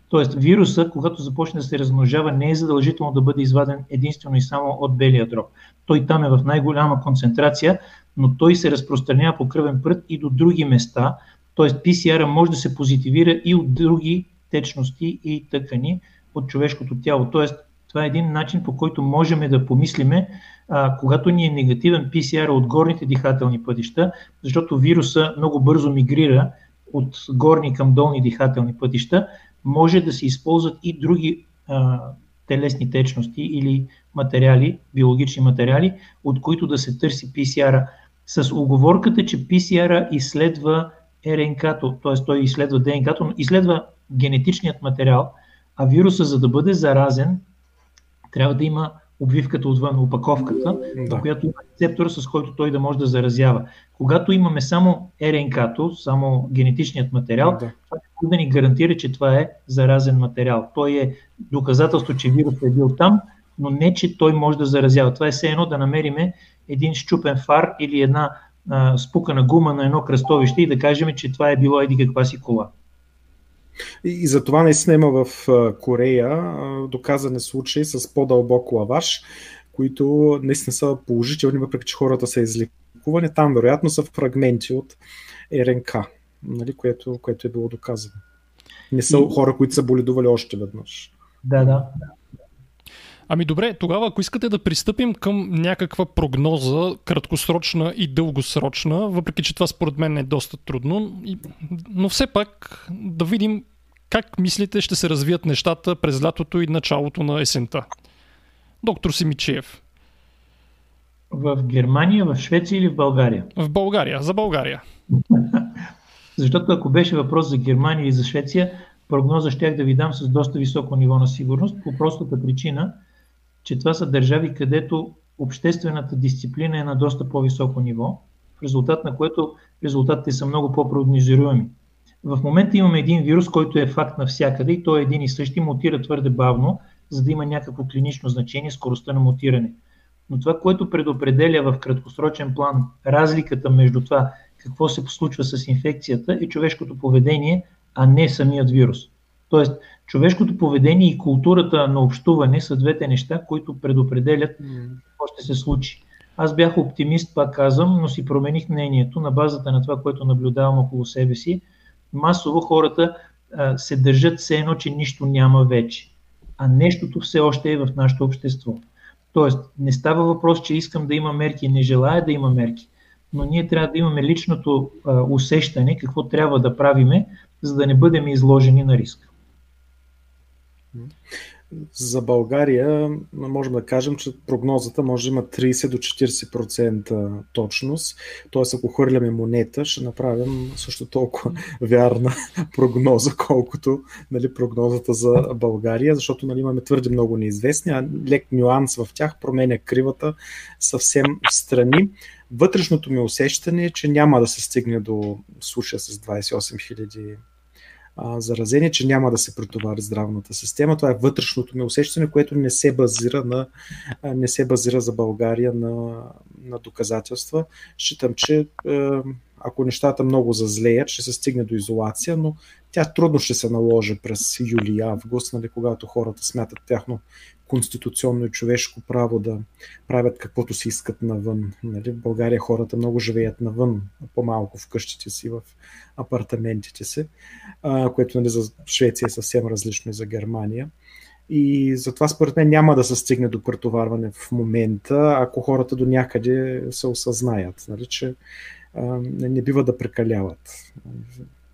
Тоест вируса, когато започне да се размножава, не е задължително да бъде изваден единствено и само от белия дроб. Той там е в най-голяма концентрация, но той се разпространява по кръвен прът и до други места, т.е. PCR може да се позитивира и от други течности и тъкани от човешкото тяло. Т.е. това е един начин по който можем да помислиме, а, когато ни е негативен PCR от горните дихателни пътища, защото вируса много бързо мигрира от горни към долни дихателни пътища, може да се използват и други а, телесни течности или материали, биологични материали, от които да се търси PCR-а с оговорката, че PCR изследва РНК-то, т.е. той изследва ДНК-то, но изследва генетичният материал, а вируса, за да бъде заразен, трябва да има обвивката отвън, опаковката, да. която има рецептор, с който той да може да заразява. Когато имаме само РНК-то, само генетичният материал, да. това е да ни гарантира, че това е заразен материал. Той е доказателство, че вирусът е бил там, но не, че той може да заразява. Това е все едно да намериме един щупен фар или една а, спукана гума на едно кръстовище и да кажем, че това е било еди каква си кола. И, и за това наистина има в Корея доказани случаи с по-дълбок лаваш, които наистина са положителни, въпреки че хората са излекувани. Там вероятно са фрагменти от РНК, нали, което, което е било доказано. Не са и... хора, които са боледували още веднъж. Да, да. Ами добре, тогава ако искате да пристъпим към някаква прогноза, краткосрочна и дългосрочна, въпреки че това според мен е доста трудно, но все пак да видим как мислите ще се развият нещата през лятото и началото на есента. Доктор Симичиев. В Германия, в Швеция или в България? В България, за България. Защото ако беше въпрос за Германия или за Швеция, прогноза щях да ви дам с доста високо ниво на сигурност, по простата причина – че това са държави, където обществената дисциплина е на доста по-високо ниво, в резултат на което резултатите са много по-прогнозируеми. В момента имаме един вирус, който е факт навсякъде и той е един и същи, мутира твърде бавно, за да има някакво клинично значение скоростта на мутиране. Но това, което предопределя в краткосрочен план разликата между това какво се случва с инфекцията е човешкото поведение, а не самият вирус. Тоест, човешкото поведение и културата на общуване са двете неща, които предопределят какво ще се случи. Аз бях оптимист, пак казвам, но си промених мнението на базата на това, което наблюдавам около себе си. Масово хората а, се държат все едно, че нищо няма вече. А нещото все още е в нашето общество. Тоест, не става въпрос, че искам да има мерки, не желая да има мерки, но ние трябва да имаме личното а, усещане какво трябва да правиме, за да не бъдем изложени на риск. За България можем да кажем, че прогнозата може да има 30 до 40% точност. Тоест, ако хвърляме монета, ще направим също толкова вярна прогноза, колкото нали, прогнозата за България, защото нали, имаме твърде много неизвестни, а лек нюанс в тях променя кривата съвсем в страни. Вътрешното ми усещане е, че няма да се стигне до случая с 28 000 а, че няма да се претовари здравната система. Това е вътрешното ми усещане, което не се базира, на, не се базира за България на, на доказателства. Считам, че ако нещата много зазлеят, ще се стигне до изолация, но тя трудно ще се наложи през юли и август, нали, когато хората смятат тяхно конституционно и човешко право да правят каквото си искат навън. Нали? В България хората много живеят навън, по-малко в къщите си, в апартаментите си, а, което нали, за Швеция е съвсем различно и за Германия. И затова според мен няма да се стигне до претоварване в момента, ако хората до някъде се осъзнаят, нали, че а, не бива да прекаляват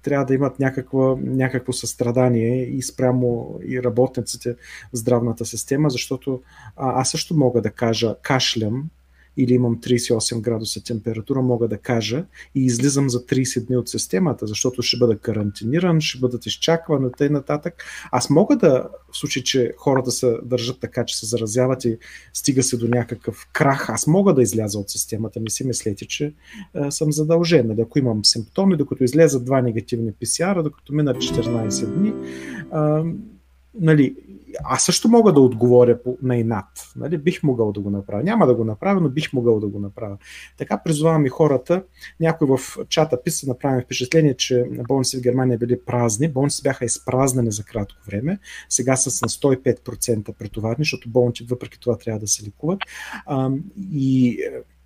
трябва да имат някакво, някакво състрадание и спрямо и работниците в здравната система, защото а, аз също мога да кажа кашлям или имам 38 градуса температура, мога да кажа и излизам за 30 дни от системата, защото ще бъда карантиниран, ще бъдат изчаквани и нататък. Аз мога да, в случай, че хората се държат така, че се заразяват и стига се до някакъв крах, аз мога да изляза от системата. Не си мислете, че а, съм задължен. Нали, ако имам симптоми, докато излезат два негативни PCR, докато минат 14 дни, а, нали, аз също мога да отговоря по, на инат. Нали? Бих могъл да го направя. Няма да го направя, но бих могъл да го направя. Така призвавам и хората. Някой в чата писа, направим впечатление, че болници в Германия били празни. Болници бяха изпразнени за кратко време. Сега са на 105% претоварни, защото болници въпреки това трябва да се лекуват. А, и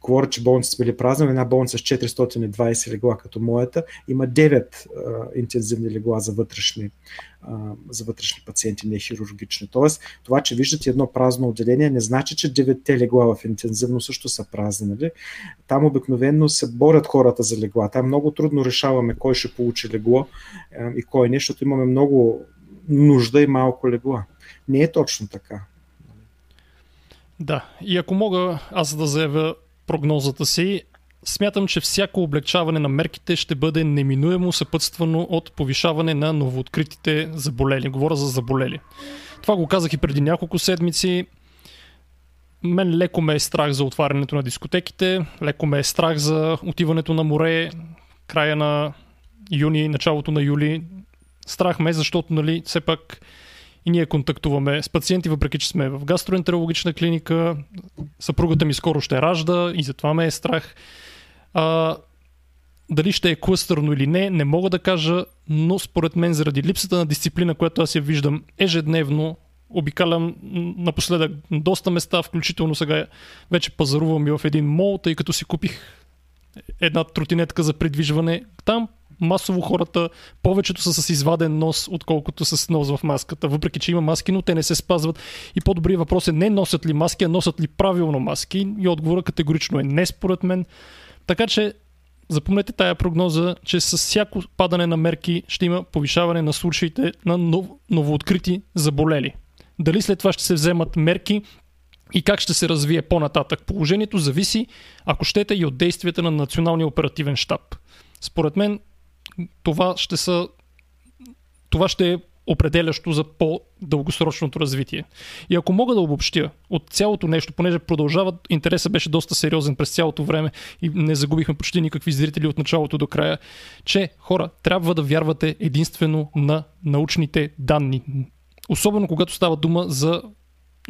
говорят, че болници били празни, една болница с 420 легла като моята има 9 а, интензивни легла за вътрешни, а, за вътрешни пациенти, не хирургични. Тоест, това, че виждате едно празно отделение, не значи, че 9 легла в интензивно също са празни. Нали? Там обикновено се борят хората за легла. Там много трудно решаваме кой ще получи легло а, и кой не, защото имаме много нужда и малко легла. Не е точно така. Да, и ако мога аз да заявя прогнозата си, смятам, че всяко облегчаване на мерките ще бъде неминуемо съпътствано от повишаване на новооткритите заболели. Говоря за заболели. Това го казах и преди няколко седмици. Мен леко ме е страх за отварянето на дискотеките, леко ме е страх за отиването на море, края на юни, началото на юли. Страх ме, защото нали, все пак и ние контактуваме с пациенти, въпреки че сме в гастроентерологична клиника. Съпругата ми скоро ще ражда и затова ме е страх. А, дали ще е клъстърно или не, не мога да кажа, но според мен заради липсата на дисциплина, която аз я виждам ежедневно, обикалям напоследък доста места, включително сега вече пазарувам и в един мол, тъй като си купих една тротинетка за придвижване. Там масово хората, повечето са с изваден нос, отколкото с нос в маската, въпреки че има маски, но те не се спазват. И по-добрият въпрос е не носят ли маски, а носят ли правилно маски. И отговора категорично е не според мен. Така че запомнете тая прогноза, че с всяко падане на мерки ще има повишаване на случаите на нов, новооткрити заболели. Дали след това ще се вземат мерки и как ще се развие по-нататък. Положението зависи, ако щете, и от действията на Националния оперативен штаб. Според мен това ще са това ще е определящо за по-дългосрочното развитие. И ако мога да обобщя от цялото нещо, понеже продължават, интересът беше доста сериозен през цялото време и не загубихме почти никакви зрители от началото до края, че хора, трябва да вярвате единствено на научните данни. Особено когато става дума за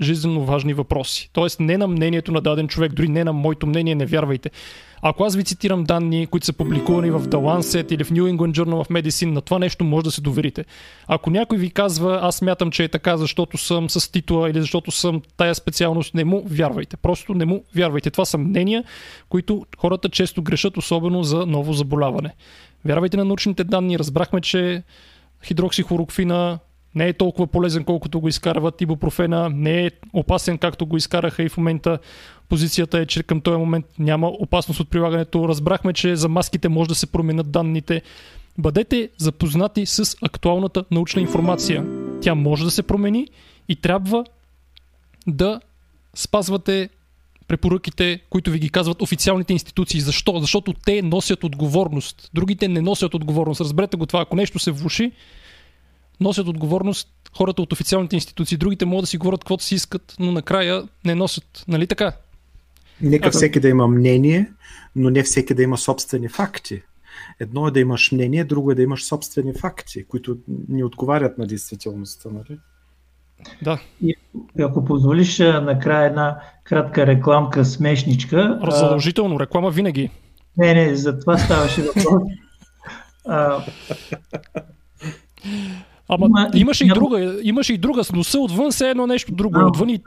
жизненно важни въпроси. Тоест не на мнението на даден човек, дори не на моето мнение, не вярвайте. Ако аз ви цитирам данни, които са публикувани в The Lancet или в New England Journal of Medicine, на това нещо може да се доверите. Ако някой ви казва, аз мятам, че е така, защото съм с титла или защото съм тая специалност, не му вярвайте. Просто не му вярвайте. Това са мнения, които хората често грешат, особено за ново заболяване. Вярвайте на научните данни. Разбрахме, че хидроксихлороквина не е толкова полезен, колкото го изкарват ибупрофена, не е опасен, както го изкараха и в момента. Позицията е, че към този момент няма опасност от прилагането. Разбрахме, че за маските може да се променят данните. Бъдете запознати с актуалната научна информация. Тя може да се промени и трябва да спазвате препоръките, които ви ги казват официалните институции. Защо? Защото те носят отговорност. Другите не носят отговорност. Разберете го това. Ако нещо се влуши, носят отговорност хората от официалните институции. Другите могат да си говорят каквото си искат, но накрая не носят. Нали така? Нека всеки да има мнение, но не всеки да има собствени факти. Едно е да имаш мнение, друго е да имаш собствени факти, които ни отговарят на действителността. Нали? Да. И ако позволиш накрая една кратка рекламка, смешничка. Задължително, реклама винаги. Не, не, за това ставаше въпрос. Ама Има, имаше, и друга, имаше и друга с носа отвън, все едно нещо друго. А, отвън и...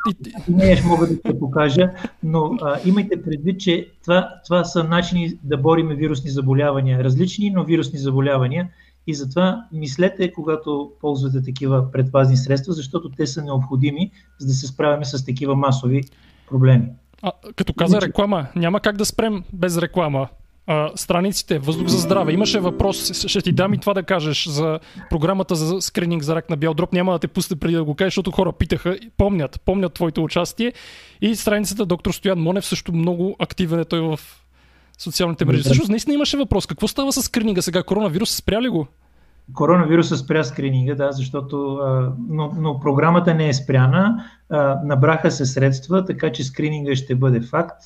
Не, ще мога да те покажа, но а, имайте предвид, че това, това са начини да бориме вирусни заболявания. Различни, но вирусни заболявания. И затова мислете, когато ползвате такива предпазни средства, защото те са необходими, за да се справяме с такива масови проблеми. А, като каза реклама, няма как да спрем без реклама а, страниците Въздух за здраве. Имаше въпрос, ще ти дам и това да кажеш за програмата за скрининг за рак на бял дроб. Няма да те пусне преди да го кажеш, защото хора питаха, помнят, помнят твоето участие. И страницата доктор Стоян Монев също много активен е той в социалните мрежи. Също наистина имаше въпрос. Какво става с скрининга сега? Коронавирус спря ли го? Коронавируса спря скрининга, да, защото но, но програмата не е спряна. Набраха се средства, така че скрининга ще бъде факт.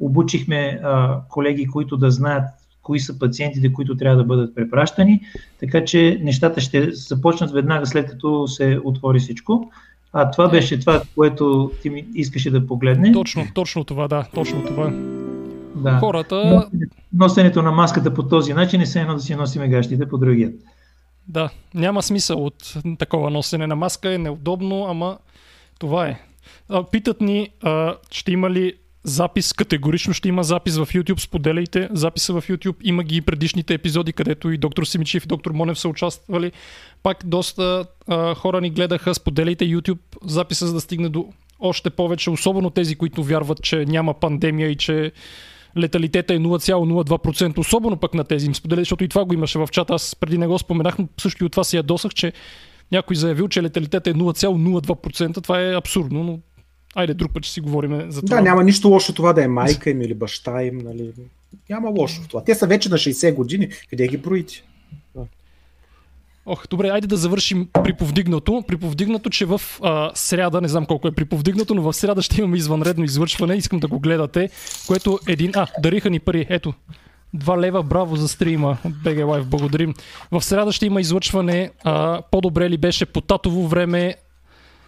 Обучихме колеги, които да знаят кои са пациентите, които трябва да бъдат препращани, така че нещата ще започнат веднага след като се отвори всичко. А това беше това, което ти ми искаше да погледне. Точно, точно това, да, точно това. Да. Хората... Носенето на маската по този начин е все едно да си носиме гащите по другият. Да, няма смисъл от такова носене на маска, е неудобно, ама това е. Питат ни, ще има ли запис, категорично ще има запис в YouTube, споделяйте записа в YouTube, има ги и предишните епизоди, където и доктор Симичев и доктор Монев са участвали. Пак доста а, хора ни гледаха, споделяйте YouTube записа, за да стигне до още повече, особено тези, които вярват, че няма пандемия и че леталитета е 0,02%, особено пък на тези им сподели, защото и това го имаше в чата. Аз преди не го споменах, но също и от това си ядосах, че някой заявил, че леталитета е 0,02%. Това е абсурдно, но айде друг път ще си говорим за това. Да, няма нищо лошо това да е майка им или баща им. Нали. Няма лошо в това. Те са вече на 60 години. Къде ги броите? Ох, добре, айде да завършим при повдигнато. При че в а, сряда, не знам колко е при повдигнато, но в сряда ще имаме извънредно извършване. Искам да го гледате, което един... А, дариха ни пари. Ето, 2 лева, браво за стрима от BG Live, благодарим. В сряда ще има излъчване, а, по-добре ли беше по татово време,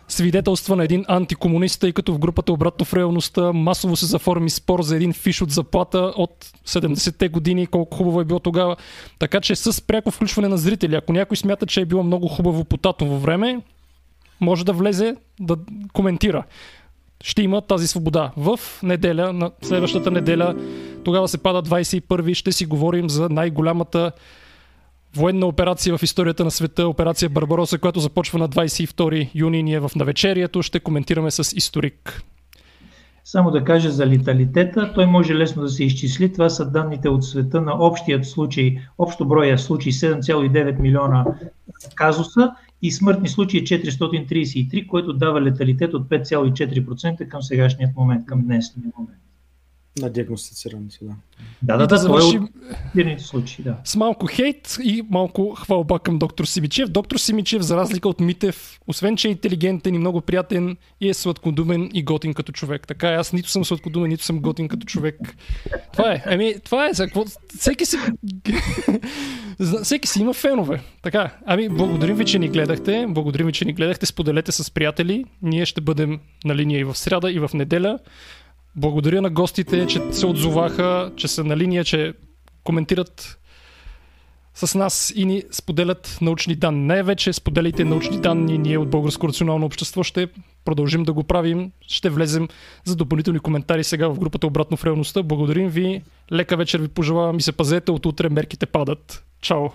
свидетелства на един антикомунист, тъй като в групата обратно в реалността масово се заформи спор за един фиш от заплата от 70-те години, колко хубаво е било тогава. Така че с пряко включване на зрители, ако някой смята, че е било много хубаво по татово време, може да влезе да коментира. Ще има тази свобода. В неделя, на следващата неделя, тогава се пада 21 ще си говорим за най-голямата военна операция в историята на света, операция Барбароса, която започва на 22 юни. Ние в навечерието ще коментираме с историк. Само да кажа за леталитета, той може лесно да се изчисли. Това са данните от света на общият случай, общо броя случаи 7,9 милиона казуса и смъртни случаи 433, което дава леталитет от 5,4% към сегашният момент, към днесния момент. На диагностицираните, да. Да, да, и да, завършим това е случаи, да. с малко хейт и малко хвалба към доктор Симичев. Доктор Симичев, за разлика от Митев, освен че е интелигентен и много приятен, и е сладкодумен и готин като човек. Така аз нито съм сладкодумен, нито съм готин като човек. Това е. Ами, това е. За какво... Всеки си... Всеки си има фенове. Така. Ами, благодарим ви, че ни гледахте. Благодарим ви, че ни гледахте. Споделете с приятели. Ние ще бъдем на линия и в сряда, и в неделя. Благодаря на гостите, че се отзоваха, че са на линия, че коментират с нас и ни споделят научни данни. Най-вече споделяйте научни данни. Ние от Българско рационално общество ще продължим да го правим. Ще влезем за допълнителни коментари сега в групата Обратно в реалността. Благодарим ви. Лека вечер ви пожелавам и се пазете. От утре мерките падат. Чао!